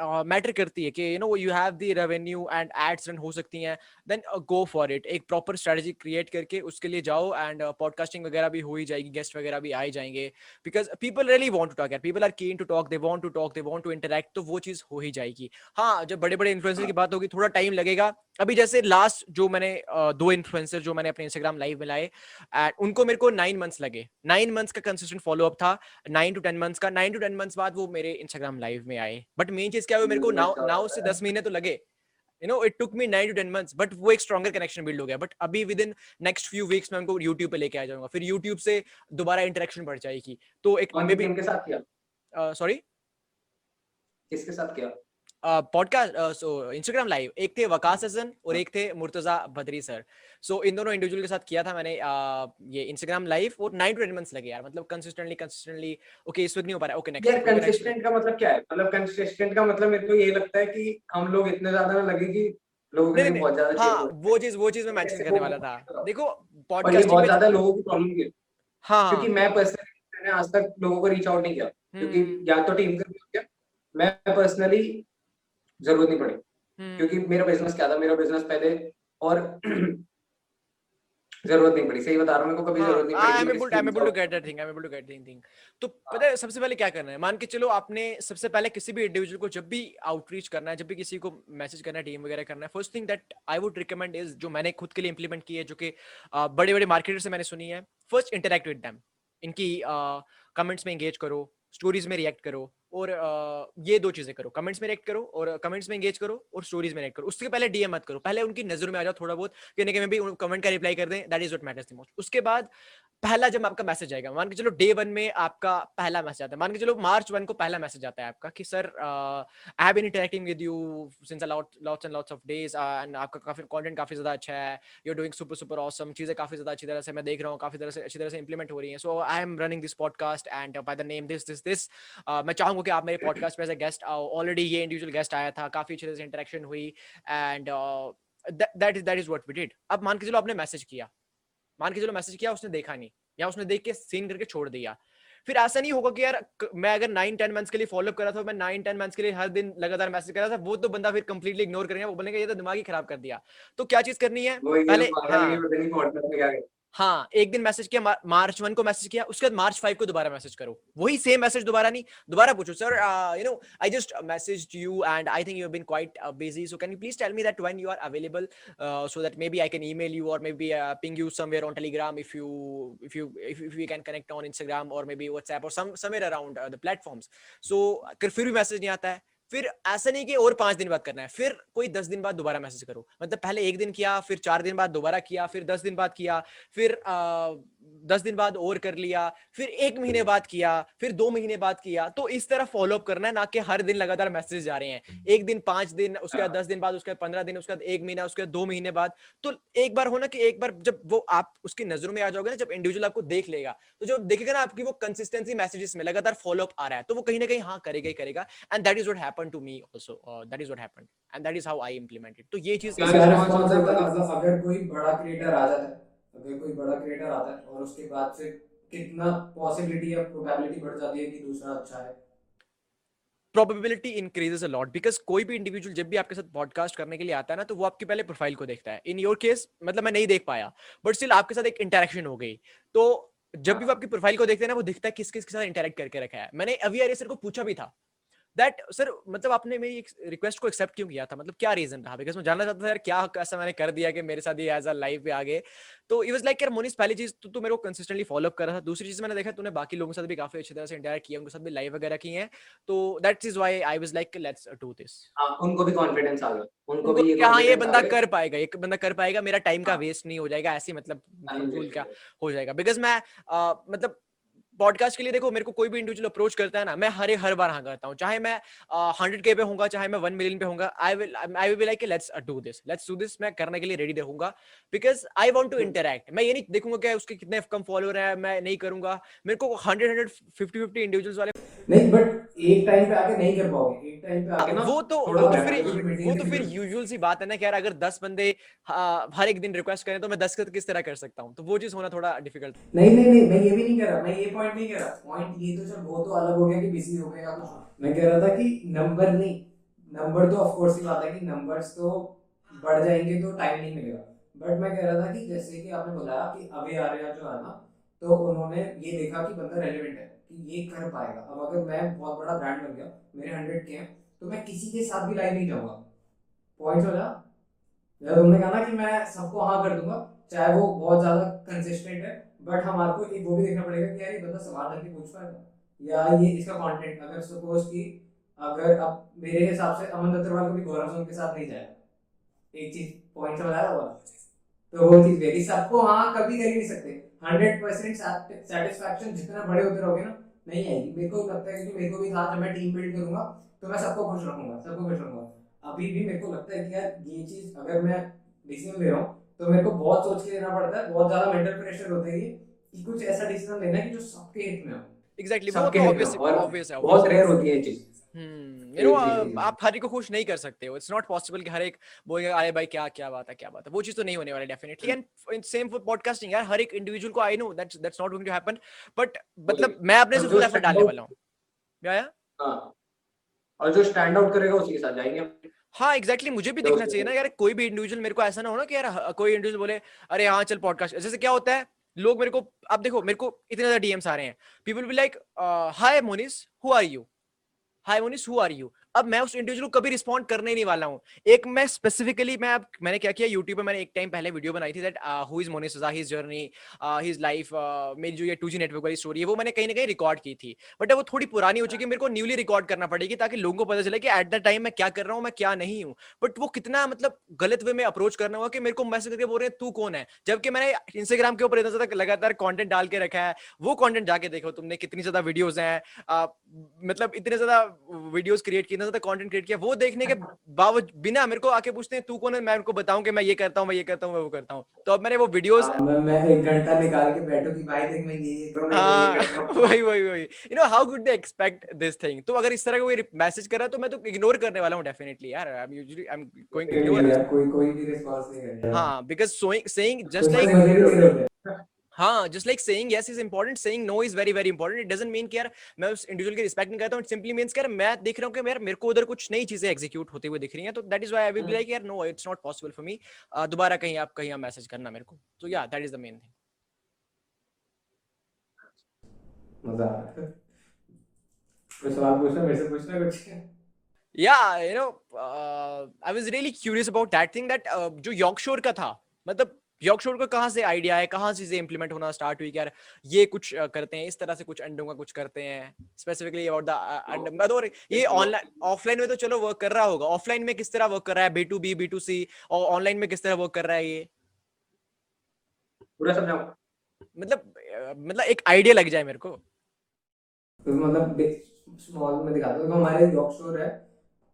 मैटर uh, करती है कि you know you have the revenue and ads run हो सकती हैं देन गो फॉर इट एक प्रॉपर स्ट्रेटजी क्रिएट करके उसके लिए जाओ एंड पॉडकास्टिंग वगैरह भी हो ही जाएगी गेस्ट वगैरह भी आए जाएँगे। Because people really want to talk यार people are keen to talk they want to talk they want to interact तो वो चीज़ हो ही जाएगी। हाँ जब बड़े बड़े इन्फ्लुएंसर की बात होगी थोड़ा टाइम लगेगा अभी जैसे लास्ट जो मैंने दो इन्फ्लुएंसर जो मैंने अपने इंस्टाग्राम लाइव में लाए एंड उनको मेरे को नाइन मंथ्स लगे। नाइन मंथ्स का कंसिस्टेंट फॉलो अप था नाइन टू टेन मंथ्स का। नाइन टू टेन मंथ्स बाद वो मेरे इंस्टाग्राम लाइव में आए। बट मेन चीज़ क्या हुआ मेरे को नाउ अच्छा। नाउ से दस महीने तो लगे। You know it took me nine to ten months but वो एक स्ट्रॉगर कनेक्शन बिल्ड हो गया। बट अभी within next few weeks में उनको यूट्यूब पे लेके आ जाऊँगा। फिर यूट्यूब से दोबारा इंटरेक्शन बढ़ जाएगी। तो एक मे किया? सॉरी किसके साथ किया? पॉडकास्ट सो इंस्टाग्राम लाइव एक थे वकास हसन और एक थे मुर्तजा बदरी सर सो इन दोनों इंडिविजुअल के साथ किया था मैंने uh, ये इंस्टाग्राम लाइव और नाइन टू टेन मंथ्स लगे यार मतलब कंसिस्टेंटली कंसिस्टेंटली ओके इस वक्त नहीं हो पा रहा ओके यार नेक्स्ट कंसिस्टेंट का मतलब क्या है? मतलब कंसिस्टेंट का मतलब मेरे को ये लगता है कि हम लोग इतने ज़्यादा ना लगे कि लोगों के बहुत ज़्यादा हाँ वो चीज़ वो चीज़ मैं कैसे करने वाला था। देखो पॉडकास्टिंग बहुत ज़्यादा लोगों की प्रॉब्लम है। हाँ। क्योंकि मैं पर्सनली मैंने आज तक लोगों को रीच आउट नहीं किया। क्योंकि हम्म, या तो टीम का मैं पर्सनली ज़रूरत नहीं पड़ी। हम्म, क्योंकि मेरा बिज़नेस क्या था? मेरा बिज़नेस पहले और ज़रूरत नहीं पड़ी। सही बता रहा हूँ मेरे को कभी ज़रूरत नहीं हाँ, पड़ी I'm कि able, मैं I'm किसी able to को- get that thing, I'm able to get that तो पता है सबसे पहले क्या करना है? मान के चलो आपने सबसे पहले किसी भी इंडिविजुअल को जब भी आउटरीच करना है जब भी किसी को मैसेज करना है टीम वगैरह करना है first thing that I would recommend is जो मैंने खुद के लिए इंप्लीमेंट की है जो कि बड़े बड़े मार्केटर से मैंने सुनी है फ़र्स्ट इंटरेक्ट विद देम इनकी कमेंट्स में एंगेज करो स्टोरीज में रिएक्ट करो। और ये दो चीज़ें करो, कमेंट्स में रिएक्ट करो और कमेंट्स में एंगेज करो और स्टोरीज में रिएक्ट करो। उसके पहले डीएम मत करो, पहले उनकी नज़र में आ जाओ थोड़ा बहुत कि नहीं कि मैं भी कमेंट का रिप्लाई कर दें that is what matters most उसके बाद, पहला जब आपका मैसेज आएगा, मान के चलो डे वन में आपका पहला मैसेज आता है, मान के चलो मार्च वन को पहला मैसेज आता है आपका कि sir I have been interacting with you since lot lots and lots of days and आपका काफ़ी कंटेंट काफ़ी ज़्यादा अच्छा है you are doing super super awesome चीज़ें काफ़ी ज़्यादा अच्छी तरह से मैं देख रहा हूँ, काफ़ी तरह से, अच्छी तरह से इंप्लीमेंट हो रही है so I am running this podcast and by the name this this this मैं चाहूँगा कि आप मेरे पॉडकास्ट पे एज गेस्ट आओ। ऑलरेडी ये इंडिविजुअल गेस्ट आया था काफ़ी अच्छी से इंटरेक्शन हुई and that is that is what we did अब मान के चलो आपने मैसेज किया। मान के चलो मैसेज किया उसने देखा नहीं। या उसने देख के सीन करके छोड़ दिया। फिर ऐसा नहीं होगा कि यार मैं अगर नाइन टेन मंथ्स के लिए फॉलो कर रहा था मैं नाइन टेन मंथ्स के लिए हर दिन लगातार मैसेज कर रहा था वो तो बंदा फिर कंप्लीटली इग्नोर करेगा। वो बोलेगा ये तो दिमाग ही खराब कर दिया। तो क्या चीज़ करनी है? पहले- हाँ। हाँ एक दिन मैसेज किया मार्च वन को मैसेज किया, उसके बाद मार्च फाइव को दोबारा मैसेज करो। वही सेम मैसेज दोबारा नहीं, दोबारा पूछो sir you know I just message you and I think you been quite busy so can you please tell me that when you are available so that maybe I can email you और maybe ping you somewhere on Telegram if you if you if you can connect on Instagram और maybe WhatsApp और somewhere around the platforms so फिर भी message नहीं आता है। फिर ऐसा नहीं कि और पाँच दिन बाद करना है फिर कोई दस दिन बाद दोबारा मैसेज करो। मतलब पहले एक दिन किया फिर चार दिन बाद दोबारा किया फिर दस दिन बाद किया फिर आ, दस दिन बाद और कर लिया फिर एक महीने बाद किया फिर दो महीने बाद किया तो इस तरह फॉलो अप करना है ना कि हर दिन लगातार मैसेज जा रहे हैं। एक दिन पाँच दिन उसके बाद दस दिन बाद उसके बाद पंद्रह दिन उसके बाद एक महीना उसके बाद दो महीने बाद तो एक बार होना कि एक बार जब वो आप उसकी नज़रों में आ जाओगे ना जब इंडिविजुअल आपको देख लेगा तो जब देखेगा ना आपकी वो कंसिस्टेंसी मैसेजेस में लगातार फॉलो अप आ रहा है तो वो कहीं ना कहीं हाँ करेगा ही करेगा and that is what happened to me also that is what happened and that is how I implement it तो ये चीज़ क्या इसका response response होता? होता अगर कोई बड़ा क्रिएटर आ जाता है अगर कोई बड़ा क्रिएटर आता है और उसके बाद से कितना पॉसिबिलिटी या प्रोबेबिलिटी बढ़ जाती है कि दूसरा अच्छा है? Probability increases a lot because कोई भी इंडिविजुअल जब भी आपके साथ पॉडकास्ट करने के लिए आता है ना तो वो आपकी पहले प्रोफ़ाइल को देखता है। इन योर केस मतलब मैं नहीं देख पाया बट स्टिल आपके साथ एक इंटरेक्शन हो गई। तो जब भी वो आपकी प्रोफ़ाइल को देखते हैं ना वो दिखता है किस किस के साथ इंटरेक्ट करके रखा है। मैंने अवी सर को पूछा भी था दैट सर मतलब आपने मेरी एक रिक्वेस्ट को एक्सेप्ट क्यों किया था? मतलब क्या रीजन रहा? बिकॉज़ मैं जानना चाहता था यार क्या ऐसा मैंने कर दिया कि मेरे साथ ये एज अ लाइफ आ गए तो इट वाज लाइक यार मोनिस पहली चीज़ तो तू मेरे को कंसिस्टेंटली फॉलो कर रहा था। दूसरी चीज़ मैंने देखा तूने बाकी लोगों के साथ भी काफ़ी अच्छी तरह से इंटरेक्ट किया उनके साथ भी लाइव वगैरह की हैं। तो that is why I was like let's do this उनको भी कॉन्फिडेंस आ गया। उनको, भी ये हाँ ये बंदा कर पाएगा एक बंदा कर पाएगा मेरा टाइम का वेस्ट हाँ। नहीं हो जाएगा ऐसे मतलब क्या हो जाएगा। बिकॉज़ मैं मतलब पॉडकास्ट के लिए देखो मेरे को कोई भी इंडिविजुअल अप्रोच करता है ना मैं हर हर बार हाँ करता हूँ। चाहे मैं हंड्रेड के पे होऊँगा चाहे मैं वन मिलियन पे होऊँगा I will I will like let's do this let's do this मैं करने के लिए रेडी रहूँगा because I want to interact मैं ये नहीं देखूँगा क्या उसके कितने कम फॉलोअर है मैं नहीं करूँगा। मेरे को hundred hundred fifty fifty individuals वाले नहीं बट एक टाइम पे आके नहीं कर पाओगे। एक टाइम पे आके ना वो तो वो तो फिर वो तो फिर यूजुअल सी बात है ना कि यार अगर 10 बंदे हर एक दिन रिक्वेस्ट करें तो मैं 10 किस तरह कर सकता हूँ? तो वो चीज़ होना थोड़ा डिफ़िकल्ट नहीं नहीं नहीं मैं ये भी नहीं कर रहा। मैं ये पॉइंट नहीं कर रहा। पॉइंट ये तो चल, वो तो अलग हो गया कि बिज़ी हो गया। कुछ मैं कह रहा था कि नंबर नहीं नंबर तो ऑफ़ कोर्स ही बात है कि नंबर्स तो बढ़ जाएँगे तो टाइम नहीं मिलेगा। बट मैं कह रहा था कि जैसे कि आपने बताया कि अभी आ रहा जो है ना तो उन्होंने ये देखा कि बंदा रेलिवेंट है, कि ये कर पाएगा। अब अगर मैं बहुत बड़ा ब्रांड बन गया, मेरे हंड्रेड के हैं तो मैं किसी के साथ भी लाइव नहीं जाऊँगा। पॉइंट हो जा तुमने कहा ना कि मैं सबको हाँ कर दूँगा, चाहे वो बहुत ज़्यादा कंसिस्टेंट है बट हमारे को एक वो भी देखना पड़ेगा कि यार ये बंदा सवाल करके पूछ पाएगा। या ये इसका कंटेंट अगर सपोज़ कि अगर अब मेरे हिसाब से अमन अग्रवाल कभी गौरव सोन के साथ नहीं जाएगा एक चीज़ पॉइंट समझ आया होगा तो वो चीज़ है सबको हाँ कभी कर ही नहीं सकते। हंड्रेड परसेंट सेटिस्फैक्शन जितना बड़े होते रहोगे ना, नहीं आएगी। मेरे को लगता है कि मेरे को भी था जब मैं टीम बिल्ड करूँगा तो मैं सबको खुश रखूँगा, सबको खुश रखूँगा। अभी भी मेरे को लगता है कि यार ये चीज़ अगर मैं डिसीज़न ले रहा हूँ तो मेरे को बहुत सोच के लेना पड़ता है बहुत ज़्यादा मेंटल प्रेशर होता है कि कुछ ऐसा डिसीज़न लेना है कि जो सबके हित में हो। एग्जैक्टली exactly, वो तो ऑब्वियस है बहुत रेयर होती है ये चीज़। यू नो आप हर एक को खुश नहीं कर सकते हो। इट्स नॉट पॉसिबल कि हर एक बोले अरे भाई क्या क्या बात है क्या बात है। वो चीज़ तो नहीं होने वाली definitely and same for podcasting यार हर एक इंडिविजुअल को I know that's that's not going to happen but मतलब मैं अपने से फुल एफर्ट डालने वाला हूँ। क्या या? हाँ। और जो स्टैंड आउट करेगा उसी के साथ जाएँगे हाँ एग्जैक्टली exactly, मुझे भी दिखना चाहिए ना यार कोई भी इंडिविजुअल मेरे को ऐसा ना हो ना कि यार कोई इंडिविजुअल बोले अरे हाँ चल पॉडकास्ट जैसे क्या होता है लोग मेरे को आप देखो मेरे को इतने ज़्यादा डीएम्स आ रहे हैं। People be like hi Monis who are you hi Monis who are you अब मैं उस इंडिविजुअल को कभी रिस्पॉन्ड करने नहीं वाला हूँ। एक मैं स्पेसिफिकली मैं अब, मैंने क्या किया यूट्यूब पर मैंने एक टाइम पहले वीडियो बनाई थी that who is Monis his journey his life मेरी जो ये टू जी नेटवर्क वाली स्टोरी है, वो मैंने कहीं ना कहीं रिकॉर्ड की थी। बट वो थोड़ी पुरानी हो चुकी है, मेरे को न्यूली रिकॉर्ड करना पड़ेगी ताकि लोगों को पता चले कि एट द टाइम मैं क्या कर रहा हूँ, मैं क्या नहीं हूँ। बट वो कितना मतलब गलत वे में अप्रोच करना हुआ कि मेरे को मैसेज करके बोल रहे हैं, तू कौन है? जबकि मैंने इंस्टाग्राम के ऊपर इतना ज़्यादा लगातार कॉन्टेंट डाल के रखा है, वो कॉन्टेंट जाके देखो तुमने कितनी ज़्यादा वीडियोज़ हैं मतलब इतने ज़्यादा वीडियोज़ क्रिएट किए ज़्यादा कॉन्टेंट क्रिएट किया वो देखने के बावजूद बिना मेरे को आके पूछते हैं तू कौन है? मैं उनको बताऊँ कि मैं ये करता हूँ मैं ये करता हूँ मैं वो करता हूँ। तो अब मैंने वो वीडियोस हाँ, मैं मैं एक घंटा निकाल के बैठो कि भाई देख मैं ये हाँ वही वही वही। You know how good they expect this thing तो अगर इस तरह का कोई मैसेज कर रहा है तो मैं तो इग्नोर करने वाला हूँ डेफिनेटली यार। I am usually I am going to ignore कोई कोई भी रिस्पांस नहीं करेगा हाँ बिकॉज़ सेइंग जस्ट लाइक हाँ just like saying yes is important saying no is very very important it doesn't mean कि यार मैं उस इंडिविजुअल की रिस्पेक्ट नहीं करता हूँ. इट सिंपली कि यार मैं देख रहा हूँ कि यार मेरे को उधर कुछ नई चीज़ें एग्जीक्यूट होते हुए दिख रही हैं. तो that is why I will be like यार no it's not possible for me दोबारा कहीं आप कहीं मैसेज करना मेरे को. तो yeah that is the main thing मज़ा कोई सवाल पूछना मेरे से पूछना कुछ? Know uh, i was really curious about that thing uh, जो यॉर्कशोर का था मतलब यॉर्कशोर को कहाँ से आइडिया है कहाँ से इम्प्लीमेंट होना स्टार्ट हुई यार ये कुछ करते हैं इस तरह से कुछ अंडों का कुछ करते हैं? स्पेसिफिकली अबाउट द और ये ऑनलाइन ऑफलाइन में तो चलो वर्क कर रहा होगा। ऑफलाइन में किस तरह वर्क कर रहा है? B to B B to C और ऑनलाइन में किस तरह वर्क कर रहा है ये? पूरा समझाओ। मतलब मतलब एक आइडिया लग जाए मेरे को। तो मतलब स्मॉल में दिखाता हूँ। हमारे यॉर्कशोर है।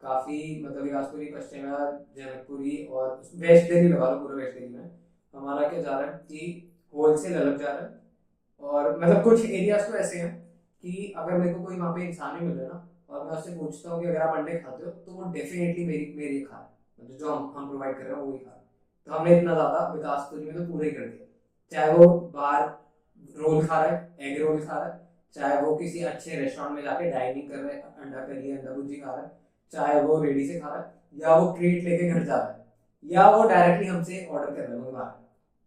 काफ़ी मतलब विकासपुरी पश्चिमा जनकपुरी और वेस्ट दिल्ली लगा लो पूरे वेस्ट दिल्ली में। हमारा क्या जा रहा है कि होलसेल अलग जा रहा है। और मतलब कुछ एरियाज़ तो ऐसे हैं कि अगर मेरे को कोई वहाँ पे इंसान ही मिल रहा है ना, और मैं उससे पूछता हूँ कि अगर आप अंडे खाते हो तो वो डेफिनेटली मेरी मेरी खा है। मतलब जो हम हम प्रोवाइड कर रहे हैं वही खा है। तो हमने इतना ज़्यादा विकासपुरी में तो पूरा ही कर दिया। चाहे वो बाहर रोल खा रहा है एग रोल खा रहा है, चाहे वो किसी अच्छे रेस्टोरेंट में जाके डाइनिंग कर रहे हैं, अंडा करी अंडा भुजी खा रहा है, चाहे वो रेडी से खा रहा है, या वो क्रेट लेके घर जा रहा है, या वो डायरेक्टली हमसे ऑर्डर कर रहे हैं मंगवा रहे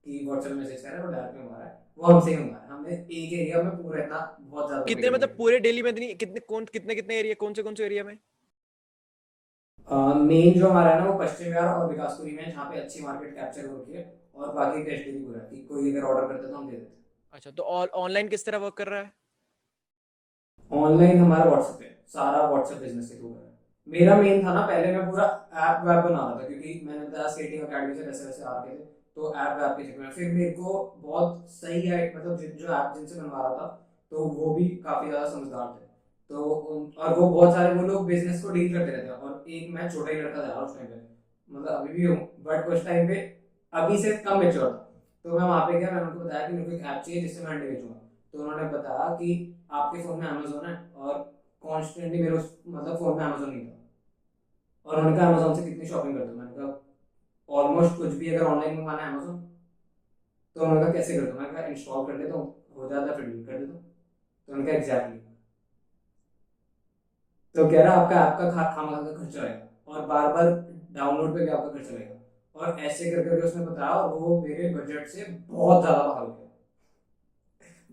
कि व्हाट्सएप मैसेज कर रहे हैं वो डायरेक्ट मंगवा रहा है। वो हमसे ही मंगवा रहा है। हम हमने एक एरिया में पूरा इतना बहुत ज़्यादा कितने मतलब पूरे दिल्ली में नहीं कितने कौन कितने कितने एरिया कौन से कौन से एरिया में? मेन जो हमारा है ना वो पश्चिम विहार और विकासपुरी में जहाँ पे अच्छी मार्केट कैप्चर हो रही है और बाकी टेस्ट भी पूरा है। कोई अगर ऑर्डर करता है तो हम दे देते अच्छा तो ऑनलाइन किस तरह वर्क कर रहा है? ऑनलाइन हमारा व्हाट्सएप है। सारा व्हाट्सएप बिज़नेस के थ्रू है मेरा मेन था ना पहले मैं पूरा ऐप वैप बना रहा था क्योंकि मैंने बताया स्केटिंग अकेडमी से वैसे वैसे आ रहे थे। तो ऐप वैप के चक्कर फिर मेरे को बहुत सही है मतलब जिन जो ऐप जिनसे बनवा रहा था तो वो भी काफ़ी ज़्यादा समझदार थे। तो और वो बहुत सारे, वो लोग बिज़नेस को डील करते रहते और एक मैं छोटा ही लड़का था उस टाइम पे। मतलब अभी भी हूँ बट उस टाइम पे अभी से कम मेच्योर था। तो मैं वहाँ पे गया, मैंने उनको बताया कि मेरे को एक ऐप चाहिए जिससे मैं अंडे बेचूँगा। तो उन्होंने बताया कि आपके फ़ोन में अमेजोन है और कॉन्स्टेंटली मेरे उस मतलब फ़ोन में अमेजोन नहीं था। और उन्होंने कहा अमेजोन से कितनी शॉपिंग करते मैंने कहा ऑलमोस्ट कुछ भी अगर ऑनलाइन मंगवाना है अमेजोन तो उन्होंने कहा कैसे करते हो मैंने कहा इंस्टॉल कर देता हूँ, हो जाता फिर डिलीट कर देता हूँ तो उन्होंने कहा एग्जैक्टली तो कह रहा आपका आपका खा, खामा का खर्चा आएगा, और बार बार डाउनलोड पे भी आपका खर्चा लगेगा और ऐसे कर करके उसने बताया, और वो मेरे बजट से बहुत ज़्यादा बाहर हो गया।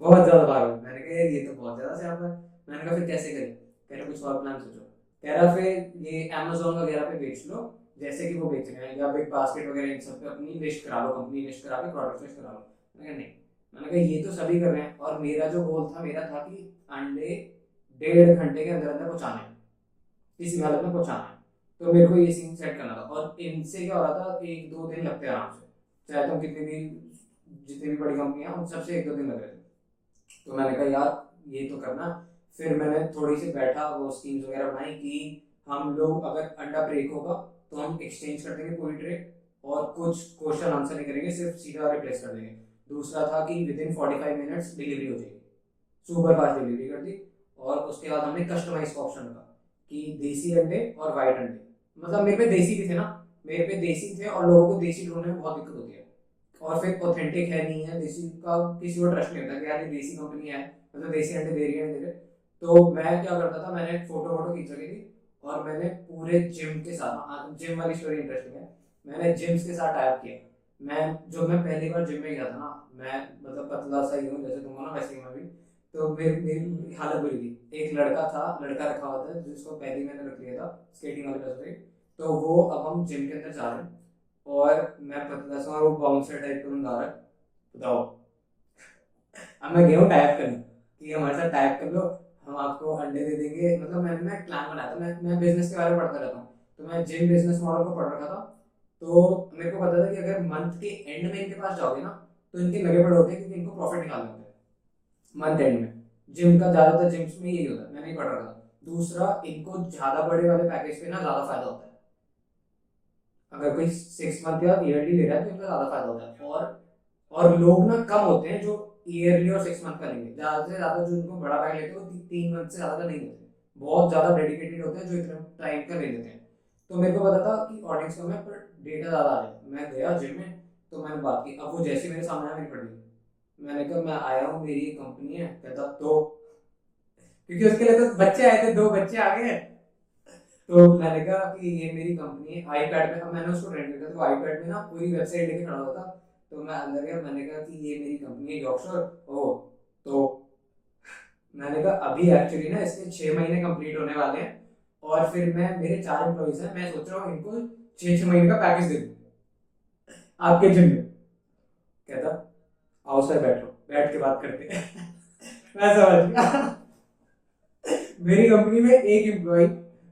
बहुत ज़्यादा बाहर हो गया। मैंने कहा ये तो बहुत ज़्यादा से आप मैंने कहा, फिर कैसे करें? कह रहा, कुछ और प्लान सोचो। कह रहा, फिर ये अमेजोन वगैरह पे बेच लो जैसे कि वो बेच रहे हैं या बिग बास्केट वगैरह इन सब पे अपनी लिस्ट करा लो कंपनी लिस्ट करा के प्रोडक्ट लिस्ट करा लो। मैंने कहा, नहीं। मैंने कहा, ये तो सभी कर रहे हैं और मेरा जो गोल था, मेरा था कि अंडे डेढ़ घंटे के अंदर अंदर पहुँचाने किसी हालत में पहुंचाना तो मेरे को ये सीन सेट करना था और इनसे क्या हो रहा था एक दो दिन लगते आराम से। चाहे तुम कितनी भी, जितनी भी बड़ी कंपनी है, उन सबसे एक दो दिन लग रहे थे। तो मैंने कहा, यार, ये तो करना। फिर मैंने थोड़ी सी बैठा, वो स्कीम्स वगैरह बनाई कि हम लोग अगर अंडा ब्रेक होगा तो हम एक्सचेंज कर देंगे पूरी ट्रे और कुछ क्वेश्चन आंसर नहीं करेंगे, सिर्फ़ सीधा रिप्लेस कर देंगे। दूसरा था कि within forty five minutes delivery हो जाएगी। सुपर फास्ट डिलीवरी कर दी और उसके बाद हमने कस्टमाइज का ऑप्शन रखा कि देसी अंडे और वाइट अंडे। मतलब मेरे पे देसी भी थे ना, मेरे पे देसी थे और लोगों को देसी ढूँढने में बहुत दिक्कत होती है। और फिर ऑथेंटिक है नहीं है, देसी का किसी को ट्रस्ट नहीं होता कि यार ये देसी कंपनी है मतलब देसी अंडे दे रही है तो मैं क्या करता था, मैंने फ़ोटो वोटो खींच रखी थी और मैंने पूरे जिम के साथ जिम वाली स्टोरी इंटरेस्टिंग है। मैंने जिम्स के साथ टाइप किया। मैं जब मैं पहली बार जिम में गया था ना, मैं मतलब पतला सा ही हूँ, जैसे तुम हो ना वैसे ही मैं भी। तो मेरी मेरी हालत बुरी थी। एक लड़का था, लड़का रखा हुआ था, जिसको पहले मैंने रख लिया था स्केटिंग वाले पैसे से तो वो अब हम जिम के अंदर जा रहे हैं। और मैं पतला सा और वो बाउंसर टाइप का बंदा रहा है। बताओ। अब मैं गया हूँ टाइप करने। कि हमारे साथ टाइप कर लो। हम आपको अंडे दे देंगे। मतलब मैंने एक प्लान बनाया था। मैं मैं बिज़नेस के बारे में पढ़ता रहता हूँ। तो मैं जिम बिज़नेस मॉडल को पढ़ रखा था। तो मेरे को पता था कि अगर मंथ के एंड में इनके पास जाओगे ना तो इनके लगे पड़े होते हैं क्योंकि इनको प्रॉफिट निकालना होता है। मंथ एंड में। जिम का ज़्यादातर जिम्स में यही होता है। मैंने पढ़ रखा था। दूसरा, इनको ज़्यादा बड़े वाले पैकेज पे ना ज़्यादा फ़ायदा होता है। अगर कोई सिक्स मंथ या ईयरली ले रहा है तो इनका ज़्यादा फ़ायदा होता है। और और लोग ना कम होते हैं जो ईयरली और सिक्स मंथ का लेंगे। ज़्यादा से ज़्यादा जो इनको बड़ा पैक लेते हैं, वो तीन मंथ से ज़्यादा नहीं लेते। बहुत ज़्यादा डेडिकेटेड होते हैं जो इतना टाइम का ले लेते हैं। तो मेरे को पता था कि ऑडियंस कम है पर डेटा ज़्यादा आ जाएगा मैं गया जिम में तो मैंने बात की। अब वो जैसे मेरे सामने मेरी गई मैंने कहा, मैं आया हूँ, मेरी एक कंपनी है। कहता तो? क्योंकि उसके लिए तो बच्चे आए थे, दो बच्चे आ गए। तो मैंने कहा कि ये मेरी कंपनी है। आईपैड में मैंने उसको ट्रेंड किया तो आईपैड में ना पूरी वेबसाइट लेके खड़ा हुआ था। तो मैं अंदर गया, मैंने कहा कि ये मेरी कंपनी है यॉर्कशोर ओ तो मैंने कहा, अभी एक्चुअली ना इसके छह महीने कंप्लीट होने वाले हैं और फिर मैं, मेरे चार एम्प्लॉइज हैं, मैं सोच रहा हूँ इनको छह छह महीने का पैकेज दे दूँ आपके जिम में. कहता, आओ सर, बैठो, बैठ के बात करते मैं समझ गया। मेरी कंपनी में एक एम्प्लॉय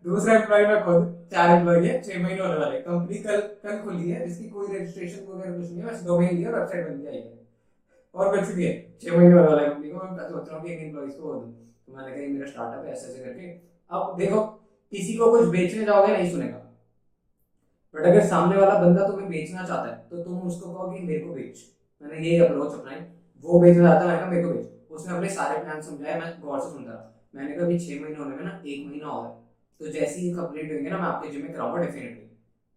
दूसरा एम्प्लॉय मैं खुद चार एम्प्लॉय है छह महीने होने वाले। कंपनी कल कल खुली है, जिसकी कोई रजिस्ट्रेशन वगैरह कुछ नहीं है, बस दो महीने लिया वेबसाइट बन जाएगी और कुछ भी है, छह महीने होने वाला कंपनी को। मैं सोच रहा हूँ कि एम्प्लॉइज को तो मैंने कहा मेरा स्टार्टअप है, ऐसे ऐसे करके। अब देखो, किसी को कुछ बेचने जाओगे, नहीं सुनेगा। बट अगर सामने वाला बंदा तुम्हें बेचना चाहता है तो तुम उसको कहोगे मेरे को बेच। मैंने यही अप्रोच अपनाई। वो बेचना चाहता है, मैंने कहा, मेरे को बेच। उसने अपने सारे प्लान समझाए, मैं गौर से सुनता रहा। मैंने कहा छह महीने होने में ना, एक महीना और है। तो जैसे ही कंप्लीट होंगे ना, मैं आपके जिम में कराऊँगा डेफिनेटली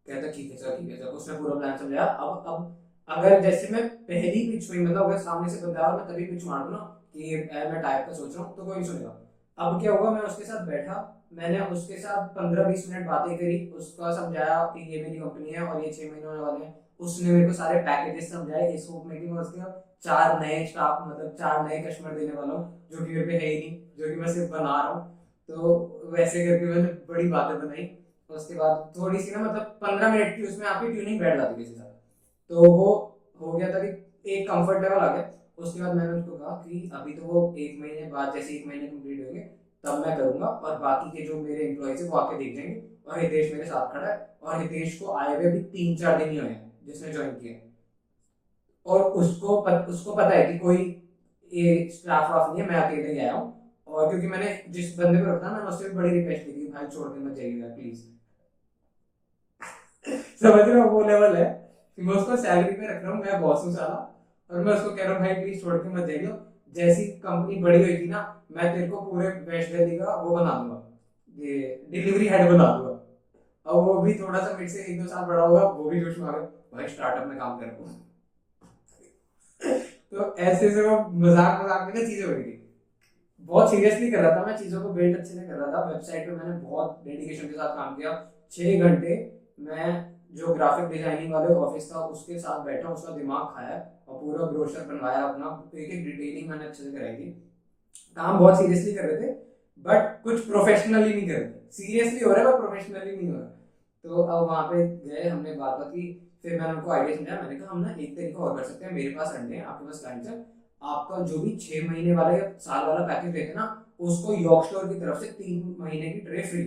कहता, ठीक है सर, ठीक है सर। उसने पूरा प्लान समझाया। अब अब, अगर जैसे मैं पहली पिच हुई मतलब अगर सामने से बंदा और मैं तभी पिच मार दूँ ना कि मैं टाइप का सोच रहा हूँ तो कोई नहीं सुनेगा। अब क्या हुआ, मैं उसके साथ बैठा, मैंने उसके साथ पंद्रह बीस मिनट बातें करी, उसका समझाया कि ये मेरी कंपनी है और ये छह महीने होने वाले हैं। उसने मेरे को सारे पैकेजेस समझाए इस होप में कि मैं उसके चार नए स्टाफ मतलब चार नए कस्टमर देने वाला हूँ, जो कि मेरे पे है ही नहीं, जो कि मैं सिर्फ़ बना रहा हूँ। तो वैसे करके मैंने बड़ी बातें बनाई। उसके बाद थोड़ी सी ना मतलब पंद्रह मिनट की उसमें आपकी ट्यूनिंग बैठ जाती किसी साथ तो वो हो गया था कि एक कंफर्ट लेवल आ गया। उसके बाद मैंने उसको कहा कि अभी तो वो एक महीने बाद जैसे एक महीने कंप्लीट होंगे तब मैं करूँगा और बाकी के जो मेरे एम्प्लॉयज़ है वो आके देख जाएँगे। और हितेश मेरे साथ खड़ा है और हितेश को आए हुए भी तीन चार दिन ही हुए हैं जिसने ज्वाइन किया और उसको पत, उसको पता है कि कोई ये स्टाफ वाफ नहीं है मैं अकेले ही आया हूँ। और क्योंकि मैंने जिस बंदे को रखा मैंने उससे बड़ी रिक्वेस्ट की थी, भाई, छोड़ के मत जाइएगा प्लीज़ समझ रहे हो, वो लेवल है। कि मैं उसको सैलरी पे रख रहा हूँ, मैं बॉस हूँ साला, और मैं उसको कह रहा हूँ, भाई प्लीज़ छोड़ के मत जाइए जैसी कंपनी बड़ी होगी ना, मैं तेरे को पूरे वेस्ट दिल्ली का वो बना दूँगा। ये डिलीवरी हेड बना दूँगा। और वो भी थोड़ा सा मेरे से एक दो साल बड़ा होगा, वो भी जोश में भाई स्टार्टअप में काम कर तो ऐसे से वो मज़ाक मज़ाक में ना चीज़ें हो रही थी। बहुत सीरियसली कर रहा था मैं, चीज़ों को बिल्ड अच्छे से कर रहा था। वेबसाइट पे मैंने बहुत डेडिकेशन के साथ काम किया। छह घंटे मैं जो ग्राफिक डिज़ाइनिंग वाले ऑफ़िस था, उसके साथ बैठा, उसका दिमाग खाया और पूरा ब्रोशर बनवाया अपना। एक एक डिटेलिंग मैंने अच्छे से कराई थी। काम बहुत सीरियसली कर रहे थे बट कुछ प्रोफेशनली नहीं कर रहे सीरियसली हो रहा है बट प्रोफेशनली नहीं हो रहा। तो अब वहाँ पे गए, हमने बात बात की, फिर मैंने उनको आइडिया समझाया मैंने कहा, हम ना एक तरीका और कर सकते हैं। मेरे पास अंडे आपके पास क्लाइंट्स है। आपका जो भी छह महीने वाले या साल वाला पैकेज लेते ना उसको यॉर्क स्टोर की तरफ़ से तीन महीने की ट्रे फ्री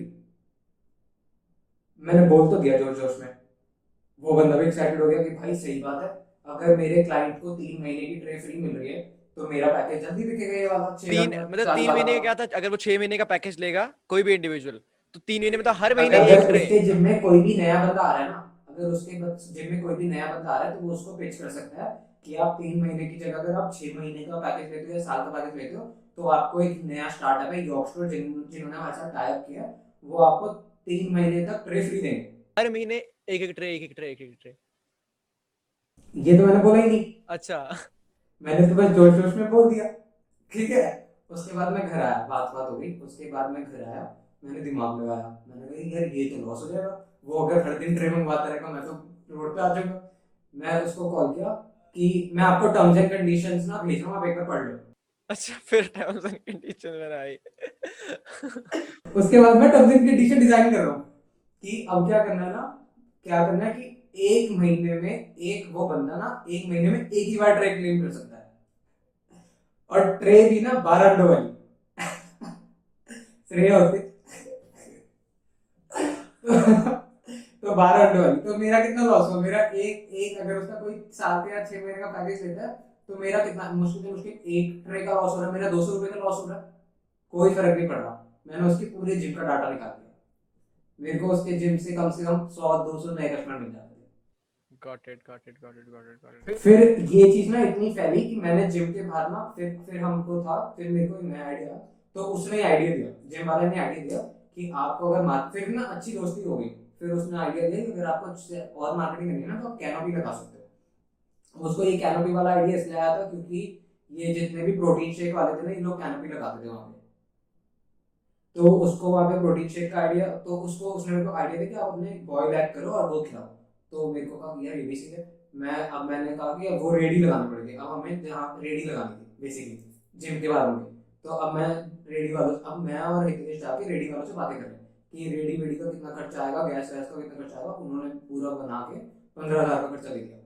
मैंने बोल तो दिया ज़ोर जोश में वो बंदा भी एक्साइटेड हो गया कि भाई सही बात है अगर मेरे क्लाइंट को तीन महीने की ट्रे फ्री मिल रही है तो मेरा पैकेज जल्दी बिकेगा ये वाला तीन मतलब तीन महीने का क्या था अगर वो छह महीने का पैकेज लेगा कोई भी इंडिविजुअल तो तीन महीने में तो हर महीने एक ट्रे उसके जिम में कोई भी नया बंदा आ रहा है ना अगर उसके जिम में कोई भी नया बंदा आ रहा है तो वो उसको पिच कर सकता है। कि आप तीन महीने की जगह अगर आप छह महीने का पैकेज लेते हो या साल का पैकेज लेते हो तो आपको एक नया स्टार्टअप है यॉक्सफोर्ड जिन जिन्होंने हमारे साथ टाइप किया वो आपको तीन महीने तक ट्रे फ्री देंगे। हर महीने एक एक ट्रे एक एक ट्रे एक एक ट्रे ये तो मैंने बोला ही नहीं। अच्छा। मैंने तो बस जोश जोश में बोल दिया। ठीक है। उसके बाद मैं घर आया बात बात हो गई। उसके बाद मैं घर आया मैंने दिमाग लगाया। मैंने कहा यार ये तो लॉस हो जाएगा। वो अगर हर दिन ट्रे मंगवाता रहेगा मैं तो रोड पे आ जाऊँगा। मैं उसको कॉल किया कि मैं आपको टर्म्स एंड कंडीशंस ना भेज रहा हूँ आप एक बार पढ़ लो। अच्छा फिर टर्म्स एंड कंडीशन में आई। उसके बाद मैं टर्म्स एंड कंडीशन डिज़ाइन कर रहा हूँ कि अब क्या करना है ना क्या करना है कि एक महीने में एक वो बंदा ना एक महीने में एक ही बार ट्रे क्लेम कर सकता है। और ट्रे भी ना बारह अंडों वाली। श्रेय होते तो बारह अंडों वाली। तो मेरा कितना लॉस हुआ? मेरा एक एक अगर उसका कोई सात या छह महीने का पैकेज लेता है तो मेरा कितना मुश्किल से मुश्किल एक ट्रे का लॉस हो रहा। है मेरा दो सौ रुपए का लॉस हो रहा। है कोई फ़र्क नहीं पड़ रहा। मैंने उसकी पूरे जिम का डाटा निकाल दिया। मेरे को उसके जिम से कम से कम सौ दो सौ नए कस्टमर मिल जाते got it got it got it got it got it फिर ये चीज़ ना इतनी फैली कि मैंने जिम के बाहर ना फिर फिर हमको था फिर मेरे को नया आइडिया तो उसने आइडिया दिया। जिम वाले ने आइडिया दिया कि आपको अगर मार्क फिर ना अच्छी दोस्ती हो गई फिर उसने आइडिया दिया कि अगर आपको और मार्केटिंग करनी है ना तो आप कैनोपी लगा सकते हो। उसको ये कैनोपी वाला आइडिया इसलिए आया था क्योंकि ये जितने भी प्रोटीन शेक वाले थे ना, ये लोग कैनोपी लगाते थे वहाँ पे। तो उसको वहाँ पे प्रोटीन शेक का आइडिया तो उसको उसने मेरे को आइडिया दिया कि आप अपने बॉयल ऐड करो और वो खिलाओ। तो मेरे को कहा यार ये भी है मैं, अब मैंने कहा कि अब वो रेडी लगानी पड़ेगी। अब हमें जहाँ रेडी लगानी थी बेसिकली जिम के बारे में। तो अब मैं रेडी वालों, अब मैं और हितेश जाके रेडी वालों से बातें कर रहे कि रेडी वेडी का कितना खर्चा आएगा, गैस वैस का कितना खर्चा आएगा, उन्होंने पूरा बना के पंद्रह हज़ार का खर्चा दे दिया।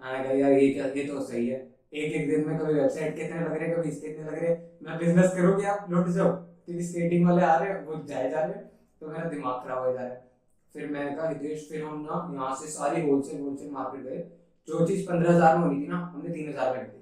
मैंने कहा, यार, ये क्या, ये तो सही है। एक एक दिन में कभी वेबसाइट कितने लग रहे, कभी इसके कितने लग रहे। मैं बिज़नेस करूँ क्या? लुट जाओ क्योंकि स्केटिंग वाले आ रहे हैं, वो जाए जा रहे तो मेरा दिमाग खराब हो जा रहा है। फिर मैंने कहा, हितेश, फिर हम ना यहाँ से सारी होलसेल होलसेल मार्केट गए। जो चीज़ पंद्रह हज़ार में होनी थी ना, हमने तीन हज़ार में दी।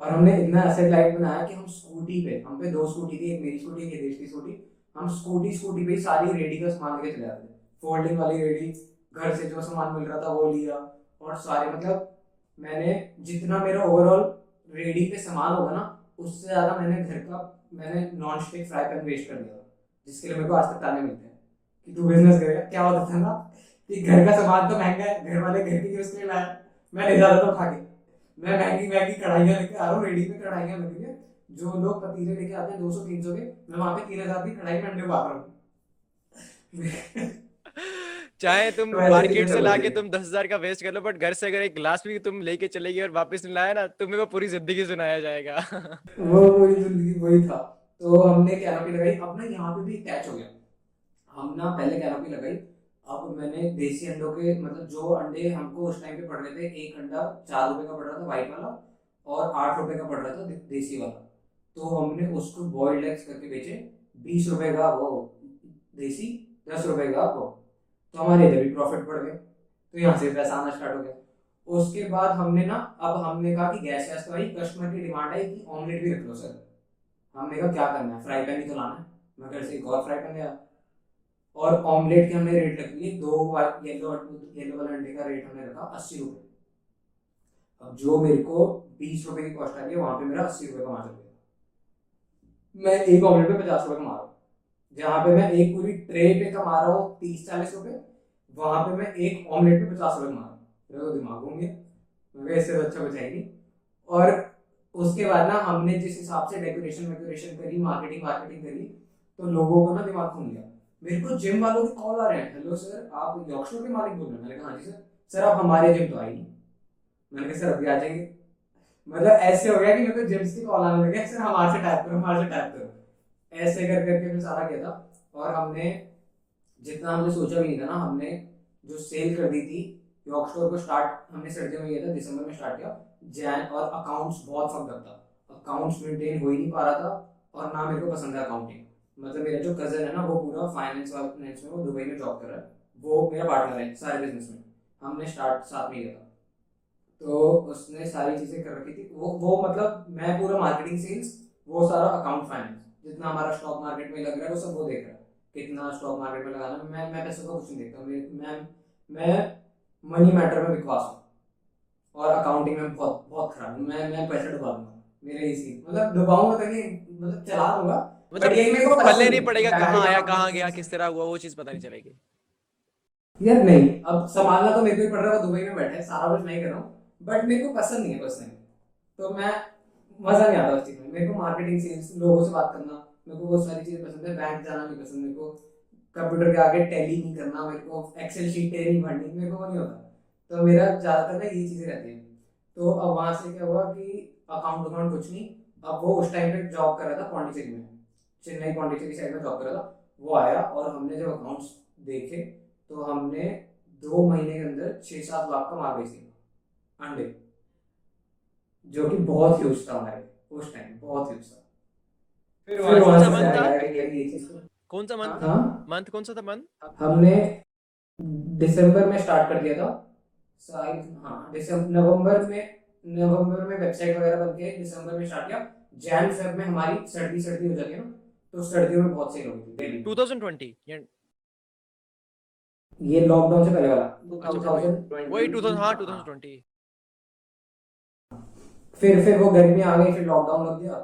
और हमने इतना एसेट लाइट बनाया कि हम स्कूटी पे, हम पे दो स्कूटी थी, एक मेरी स्कूटी एक हितेश की स्कूटी हम स्कूटी स्कूटी पे सारी रेडी का सामान लेके चले आते फोल्डिंग वाली रेडी घर से जो सामान मिल रहा था वो लिया और सारे मतलब मैंने जितना मेरा ओवरऑल रेडी पे सामान होगा ना, उससे ज़्यादा मैंने घर का, मैंने non stick fry pan waste कर दिया। जिसके लिए मेरे को आज तक ताने मिलते हैं कि तू बिज़नेस करेगा क्या होता था ना? कि घर का सामान तो महँगा है, घर वाले घर की यूज़ के लिए लाया। मैं ले जा रहा था उठा के। मैं महँगी महँगी कढ़ाइयाँ लेके आ रहा हूँ रेडी में कढ़ाइयाँ लगी जो लोग पतीले लेके आते हैं दो सौ तीन सौ के मैं वहाँ पे तीन हज़ार की कढ़ाई में अंडे रहा हूँ। चाहे तुम तो मार्केट से लाके तुम दस हज़ार का वेस्ट कर लो बट घर से अगर एक गिलास भी तुम लेके चले गए और वापस नहीं लाया ना तुम्हें वो पूरी ज़िंदगी सुनाया जाएगा। वो वही ज़िंदगी वही था। तो हमने कैनोपी लगाई। अब ना यहाँ पे भी अटैच हो गया। हम ना पहले कैनोपी लगाई। अब मैंने देसी अंडों के मतलब जो अंडे हमको उस टाइम पे पड़ रहे थे एक अंडा चार रुपए का पड़ रहा था व्हाइट वाला और आठ रुपए का पड़ रहा था देसी वाला। तो हमने उसको बॉइल्ड एग्स करके बेचे। बीस रुपए का वो देसी, दस रुपए का वो। तो हमारे इधर भी प्रॉफिट बढ़ गए। तो यहाँ से पैसा आना स्टार्ट हो गया। उसके बाद हमने ना, अब हमने कहा कि गैस वैस तो आई कस्टमर की डिमांड आई कि ऑमलेट भी रख लो सर हमने कहा, क्या करना है? फ्राई पैन ही तो लाना है। मैं घर से एक और फ्राई पैन लिया और ऑमलेट के हमने रेट रख लिए दो येलो येलो वाले अंडे का रेट हमने रखा अस्सी रुपये अब जो मेरे को बीस रुपए की कॉस्ट आ रही है, वहाँ पे मेरा अस्सी रुपये का मार्जिन गया मैं एक ऑमलेट पे पचास रुपये कमा रहा हूँ। जहाँ पे मैं एक पूरी ट्रे पे कमा रहा हूँ तीस चालीस रुपये वहाँ पे मैं एक ऑमलेट पे पचास रुपये कमा रहा हूँ। मेरा तो दिमाग होंगे इससे तो अच्छा बचाएगी। और उसके बाद ना हमने जिस हिसाब से डेकोरेशन वेकोरेशन करी मार्केटिंग मार्केटिंग करी तो लोगों को ना दिमाग खुल गया। मेरे को जिम वालों के कॉल आ रहे हैं। हेलो सर, आप यॉक्सर के मालिक बोल रहे हैं? मैंने कहा हाँ जी सर। सर, आप हमारे जिम तो नहीं मैंने कहा, सर, अभी आ जाएँगे। मतलब ऐसे हो गया कि मेरे को जिम्स की कॉल आने लगे, सर हमारे से टाइप करो, हमारे से टाइप करो। ऐसे कर करके फिर सारा किया था। और हमने, जितना हमने सोचा भी नहीं था ना, हमने जो सेल कर दी थी यॉर्क स्टोर को स्टार्ट हमने सर्दियों में किया था दिसंबर में स्टार्ट किया। जैन और अकाउंट्स बहुत फक था। अकाउंट्स मेंटेन हो ही नहीं पा रहा था और ना मेरे को पसंद है अकाउंटिंग मतलब मेरा जो कज़न है ना, वो पूरा फाइनेंस फाइनेंस में वो दुबई में जॉब कर रहा है। वो मेरा पार्टनर है सारे बिज़नेस में। हमने स्टार्ट साथ में किया था। तो उसने सारी चीज़ें कर रखी थी। वो वो मतलब मैं पूरा मार्केटिंग सेल्स वो सारा अकाउंट फाइनेंस जितना हमारा स्टॉक मार्केट में लग रहा है वो सब वो देख रहा है। कितना स्टॉक मार्केट में लगाना। मैं मैं पैसों का कुछ नहीं देखता। मैं मैं मैं मनी मैटर में विश्वास हूँ। और अकाउंटिंग में बहुत बहुत खराब हूँ। मैं मैं पैसे डुबा दूँगा। मेरे इसी मतलब डुबाऊँगा तो मतलब चला दूँगा। मतलब मेरे को पल्ले नहीं पड़ेगा। कहाँ आया कहाँ गया किस तरह हुआ वो चीज़ पता नहीं चलेगी। यार नहीं। अब संभालना तो मेरे को ही पड़ रहा है। दुबई में बैठे सारा कुछ नहीं कर रहा हूँ। बट मेरे को पसंद नहीं है पर्सनली तो मैं मज़ा नहीं आता उस चीज़ में। मेरे को मार्केटिंग सेल्स लोगों से बात करना, मेरे को वो सारी चीज़ें पसंद है। बैंक जाना नहीं पसंद मेरे को। कंप्यूटर के आगे टैली नहीं करना, मेरे को एक्सेल शीटें नहीं भरनी, मेरे को वो नहीं होता। तो मेरा ज़्यादातर ना यही चीज़ें रहती हैं। तो अब वहाँ से क्या हुआ कि अकाउंट अकाउंट कुछ नहीं। अब वो उस टाइम पे जॉब कर रहा था पौंडीचेरी में। चेन्नई पौंडीचेरी साइड में जॉब कर रहा था। वो आया और हमने जब अकाउंट्स देखे तो हमने दो महीने के अंदर छह सात लाख का माल बेच अंडे जो कि बहुत ह्यूज था हमारे उस टाइम बहुत ह्यूज था फिर कौन सा से था? कौन सा मंथ? हाँ? मंथ कौन सा था मंथ? हमने दिसंबर में स्टार्ट कर दिया था। हाँ दिसंबर नवंबर में नवंबर में वेबसाइट वगैरह बन के दिसंबर में स्टार्ट किया। जैन फेब में हमारी सर्दी सर्दी हो जाती है ना तो सर्दियों में बहुत सेल होती थी डेली 2020 या ये लॉकडाउन से पहले वाला। 2020 वही 2000 हाँ 2020 फिर फिर वो गर्मी आ गई, फिर लॉकडाउन लग गया।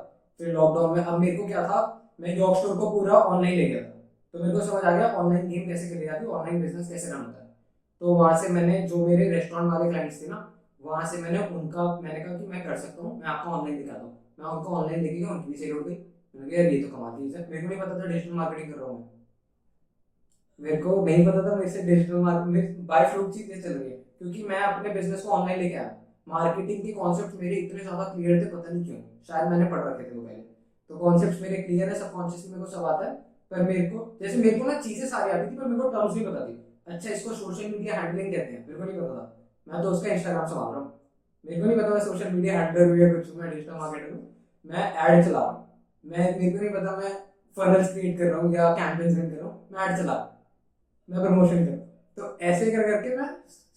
फिर लॉकडाउन में अब मेरे को क्या था, मैं जॉब स्टोर को पूरा ऑनलाइन ले गया था तो मेरे को समझ आ गया ऑनलाइन गेम कैसे खेली जाती है ऑनलाइन बिज़नेस कैसे रन होता है। तो वहाँ से मैंने, जो मेरे रेस्टोरेंट वाले क्लाइंट्स थे ना, वहाँ से मैंने उनका, मैंने कहा कि मैं कर सकता हूँ, मैं आपको ऑनलाइन दिखाता हूँ। मैं उनको ऑनलाइन दिखेगा उनकी भी सेल हो गई मैंने कहा ये तो चीज़ है। मेरे को नहीं पता था डिजिटल मार्केटिंग कर रहा हूँ मैं। मेरे को नहीं पता था, मेरे से डिजिटल मार्केटिंग बाय फ्लूक चीज़ें चल रही है। क्योंकि मैं अपने बिज़नेस को ऑनलाइन लेके आया। मार्केटिंग के कॉन्सेप्ट मेरे इतने ज़्यादा क्लियर थे, पता नहीं क्यों। शायद मैंने पढ़ रखे थे वो पहले। तो कॉन्सेप्ट मेरे क्लियर है सबकॉन्शियसली मेरे को सब आता है, पर मेरे को जैसे मेरे को ना चीज़ें सारी आती थी, पर मेरे को टर्म्स नहीं पता थी। अच्छा इसको सोशल मीडिया हैंडलिंग कहते हैं। मेरे को नहीं पता था। मैं तो उसका इंस्टाग्राम संभाल रहा हूँ। मेरे को नहीं पता मैं सोशल मीडिया हैंडलर हूँ या कुछ मैं डिजिटल मार्केटर हूँ। मैं ऐड चला रहा हूँ। मैं मेरे को नहीं पता मैं फनल्स क्रिएट कर रहा हूँ या कैंपेन्स रन कर रहा हूँ। मैं ऐड चला मैं प्रमोशन कर तो ऐसे कर करके मैं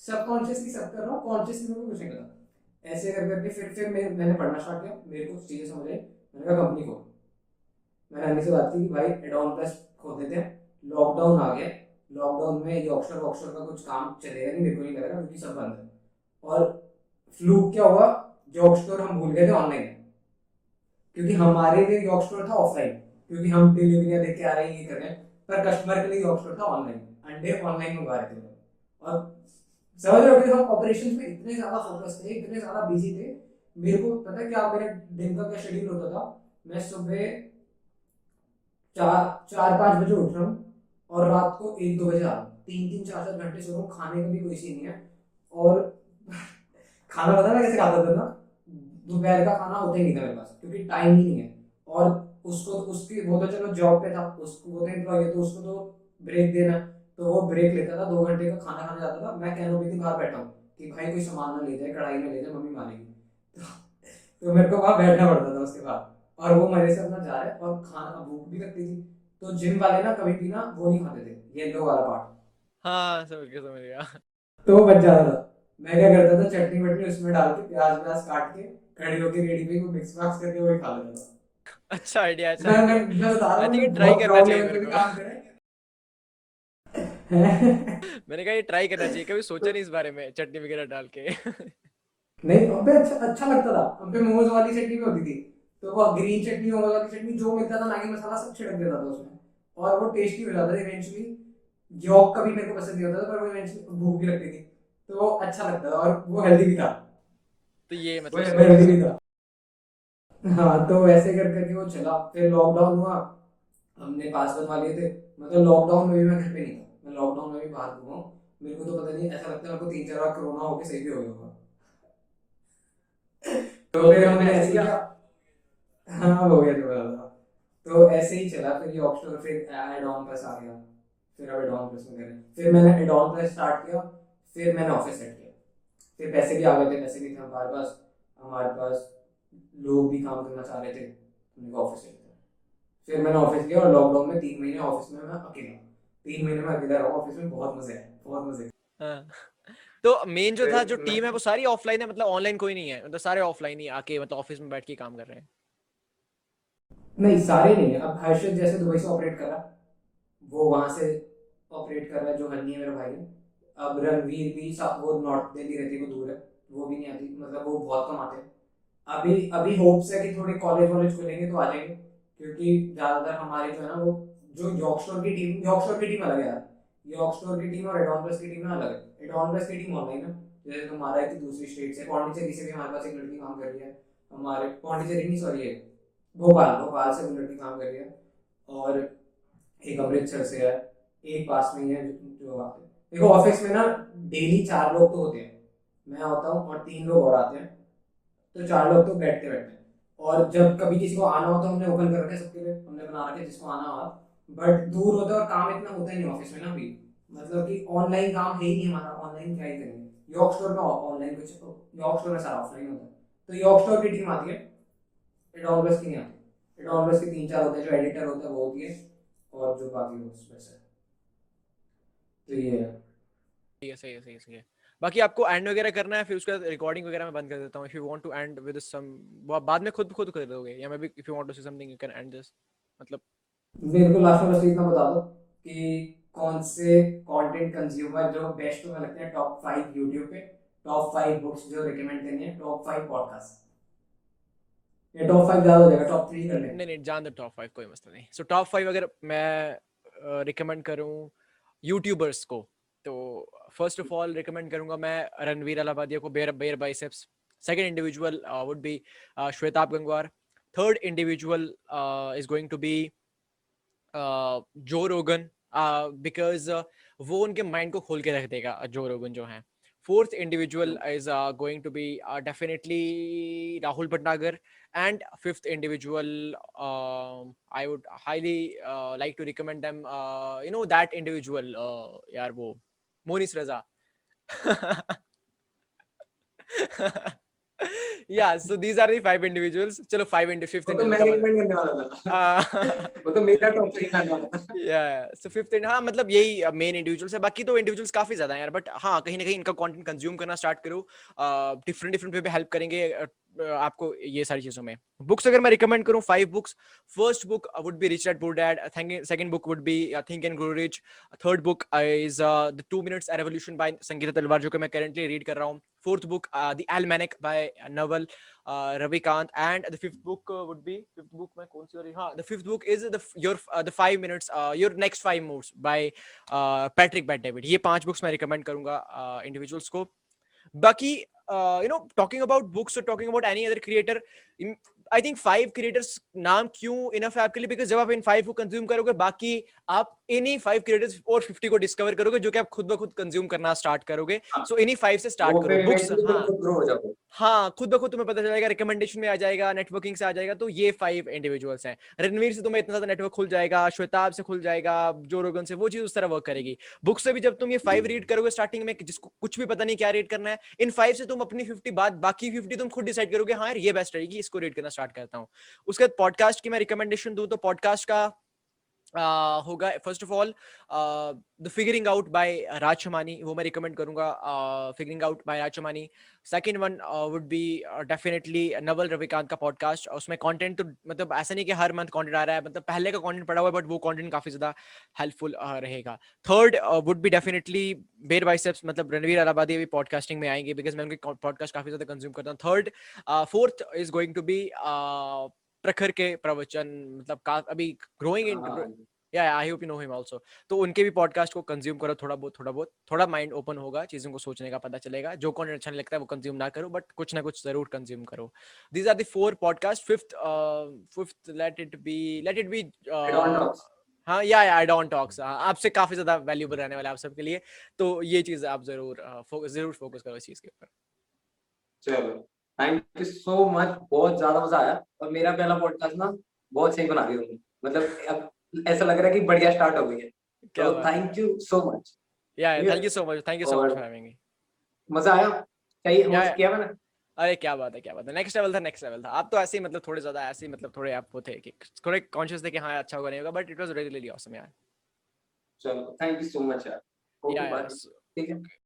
सबकॉन्शियसली सब कर रहा हूँ कॉन्शियसली मेरे को कुछ नहीं पता। ऐसे कर करके फिर फिर मैं, मैंने पढ़ना स्टार्ट किया। मेरे को चीज़ें समझ? आई मैंने कहा कंपनी को मैंने अन्नी से बात की कि भाई एडॉन प्लस खोल देते हैं। लॉकडाउन आ गया। लॉकडाउन में ये ऑक्सफोर्ड ऑक्सफोर्ड का कुछ काम चलेगा नहीं मेरे को नहीं लग रहा क्योंकि सब बंद है। और फ्लू क्या हुआ? जॉब स्टोर हम भूल गए थे ऑनलाइन क्योंकि हमारे लिए जॉब स्टोर था ऑफलाइन क्योंकि हम डिलीवरियाँ देके आ रहे हैं ये कर रहे हैं। पर कस्टमर के लिए जॉब स्टोर था ऑनलाइन अंडे ऑनलाइन मंगवा रहे थे और ऑपरेशन में इतने ज़्यादा फोकस थे, इतने ज़्यादा बिज़ी थे। मेरे को पता है क्या मेरे दिन का क्या शेड्यूल होता था? मैं सुबह चार चार, पाँच बजे उठ रहा हूँ और रात को एक, दो बजे आ तीन तीन, चार चार घंटे सो रहा हूँ, खाने का भी कोई सीन नहीं है। और खाना पता ना कैसे खाता था ना? दोपहर का खाना होता ही नहीं था मेरे पास, क्योंकि टाइम ही नहीं है। और उसको, उसकी, वो तो चलो जॉब पे था, उसको, वो तो एम्प्लॉय तो उसको तो ब्रेक देना। तो वो ब्रेक लेता था दो घंटे का खाना खाने जाता था। मैं कैनोपी के बाहर बैठा हूँ। कि भाई कोई सामान ना ले जाए कढ़ाई में ले जाए मम्मी मारेगी तो, तो मेरे को वहाँ बैठना पड़ता था उसके बाद। और वो मज़े से अपना जा रहा है और खाना भूख भी लगती थी। तो जिम वाले ना कभी भी ना वो नहीं खाते थे येलो वाला पार्ट हाँ समझ गया समझ गया। तो बच जाता था। मैं क्या करता था चटनी वटनी उसमें डाल के प्याज व्याज काट के खड़ी होकर रेडी पे मिक्स मैक्स करके वही खा लेता था। अच्छा आइडिया अच्छा मैं. मैं बता रहा हूँ ये बहुत try करना चाहिए मेरे को। काम करे। मैंने कहा ये ट्राई करना चाहिए कभी सोचा नहीं इस बारे में चटनी वगैरह डाल के? नहीं अबे अच्छा अच्छा लगता था। अबे मोमोज वाली चटनी भी होती थी। तो वो ग्रीन चटनी मोमोज वाली चटनी जो मिलता था मैगी मसाला सब छिड़क देता था उसमें। और वो टेस्टी हो जाता था इवेंचुअली योग कभी मेरे को पसंद नहीं होता था पर वो इवेंचुअली भूख भी लगती थी। तो वो अच्छा लगता था और वो हेल्दी भी था। तो ये मतलब हेल्दी भी था। हाँ तो वैसे कर करके वो चला। फिर लॉकडाउन हुआ। हमने पास बनवा लिए थे। मतलब लॉकडाउन में भी मैं घर पे नहीं था। मैं लॉकडाउन में भी बाहर घूमा हूँ। मेरे को तो पता नहीं ऐसा लगता है मेरे को तीन चार बार कोरोना होके सही भी हो गया होगा। तो फिर हमने ऐसे किया हाँ हो गया जो था तो ऐसे ही चला फिर ये ऑप्शन फिर एडॉन प्लस आ गया। फिर अब एडॉन प्लस में करें। फिर मैंने एडॉन प्लस स्टार्ट किया फिर मैंने ऑफ़िस सेट किया। फिर पैसे भी आ गए थे पैसे भी थे हमारे पास। हमारे पास लोग भी काम करना चाह रहे थे हमने ऑफ़िस सेट किया। फिर मैंने ऑफ़िस लिया और लॉकडाउन में तीन महीने ऑफ़िस में मैं अकेला। तीन महीने में अकेला रहा ऑफ़िस में बहुत मज़े आए बहुत मज़े हाँ। तो मेन जो था जो टीम है वो सारी ऑफलाइन है मतलब ऑनलाइन कोई नहीं है मतलब सारे ऑफलाइन ही आके मतलब ऑफ़िस में बैठ के काम कर रहे हैं। नहीं सारे नहीं है। अब हर्षद जैसे दुबई से ऑपरेट कर रहा वो वहाँ से ऑपरेट कर रहा है जो हनी है मेरा भाई है। अब रणवीर भी वो नॉर्थ दिल्ली रहती वो दूर है वो भी नहीं आती मतलब वो बहुत कम आते हैं। अभी अभी होप्स है कि थोड़े कॉलेज वॉलेज खुलेंगे तो आ जाएँगे क्योंकि ज़्यादातर हमारे जो है ना वो जो यॉर्कशोर की टीम यॉर्कशोर की टीम अलग है यार। यॉर्कशोर की टीम और एडॉन की टीम अलग है। एडॉन की टीम ऑनलाइन है। जैसे तुम्हारा है कि दूसरी स्टेट से पौंडीचेरी से भी हमारे पास एक लड़की काम कर रही है। हमारे पौंडीचेरी नहीं सॉरी है भोपाल भोपाल से वो लड़की काम कर रही है। और एक अमृतसर से है, एक पास में है जो आते हैं देखो ऑफ़िस में ना डेली चार लोग तो होते हैं। मैं होता हूँ और तीन लोग और आते हैं। तो चार लोग तो बैठते बैठते हैं। और जब कभी किसी को आना हो तो हमने ओपन कर रखा सबके लिए। हमने बना रखे जिसको आना हो बट दूर होता है और काम इतना होता ही नहीं ऑफ़िस में ना अभी मतलब कि ऑनलाइन काम है ही नहीं हमारा ऑनलाइन क्या ही करेंगे। यॉर्क स्टोर में ऑनलाइन कुछ यॉर्क स्टोर में सारा ऑफलाइन होता है। तो यॉर्क स्टोर की टीम आती है एडोनबस की नहीं आती एडोनबस के तीन चार होते हैं, जो एडिटर होता है, वो होती है। और जो बाकी बस है तो ये सही है सही है सही है सही है। बाकी आपको एंड वगैरह करना है, फिर उसके बाद रिकॉर्डिंग वगैरह मैं बंद कर देता हूँ। If you want to end with some बाद में खुद खुद कर दोगे। या मैं भी if you want to say something you can end this मतलब मेरे को लास्ट में बस इतना बता दो कि कौन से कंटेंट कंज्यूमर जो बेस्ट तुम्हें लगते हैं टॉप फाइव यूट्यूब पे टॉप फाइव बुक्स जो रिकमेंड करनी है टॉप फाइव पॉडकास्ट ये टॉप फाइव ज़्यादा हो जाएगा टॉप थ्री कर लेंगे। नहीं नहीं, जान दो टॉप फाइव कोई मसला नहीं। सो टॉप फाइव अगर मैं रिकमेंड करूँ यूट्यूबर्स को तो फ़र्स्ट ऑफ़ ऑल रिकमेंड करूँगा मैं रणवीर अलाहाबादिया को Beer Beer Biceps second individual would be Shwetabh Gangwar. Third individual is going to be Joe Rogan because वो उनके माइंड को खोल के रख देगा जो रोगन जो है। Fourth individual is going to be definitely Rahul Bhatnagar and fifth individual I would highly like to recommend them you know that individual यार वो मोनिस रजा yeah so these are the five individuals. चलो five into fifth तो मैं recommend करने वाला था। uh, वो तो मेरा टॉप थ्री करने वाला था या सो फिफ्थ हाँ मतलब यही मेन इंडिविजुअल्स है। बाकी तो इंडिविजुअल्स काफ़ी ज़्यादा हैं यार बट हाँ कहीं ना कहीं इनका कंटेंट कंज्यूम करना स्टार्ट करो। डिफरेंट डिफरेंट वे पे हेल्प करेंगे uh, uh, आपको ये सारी चीज़ों में। बुक्स अगर मैं रिकमेंड करूँ five books first book would be rich at poor dad second book would be think and grow rich third book is the two minutes revolution by Sangeeta Talwar जो कि मैं करेंटली रीड कर रहा हूँ। Fourth book the Almanack by Naval Ravikant and the fifth book would be fifth book में कौन सी हाँ the fifth book is the your the five minutes your next five moves by Patrick Bet David ये पाँच books मैं recommend करूँगा individuals को। बाकी you know talking about books और talking about any other creator I think five creators नाम क्यों enough है आपके लिए? बिकॉज़ जब आप इन फाइव को कंज्यूम करोगे, बाकी आप इन्हीं फाइव क्रिएटर्स और फिफ्टी को डिस्कवर करोगे जो कि आप खुद ब खुद कंज्यूम करना स्टार्ट करोगे। सो इन्हीं फाइव से स्टार्ट करो बुक्स हाँ। खुद ब खुद तुम्हें पता चलेगा रिकमेंडेशन में आ जाएगा नेटवर्किंग से आ जाएगा तो ये फाइव इंडिविजुअल्स हैं। रणवीर से तुम्हें इतना ज़्यादा नेटवर्क खुल जाएगा श्वेताब से खुल जाएगा जो रोगन से वो चीज़ उस तरह वर्क करेगी। बुक से भी जब तुम ये फाइव रीड करोगे स्टार्टिंग में जिसको कुछ भी पता नहीं क्या रीड करना है इन फाइव से तुम अपनी फिफ्टी बाद बाकी फिफ्टी तुम खुद डिसाइड करोगे हाँ यार ये बेस्ट रहेगी इसको रीड करना स्टार्ट करता हूँ। उसके बाद पॉडकास्ट की मैं रिकमेंडेशन दूँ तो पॉडकास्ट का होगा। First of all the figuring out by Raj Shamani वो मैं रिकमेंड करूँगा figuring out by Raj second one would be definitely Naval Ravikant का पॉडकास्ट उसमें कंटेंट तो मतलब ऐसा नहीं कि हर मंथ कंटेंट आ रहा है मतलब पहले का कंटेंट पड़ा हुआ है बट वो कंटेंट काफ़ी ज़्यादा हेल्पफुल रहेगा। Third would be definitely Beer Biceps मतलब रणवीर अलाहाबादी भी पॉडकास्टिंग में आएँगे बिकॉज़ मैं उनके पॉडकास्ट काफ़ी ज़्यादा कंज्यूम करता हूँ। Third fourth is going to be Prakhar के प्रवचन मतलब का अभी growing in yeah I hope you know him also तो उनके भी पॉडकास्ट को कंज्यूम करो थोड़ा बहुत थोड़ा बहुत थोड़ा माइंड ओपन होगा चीज़ों को सोचने का पता चलेगा। जो कंटेंट अच्छा नहीं लगता है वो कंज्यूम ना करो बट कुछ ना कुछ ज़रूर कंज्यूम करो। These are the four podcast fifth fifth let it be let it be हाँ या आई डोंट टॉक्स आपसे काफ़ी ज़्यादा वैल्यूबल रहने वाला आप सबके लिए। तो ये चीज़ आप ज़रूर uh, fo- ज़रूर फोकस करो इस चीज़ के ऊपर। चलो। थैंक यू सो मच बहुत ज़्यादा मज़ा आया। और मेरा पहला पॉडकास्ट ना बहुत सही बना दिया तुमने। मतलब अब ऐसा लग रहा है कि बढ़िया स्टार्ट हो गई है। तो thank you so much yeah thank you so much thank you so much for having me मज़ा आया? सही होस्ट किया मैंने? अरे क्या बात है क्या बात है। नेक्स्ट लेवल था नेक्स्ट लेवल था। आप तो ऐसे ही मतलब थोड़े ज़्यादा ऐसे ही मतलब थोड़े आप वो थे कि थोड़े कॉन्शियस थे कि हाँ अच्छा होगा नहीं होगा but it was really really awesome यार। चलो थैंक यू सो मच यार। ओके यार ठीक है।